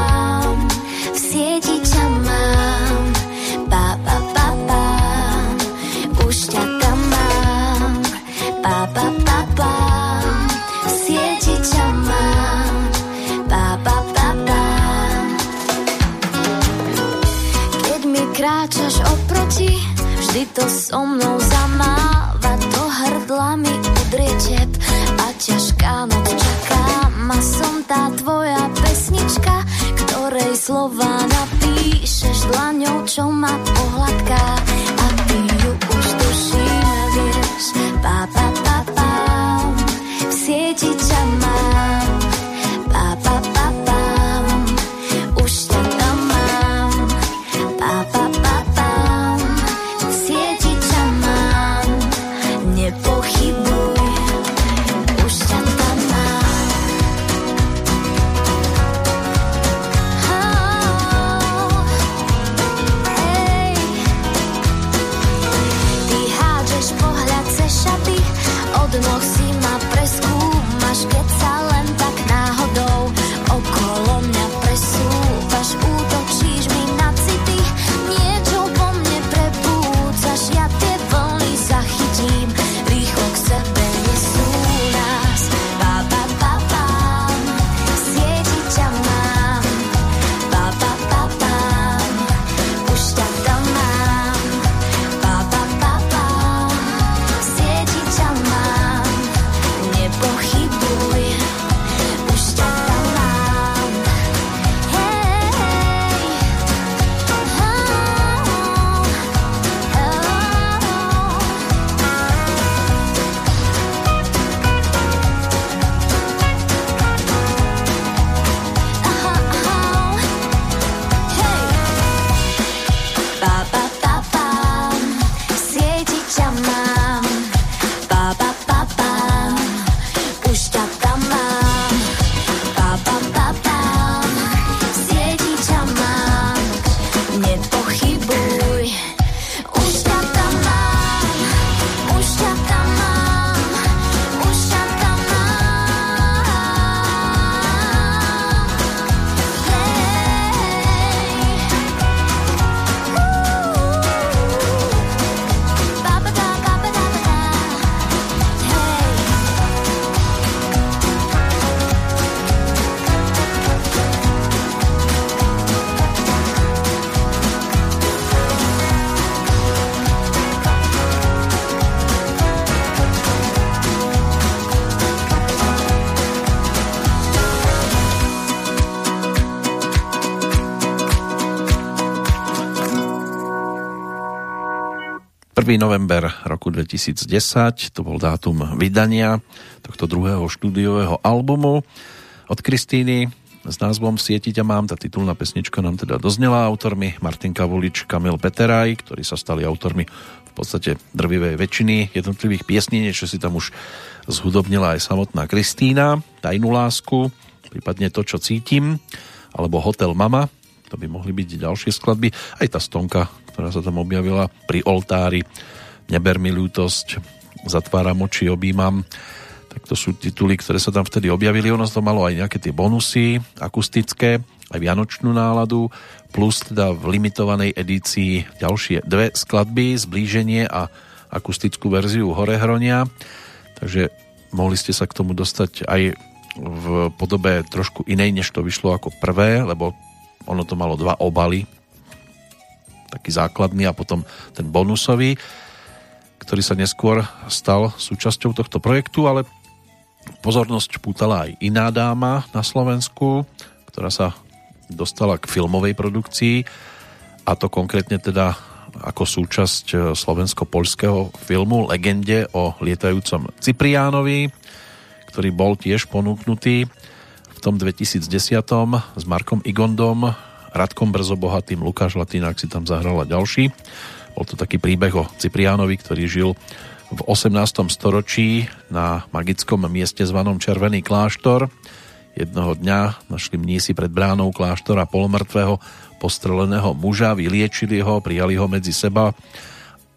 v sieti vždy to so mnou zamáva, do hrdla mi udrie a ťažká noc čaká. Ma som tá tvoja pesnička, ktorej slova napíšeš dlaňou, čo ma pohľadká 1. november roku 2010, to bol dátum vydania tohto druhého štúdiového albumu od Kristýny s názvom Sieti ťa mám, tá titulná pesnička nám teda doznela autormi Martin Kavulič, Kamil Peteraj, ktorí sa stali autormi v podstate drvivej väčšiny jednotlivých piesní, niečo si tam už zhudobnila aj samotná Kristýna, Tajnú lásku, prípadne To, čo cítim, alebo Hotel Mama, to by mohli byť ďalšie skladby, aj tá stonka, ktorá sa tam objavila pri oltári, Neber mi ľútosť, Zatváram oči, objímam, tak to sú tituly, ktoré sa tam vtedy objavili. Ono to malo aj nejaké tie bonusy akustické, aj vianočnú náladu, plus teda v limitovanej edícii ďalšie dve skladby, zblíženie a akustickú verziu Horehronia. Takže mohli ste sa k tomu dostať aj v podobe trošku inej, než to vyšlo ako prvé, lebo ono to malo dva obaly, taký základný a potom ten bonusový, ktorý sa neskôr stal súčasťou tohto projektu, ale Pozornosť pútala aj iná dáma na Slovensku, ktorá sa dostala k filmovej produkcii a to konkrétne teda ako súčasť e, slovensko-polského filmu Legende o lietajúcom Cipriánovi, ktorý bol tiež ponúknutý v tom 2010 s Markom Igondom, Radkom Brzobohatým, Lukáš Latinák si tam zahral a ďalší. Bol to taký príbeh o Cipriánovi, ktorý žil v 18. storočí na magickom mieste zvanom Červený kláštor. Jednoho dňa našli mnísi pred bránou kláštora polomrtvého postreleného muža, vyliečili ho, prijali ho medzi seba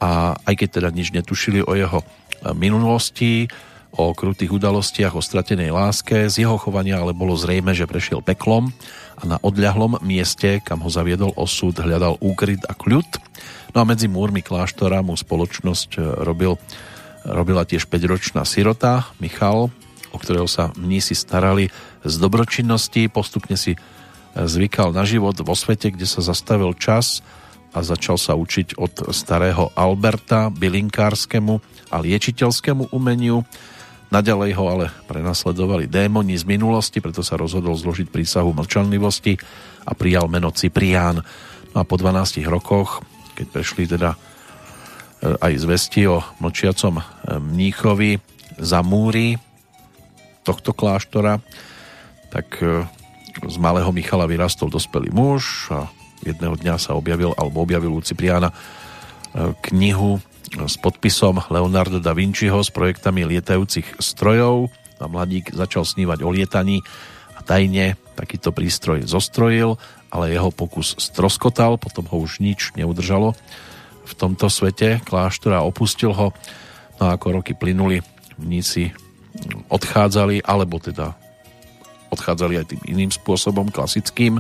a aj keď teda nič netušili o jeho minulosti, o krutých udalostiach, o stratenej láske, z jeho chovania ale bolo zrejme, že prešiel peklom a na odľahlom mieste, kam ho zaviedol osud, hľadal úkryt a kľud. No a medzi múrmi kláštora mu spoločnosť robil robila tiež 5-ročná sirota Michal, o ktorého sa mnísi starali z dobročinnosti, postupne si zvykal na život vo svete, kde sa zastavil čas a začal sa učiť od starého Alberta bylinkárskému a liečiteľskému umeniu. Naďalej ho ale prenasledovali démoni z minulosti, preto sa rozhodol zložiť prísahu mlčanlivosti a prijal meno Ciprián. No a po 12 rokoch, keď prešli teda E, aj zvesti o mlčiacom e, mníchovi za múry tohto kláštora, tak e, z malého Michala vyrastol dospelý muž a jedného dňa sa objavil, alebo objavil u Cipriana knihu s podpisom Leonardo da Vinciho s projektami lietajúcich strojov a mladík začal snívať o lietaní a tajne takýto prístroj zostrojil, ale jeho pokus stroskotal, potom ho už nič neudržalo v tomto svete kláštora, opustil ho. No a ako roky plynuli, mníci odchádzali, alebo teda odchádzali aj tým iným spôsobom, klasickým.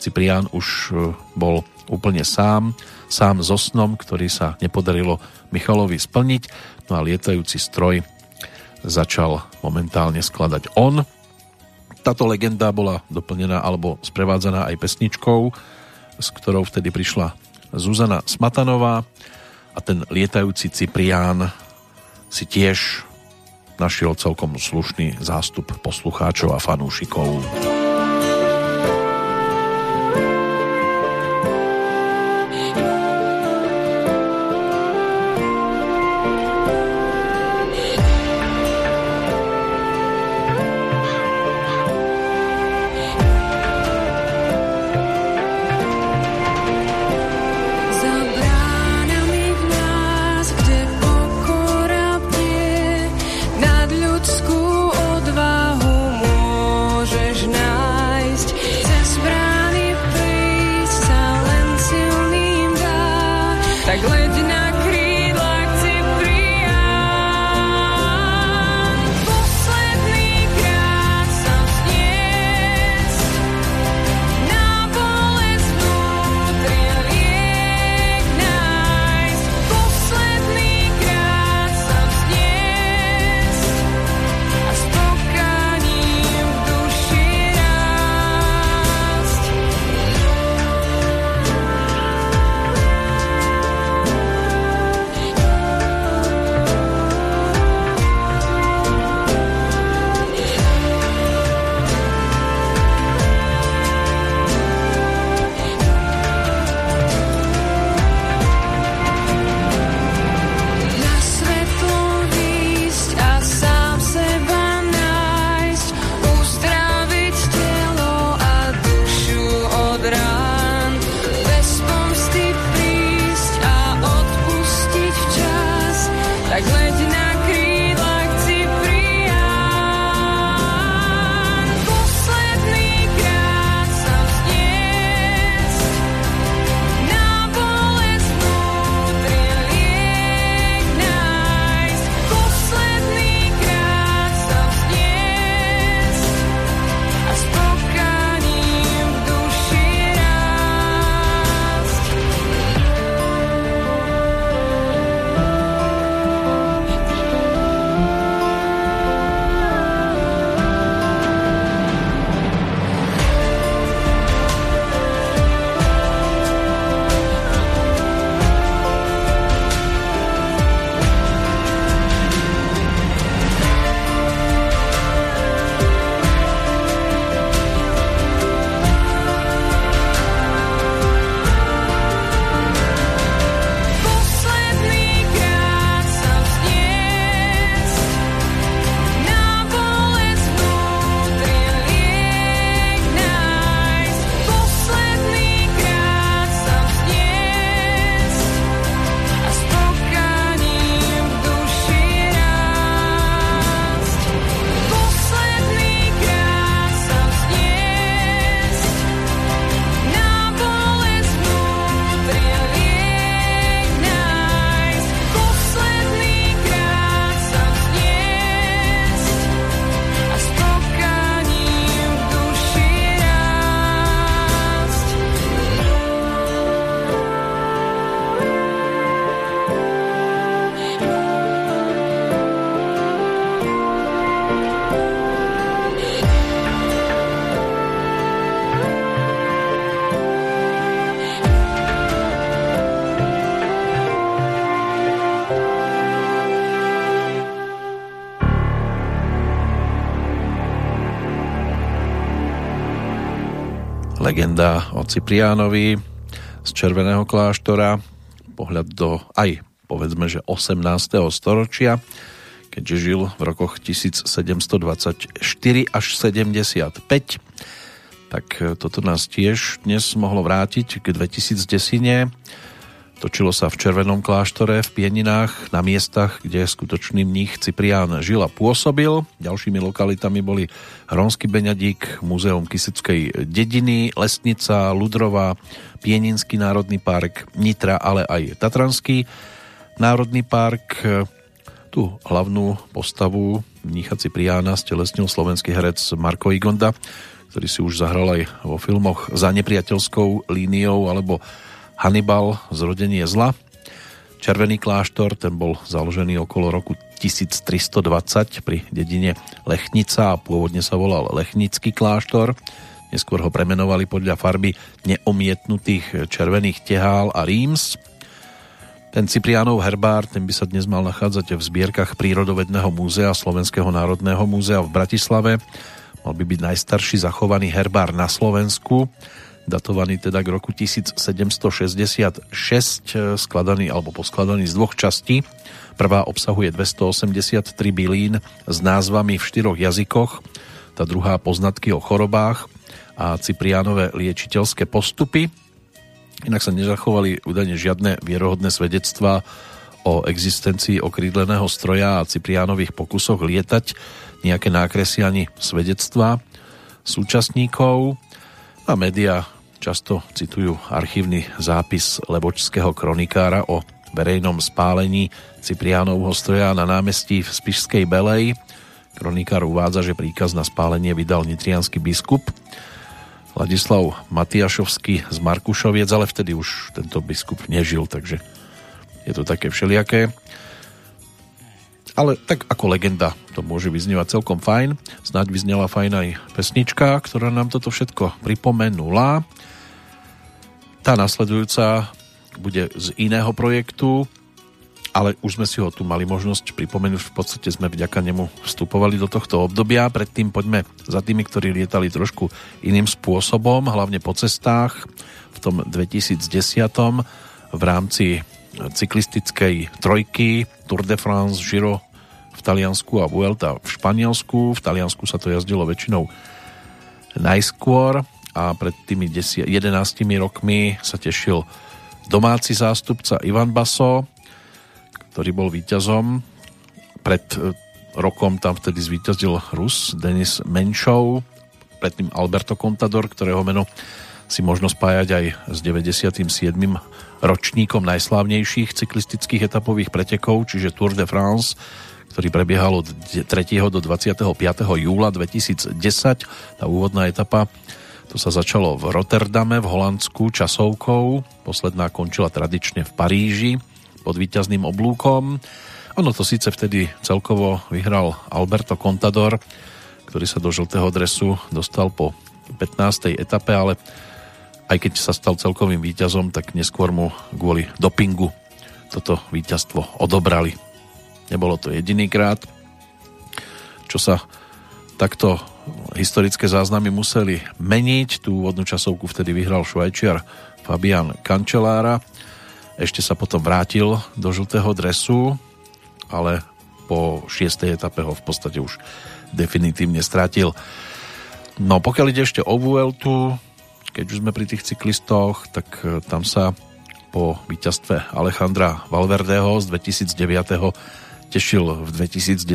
Ciprián už e, bol úplne sám, sám so snom, ktorý sa nepodarilo Michalovi splniť, no a lietajúci stroj začal momentálne skladať on. Táto legenda bola doplnená alebo sprevádzaná aj pesničkou, s ktorou vtedy prišla Zuzana Smatanová a ten lietajúci Ciprián si tiež našiel celkom slušný zástup poslucháčov a fanúšikov. Cipriánovi z Červeného kláštora, pohľad do aj povedzme, že 18. storočia, keďže žil v rokoch 1724 až 75. Tak toto nás tiež dnes mohlo vrátiť k 2010 Točilo sa v Červenom kláštore v Pieninách na miestach, kde skutočný mních Ciprián žil a pôsobil. Ďalšími lokalitami boli Hronský Beňadík, Múzeum Kyseckej dediny, Lesnica, Ludrová, Pieninský národný park, Nitra, ale aj Tatranský národný park. Tu hlavnú postavu mnícha Cipriána stelesnil slovenský herec Marko Igonda, ktorý si už zahral aj vo filmoch Za nepriateľskou líniou alebo Hannibal, zrodenie zla. Červený kláštor, ten bol založený okolo roku 1320 pri dedine Lechnica a pôvodne sa volal Lechnický kláštor. Neskôr ho premenovali podľa farby neomietnutých červených tehál a ríms. Ten Cipriánov herbár, ten by sa dnes mal nachádzať v zbierkach Prírodovedného múzea Slovenského národného múzea v Bratislave. Mal by byť najstarší zachovaný herbár na Slovensku datovaný teda k roku 1766, skladaný alebo poskladaný z dvoch častí. Prvá obsahuje 283 bylín s názvami v štyroch jazykoch, tá druhá poznatky o chorobách a Cipriánové liečiteľské postupy. Inak sa nezachovali údajne žiadne vierohodné svedectvá o existencii okrídleného stroja a Cipriánových pokusoch lietať, nejaké nákresy ani svedectvá súčasníkov a média často citujú archívny zápis lebočského kronikára o verejnom spálení Cipriánovho stroja na námestí v Spišskej Belej. Kronikár uvádza, že príkaz na spálenie vydal nitrianský biskup Ladislav Matiašovský z Markušoviec, ale vtedy už tento biskup nežil, takže je to také všelijaké ale tak ako legenda to môže vyznievať celkom fajn. Snáď vyznela fajn aj pesnička, ktorá nám toto všetko pripomenula. Tá nasledujúca bude z iného projektu, ale už sme si ho tu mali možnosť pripomenúť. V podstate sme vďaka nemu vstupovali do tohto obdobia. Predtým poďme za tými, ktorí lietali trošku iným spôsobom, hlavne po cestách v tom 2010 v rámci cyklistickej trojky Tour de France, Giro v Taliansku a Vuelta v Španielsku. V Taliansku sa to jazdilo väčšinou najskôr a pred tými 10, 11 rokmi sa tešil domáci zástupca Ivan Baso, ktorý bol víťazom. Pred e, rokom tam vtedy zvíťazil Rus Denis Menšov, predtým Alberto Contador, ktorého meno si možno spájať aj s 97. ročníkom najslávnejších cyklistických etapových pretekov, čiže Tour de France, ktorý prebiehal od 3. do 25. júla 2010. Tá úvodná etapa to sa začalo v Rotterdame v Holandsku časovkou, posledná končila tradične v Paríži pod víťazným oblúkom. Ono to síce vtedy celkovo vyhral Alberto Contador, ktorý sa do žltého dresu dostal po 15. etape, ale aj keď sa stal celkovým víťazom, tak neskôr mu kvôli dopingu toto víťazstvo odobrali. Nebolo to jedinýkrát, čo sa takto historické záznamy museli meniť. Tú úvodnú časovku vtedy vyhral švajčiar Fabian Cancellára. Ešte sa potom vrátil do žltého dresu, ale po šiestej etape ho v podstate už definitívne stratil. No pokiaľ ide ešte o Vueltu, keď už sme pri tých cyklistoch, tak e, tam sa po víťazstve Alejandra Valverdeho z 2009. tešil v 2010.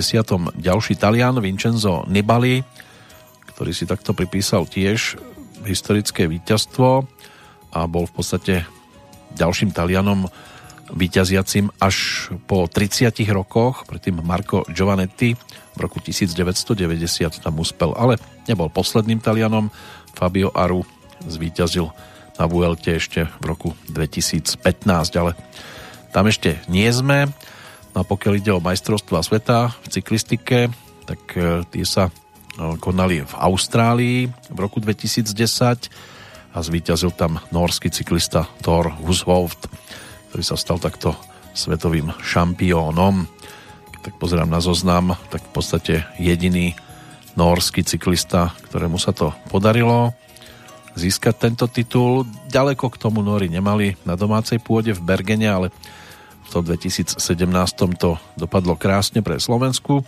ďalší Talian Vincenzo Nibali, ktorý si takto pripísal tiež historické víťazstvo a bol v podstate ďalším Talianom vyťaziacim až po 30 rokoch, predtým Marco Giovanetti v roku 1990 tam uspel, ale nebol posledným Talianom, Fabio Aru zvíťazil na Vuelte ešte v roku 2015, ale tam ešte nie sme. No a pokiaľ ide o majstrovstvá sveta v cyklistike, tak e, tie sa e, konali v Austrálii v roku 2010 a zvíťazil tam norský cyklista Thor Hushovd, ktorý sa stal takto svetovým šampiónom. Tak pozerám na zoznam, tak v podstate jediný norský cyklista, ktorému sa to podarilo získať tento titul. Ďaleko k tomu Nori nemali na domácej pôde v Bergene, ale v tom 2017 to dopadlo krásne pre Slovensku.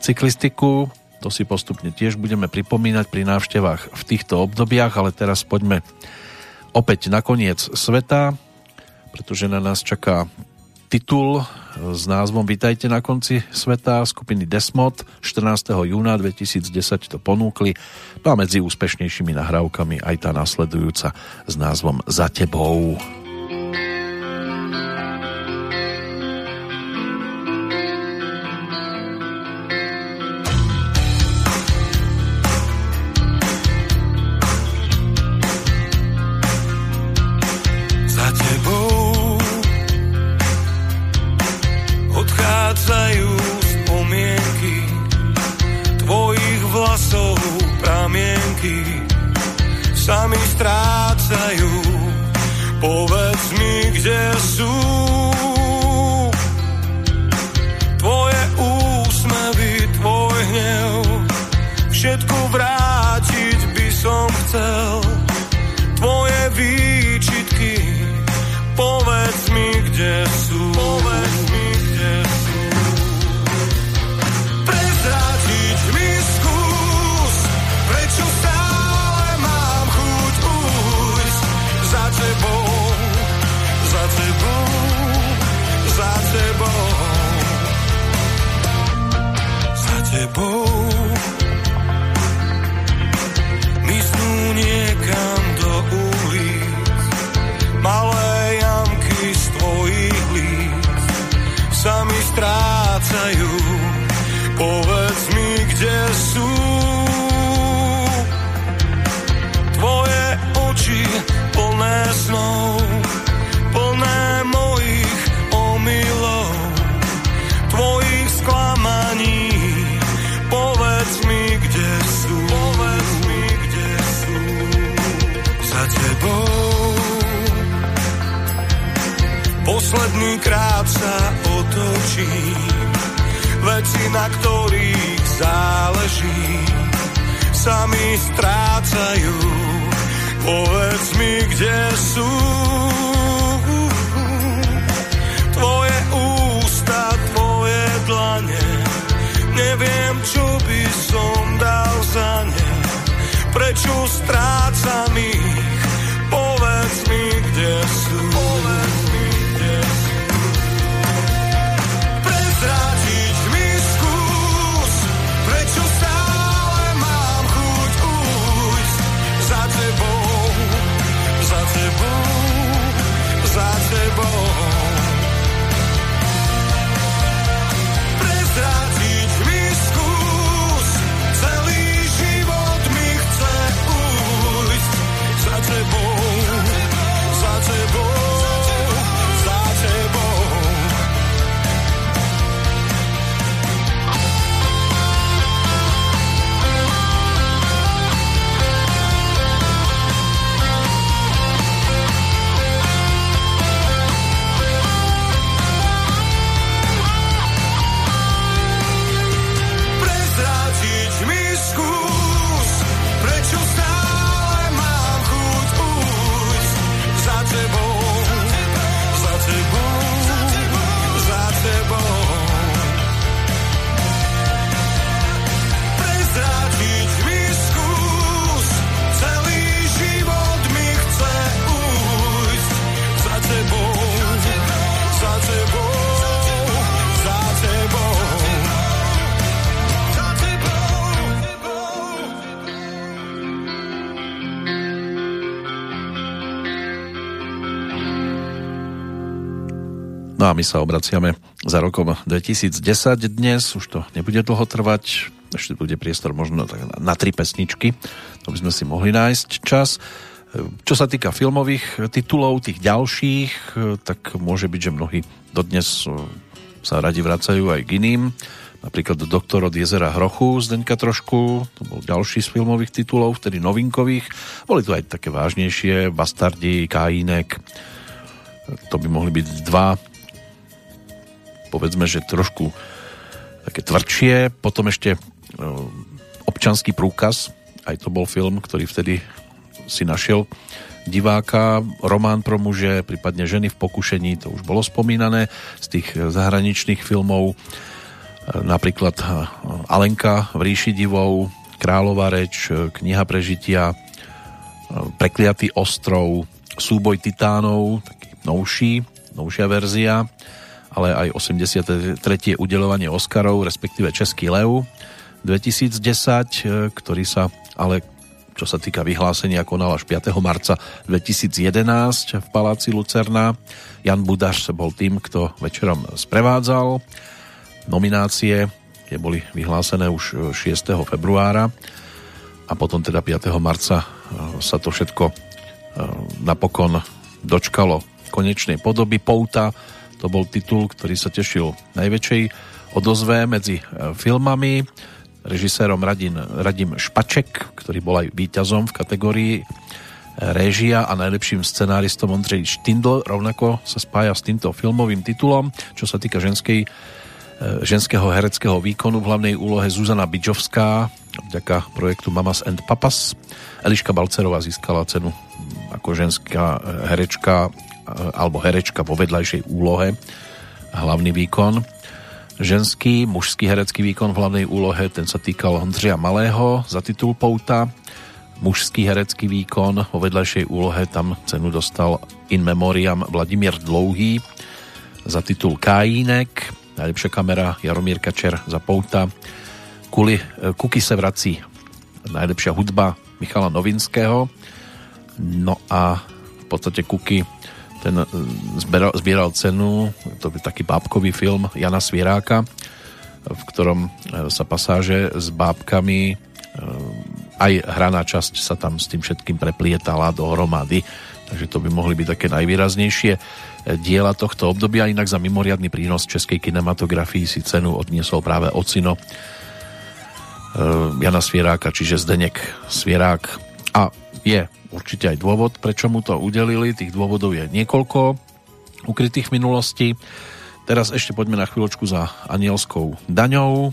Cyklistiku, to si postupne tiež budeme pripomínať pri návštevách v týchto obdobiach, ale teraz poďme opäť na koniec sveta, pretože na nás čaká titul s názvom Vítajte na konci sveta skupiny Desmod 14. júna 2010 to ponúkli no a medzi úspešnejšími nahrávkami aj tá nasledujúca s názvom Za tebou. za My sa obraciame za rokom 2010 dnes, už to nebude dlho trvať, ešte bude priestor možno na tri pesničky, to by sme si mohli nájsť čas. Čo sa týka filmových titulov, tých ďalších, tak môže byť, že mnohí dodnes sa radi vracajú aj k iným. Napríklad Doktor od jezera Hrochu Zdeňka Trošku, to bol ďalší z filmových titulov, vtedy novinkových. Boli tu aj také vážnejšie, Bastardi, Kajínek, to by mohli byť dva povedzme, že trošku také tvrdšie. Potom ešte e, občanský prúkaz, aj to bol film, ktorý vtedy si našiel diváka, román pro muže, prípadne ženy v pokušení, to už bolo spomínané z tých zahraničných filmov, napríklad Alenka v ríši divou, Kráľová reč, Kniha prežitia, Prekliatý ostrov, Súboj titánov, taký novší, novšia verzia, ale aj 83. udelovanie Oscarov, respektíve Český lev 2010, ktorý sa ale čo sa týka vyhlásenia, konal až 5. marca 2011 v Paláci Lucerna. Jan Budaš bol tým, kto večerom sprevádzal. Nominácie tie boli vyhlásené už 6. februára a potom teda 5. marca e, sa to všetko e, napokon dočkalo konečnej podoby. Pouta, to bol titul, ktorý sa tešil najväčšej odozve medzi e, filmami režisérom Radim, Radim Špaček, ktorý bol aj víťazom v kategórii eh, réžia a najlepším scenáristom Ondřej Štindl rovnako sa spája s týmto filmovým titulom. Čo sa týka ženskej, eh, ženského hereckého výkonu v hlavnej úlohe Zuzana Bidžovská vďaka projektu Mamas and Papas. Eliška Balcerová získala cenu ako ženská herečka alebo herečka vo vedľajšej úlohe hlavný výkon ženský, mužský herecký výkon v hlavnej úlohe, ten sa týkal Ondřeja Malého za titul Pouta. Mužský herecký výkon vo vedľajšej úlohe tam cenu dostal in memoriam Vladimír Dlouhý za titul Kajínek. Najlepšia kamera Jaromír Kačer za Pouta. Kuli, e, Kuky se vrací. Najlepšia hudba Michala Novinského. No a v podstate Kuky ten e, zbieral, zbieral cenu, to je taký bábkový film Jana Svieráka, v ktorom e, sa pasáže s bábkami e, aj hraná časť sa tam s tým všetkým preplietala dohromady, takže to by mohli byť také najvýraznejšie diela tohto obdobia, inak za mimoriadný prínos českej kinematografii si cenu odniesol práve Ocino Jana Svieráka, čiže Zdenek Svierák. A je určite aj dôvod, prečo mu to udelili. Tých dôvodov je niekoľko ukrytých minulosti. Teraz ešte poďme na chvíľočku za anielskou daňou,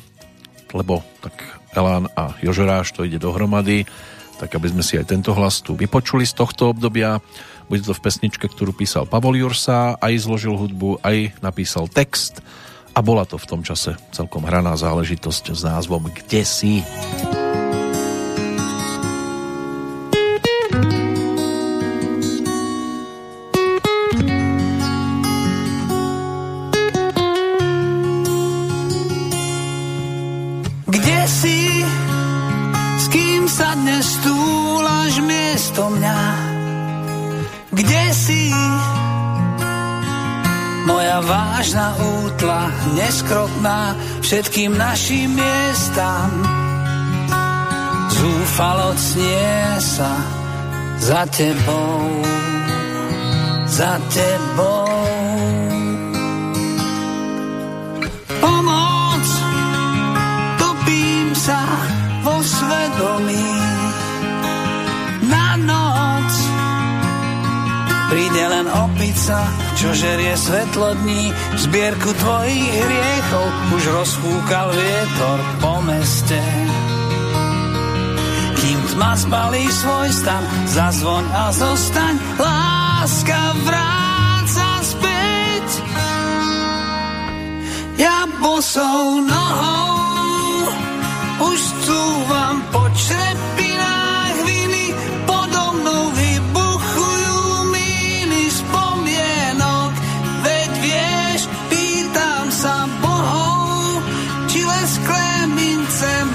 lebo tak Elán a Jožoráš to ide dohromady, tak aby sme si aj tento hlas tu vypočuli z tohto obdobia. Bude to v pesničke, ktorú písal Pavol Jursa, aj zložil hudbu, aj napísal text a bola to v tom čase celkom hraná záležitosť s názvom Kde si? Kde si? Miesto mňa. Kde si? Moja vážna útla, neskrotná všetkým našim miestam. Zúfalo cnie sa za tebou, za tebou. Pomoc, topím sa vo svedomí Príde len opica, čo žerie svetlo dní, zbierku tvojich hriechov už rozfúkal vietor po meste. Kým tma spalí svoj stan, zazvoň a zostaň, láska vráca späť. Ja bosou nohou už cúvam po črepinách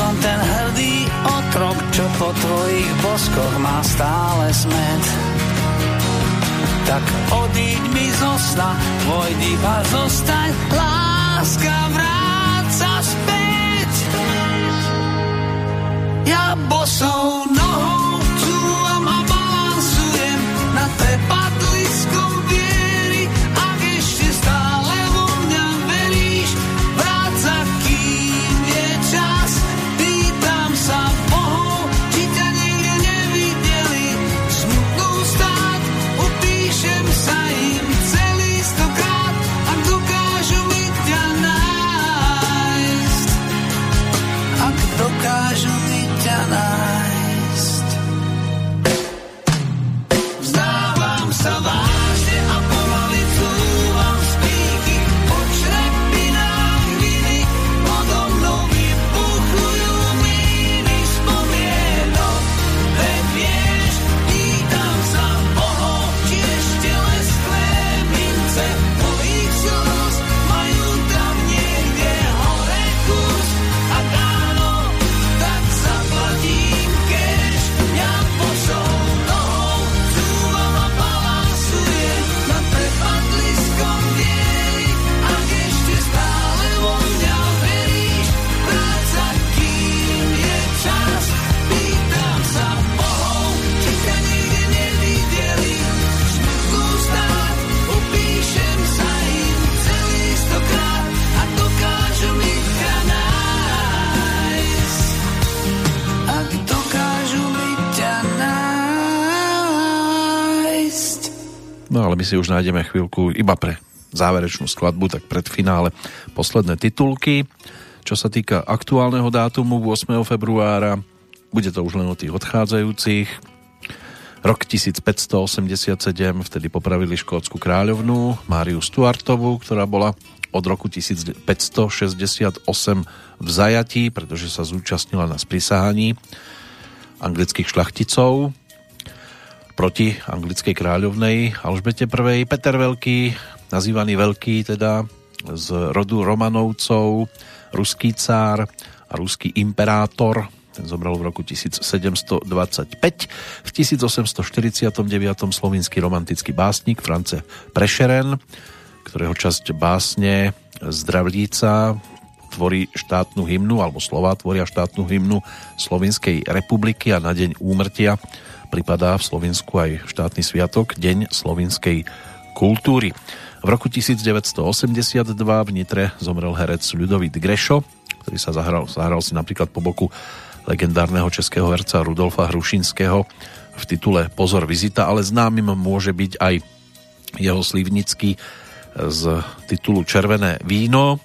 som ten hrdý otrok, čo po tvojich boskoch má stále smet. Tak odíď mi zo sna, tvoj diva zostaň, láska vráca späť. Ja bosou na ale my si už nájdeme chvíľku iba pre záverečnú skladbu, tak pred finále posledné titulky. Čo sa týka aktuálneho dátumu 8. februára, bude to už len o tých odchádzajúcich. Rok 1587, vtedy popravili škótsku kráľovnú Máriu Stuartovú, ktorá bola od roku 1568 v zajatí, pretože sa zúčastnila na sprisahaní anglických šlachticov proti anglickej kráľovnej Alžbete I. Peter Veľký, nazývaný Veľký teda z rodu Romanovcov, ruský cár a ruský imperátor, ten zomrel v roku 1725. V 1849. slovinský romantický básnik France Prešeren, ktorého časť básne Zdravlíca tvorí štátnu hymnu, alebo slova tvoria štátnu hymnu Slovenskej republiky a na deň úmrtia pripadá v Slovensku aj štátny sviatok Deň slovinskej kultúry. V roku 1982 v Nitre zomrel herec Ľudovít Grešo, ktorý sa zahral, zahral si napríklad po boku legendárneho českého herca Rudolfa Hrušinského v titule Pozor vizita, ale známym môže byť aj jeho slivnický z titulu Červené víno,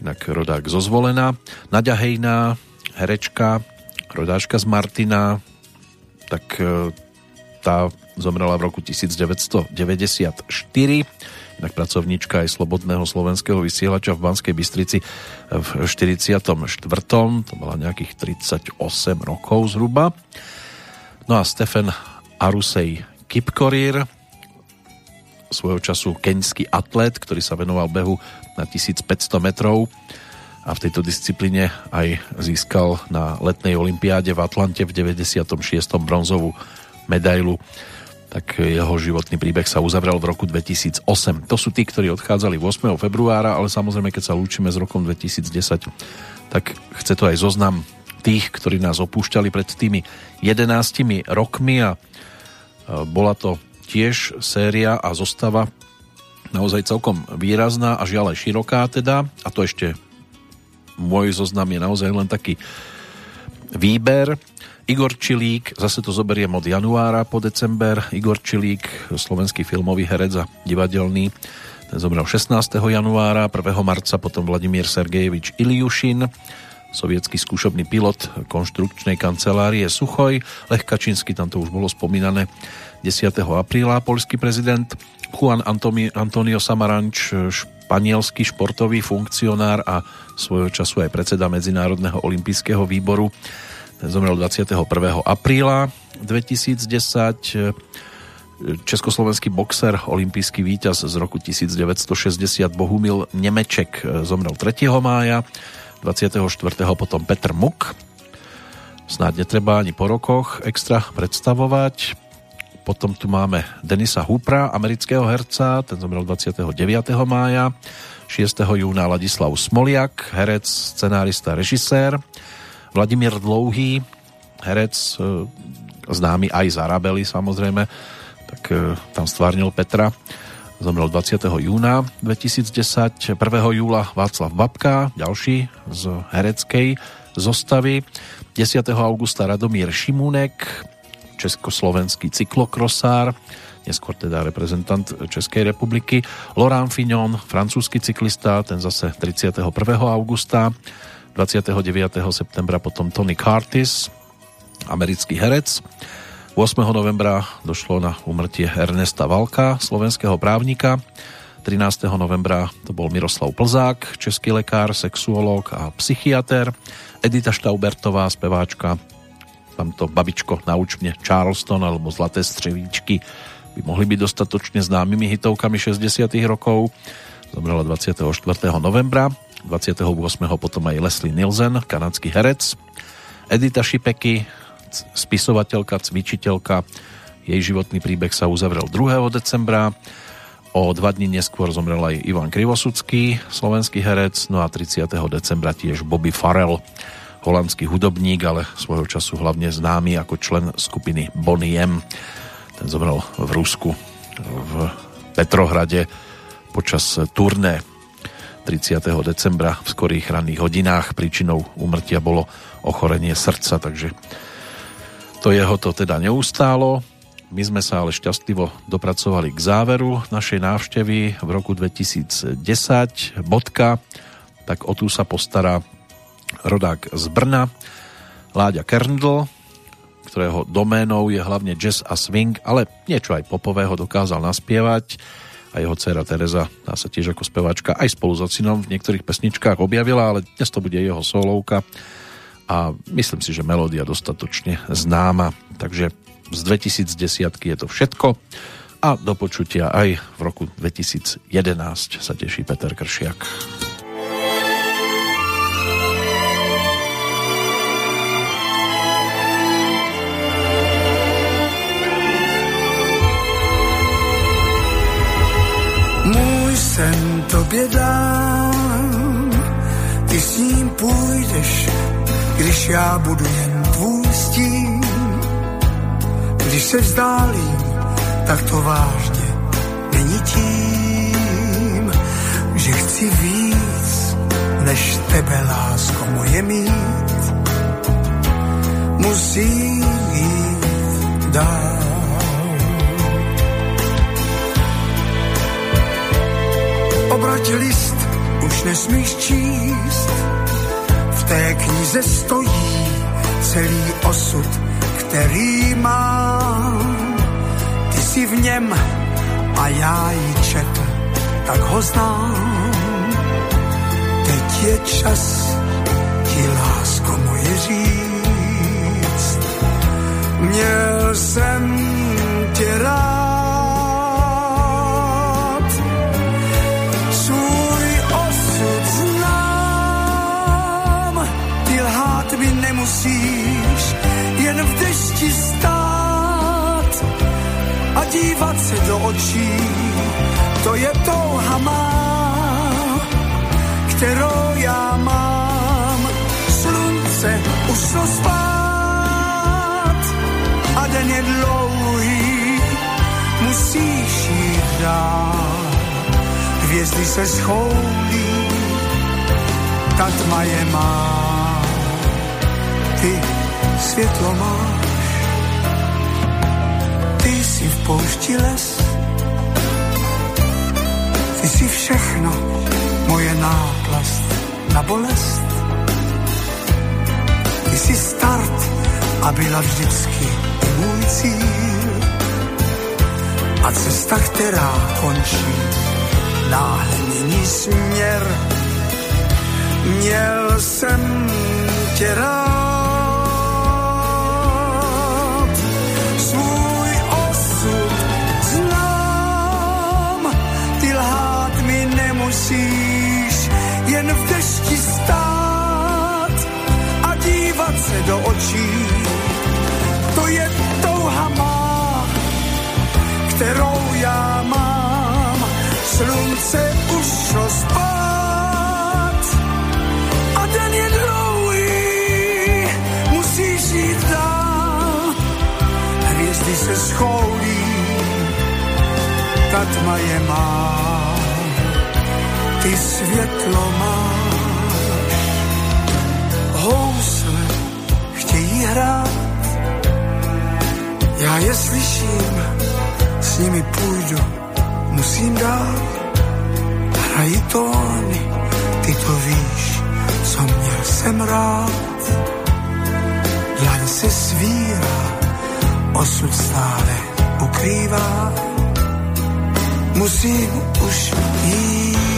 inak rodák zo Zvolena. Naďa Hejná, herečka, rodáčka z Martina, tak e, tá zomrela v roku 1994. Inak pracovníčka aj Slobodného slovenského vysielača v Banskej Bystrici v 44. To bola nejakých 38 rokov zhruba. No a Stefan Arusej Kipkorir, svojho času keňský atlet, ktorý sa venoval behu na 1500 metrov a v tejto disciplíne aj získal na letnej olympiáde v Atlante v 96. bronzovú medailu tak jeho životný príbeh sa uzavrel v roku 2008. To sú tí, ktorí odchádzali 8. februára, ale samozrejme, keď sa lúčime s rokom 2010, tak chce to aj zoznam tých, ktorí nás opúšťali pred tými 11 rokmi a bola to tiež séria a zostava naozaj celkom výrazná a žiaľ aj široká teda a to ešte môj zoznam je naozaj len taký výber. Igor Čilík, zase to zoberiem od januára po december. Igor Čilík, slovenský filmový herec a divadelný, ten zomrel 16. januára, 1. marca potom Vladimír Sergejevič Iliušin, sovietský skúšobný pilot konštrukčnej kancelárie Suchoj, Lech Kačínsky, tam to už bolo spomínané, 10. apríla, polský prezident Juan Antonio Samaranč, španielský športový funkcionár a svojho času aj predseda Medzinárodného olympijského výboru. Ten zomrel 21. apríla 2010. Československý boxer, olympijský víťaz z roku 1960 Bohumil Nemeček zomrel 3. mája, 24. potom Petr Muk. Snáď netreba ani po rokoch extra predstavovať. Potom tu máme Denisa Hupra, amerického herca, ten zomrel 29. mája. 6. júna Ladislav Smoliak, herec, scenárista, režisér. Vladimír Dlouhý, herec, e, známy aj z Arabely samozrejme, tak e, tam stvárnil Petra. Zomrel 20. júna 2010. 1. júla Václav Babka, ďalší z hereckej zostavy. 10. augusta Radomír Šimúnek, československý cyklokrosár, neskôr teda reprezentant Českej republiky, Laurent Fignon, francúzsky cyklista, ten zase 31. augusta, 29. septembra potom Tony Curtis, americký herec. 8. novembra došlo na umrtie Ernesta Valka, slovenského právnika. 13. novembra to bol Miroslav Plzák, český lekár, sexuológ a psychiatr. Edita Štaubertová, speváčka, tamto babičko nauč mne Charleston alebo Zlaté střevíčky by mohli byť dostatočne známymi hitovkami 60 rokov. Zomrela 24. novembra. 28. potom aj Leslie Nielsen, kanadský herec. Edita Šipeky, spisovateľka, cvičiteľka. Jej životný príbeh sa uzavrel 2. decembra. O dva dní neskôr zomrel aj Ivan Krivosudský, slovenský herec, no a 30. decembra tiež Bobby Farrell, holandský hudobník, ale svojho času hlavne známy ako člen skupiny Bonnie. Ten zomrel v Rusku, v Petrohrade počas turné 30. decembra v skorých ranných hodinách. Príčinou úmrtia bolo ochorenie srdca, takže to jeho to teda neustálo. My sme sa ale šťastlivo dopracovali k záveru našej návštevy v roku 2010. Bodka, tak o tú sa postará rodák z Brna, Láďa Kerndl, ktorého doménou je hlavne jazz a swing, ale niečo aj popového dokázal naspievať a jeho dcera Teresa tá sa tiež ako speváčka aj spolu s ocinom v niektorých pesničkách objavila, ale dnes to bude jeho solovka a myslím si, že melódia dostatočne známa, takže z 2010 je to všetko a do počutia aj v roku 2011 sa teší Peter Kršiak. Sen tobě dám, ty s ním půjdeš, když já budu jen tvůj stín. Když se vzdálím, tak to vážně není tím, že chci víc, než tebe, lásko moje mít. Musím jít dál. Obrať list, už nesmíš číst, té knize stojí celý osud, který mám. Ty jsi v něm a já ji četl, tak ho znám. Teď je čas ti lásko moje říct. Měl jsem tě rád, mi nemusíš, jen v dešti stát a dívat se do očí, to je touha má, kterou já mám. Slunce už spát a den je dlouhý, musíš jít dál. Hvězdy se schoulí, ta tma je má. Ty světlo máš, ty jsi v poušti les, ty jsi všechno, moje náplast na bolest. Ty jsi start a byla vždycky můj cíl. A cesta, která končí, náhle směr. Měl jsem tě rád, mi nemusíš, jen v dešti stát a dívat se do očí. To je touha má, kterou já mám. Slunce už šlo spát a den je dlouhý, musíš jít dál. Hvězdy se schoulí, ta tma je má, ty světlo máš. Housle chtějí hrát, já je slyším, s nimi půjdu, musím dál. Hrají tóny, ty to víš, co měl jsem rád. Dlaň se svírá, osud stále ukrývá. Musím už jít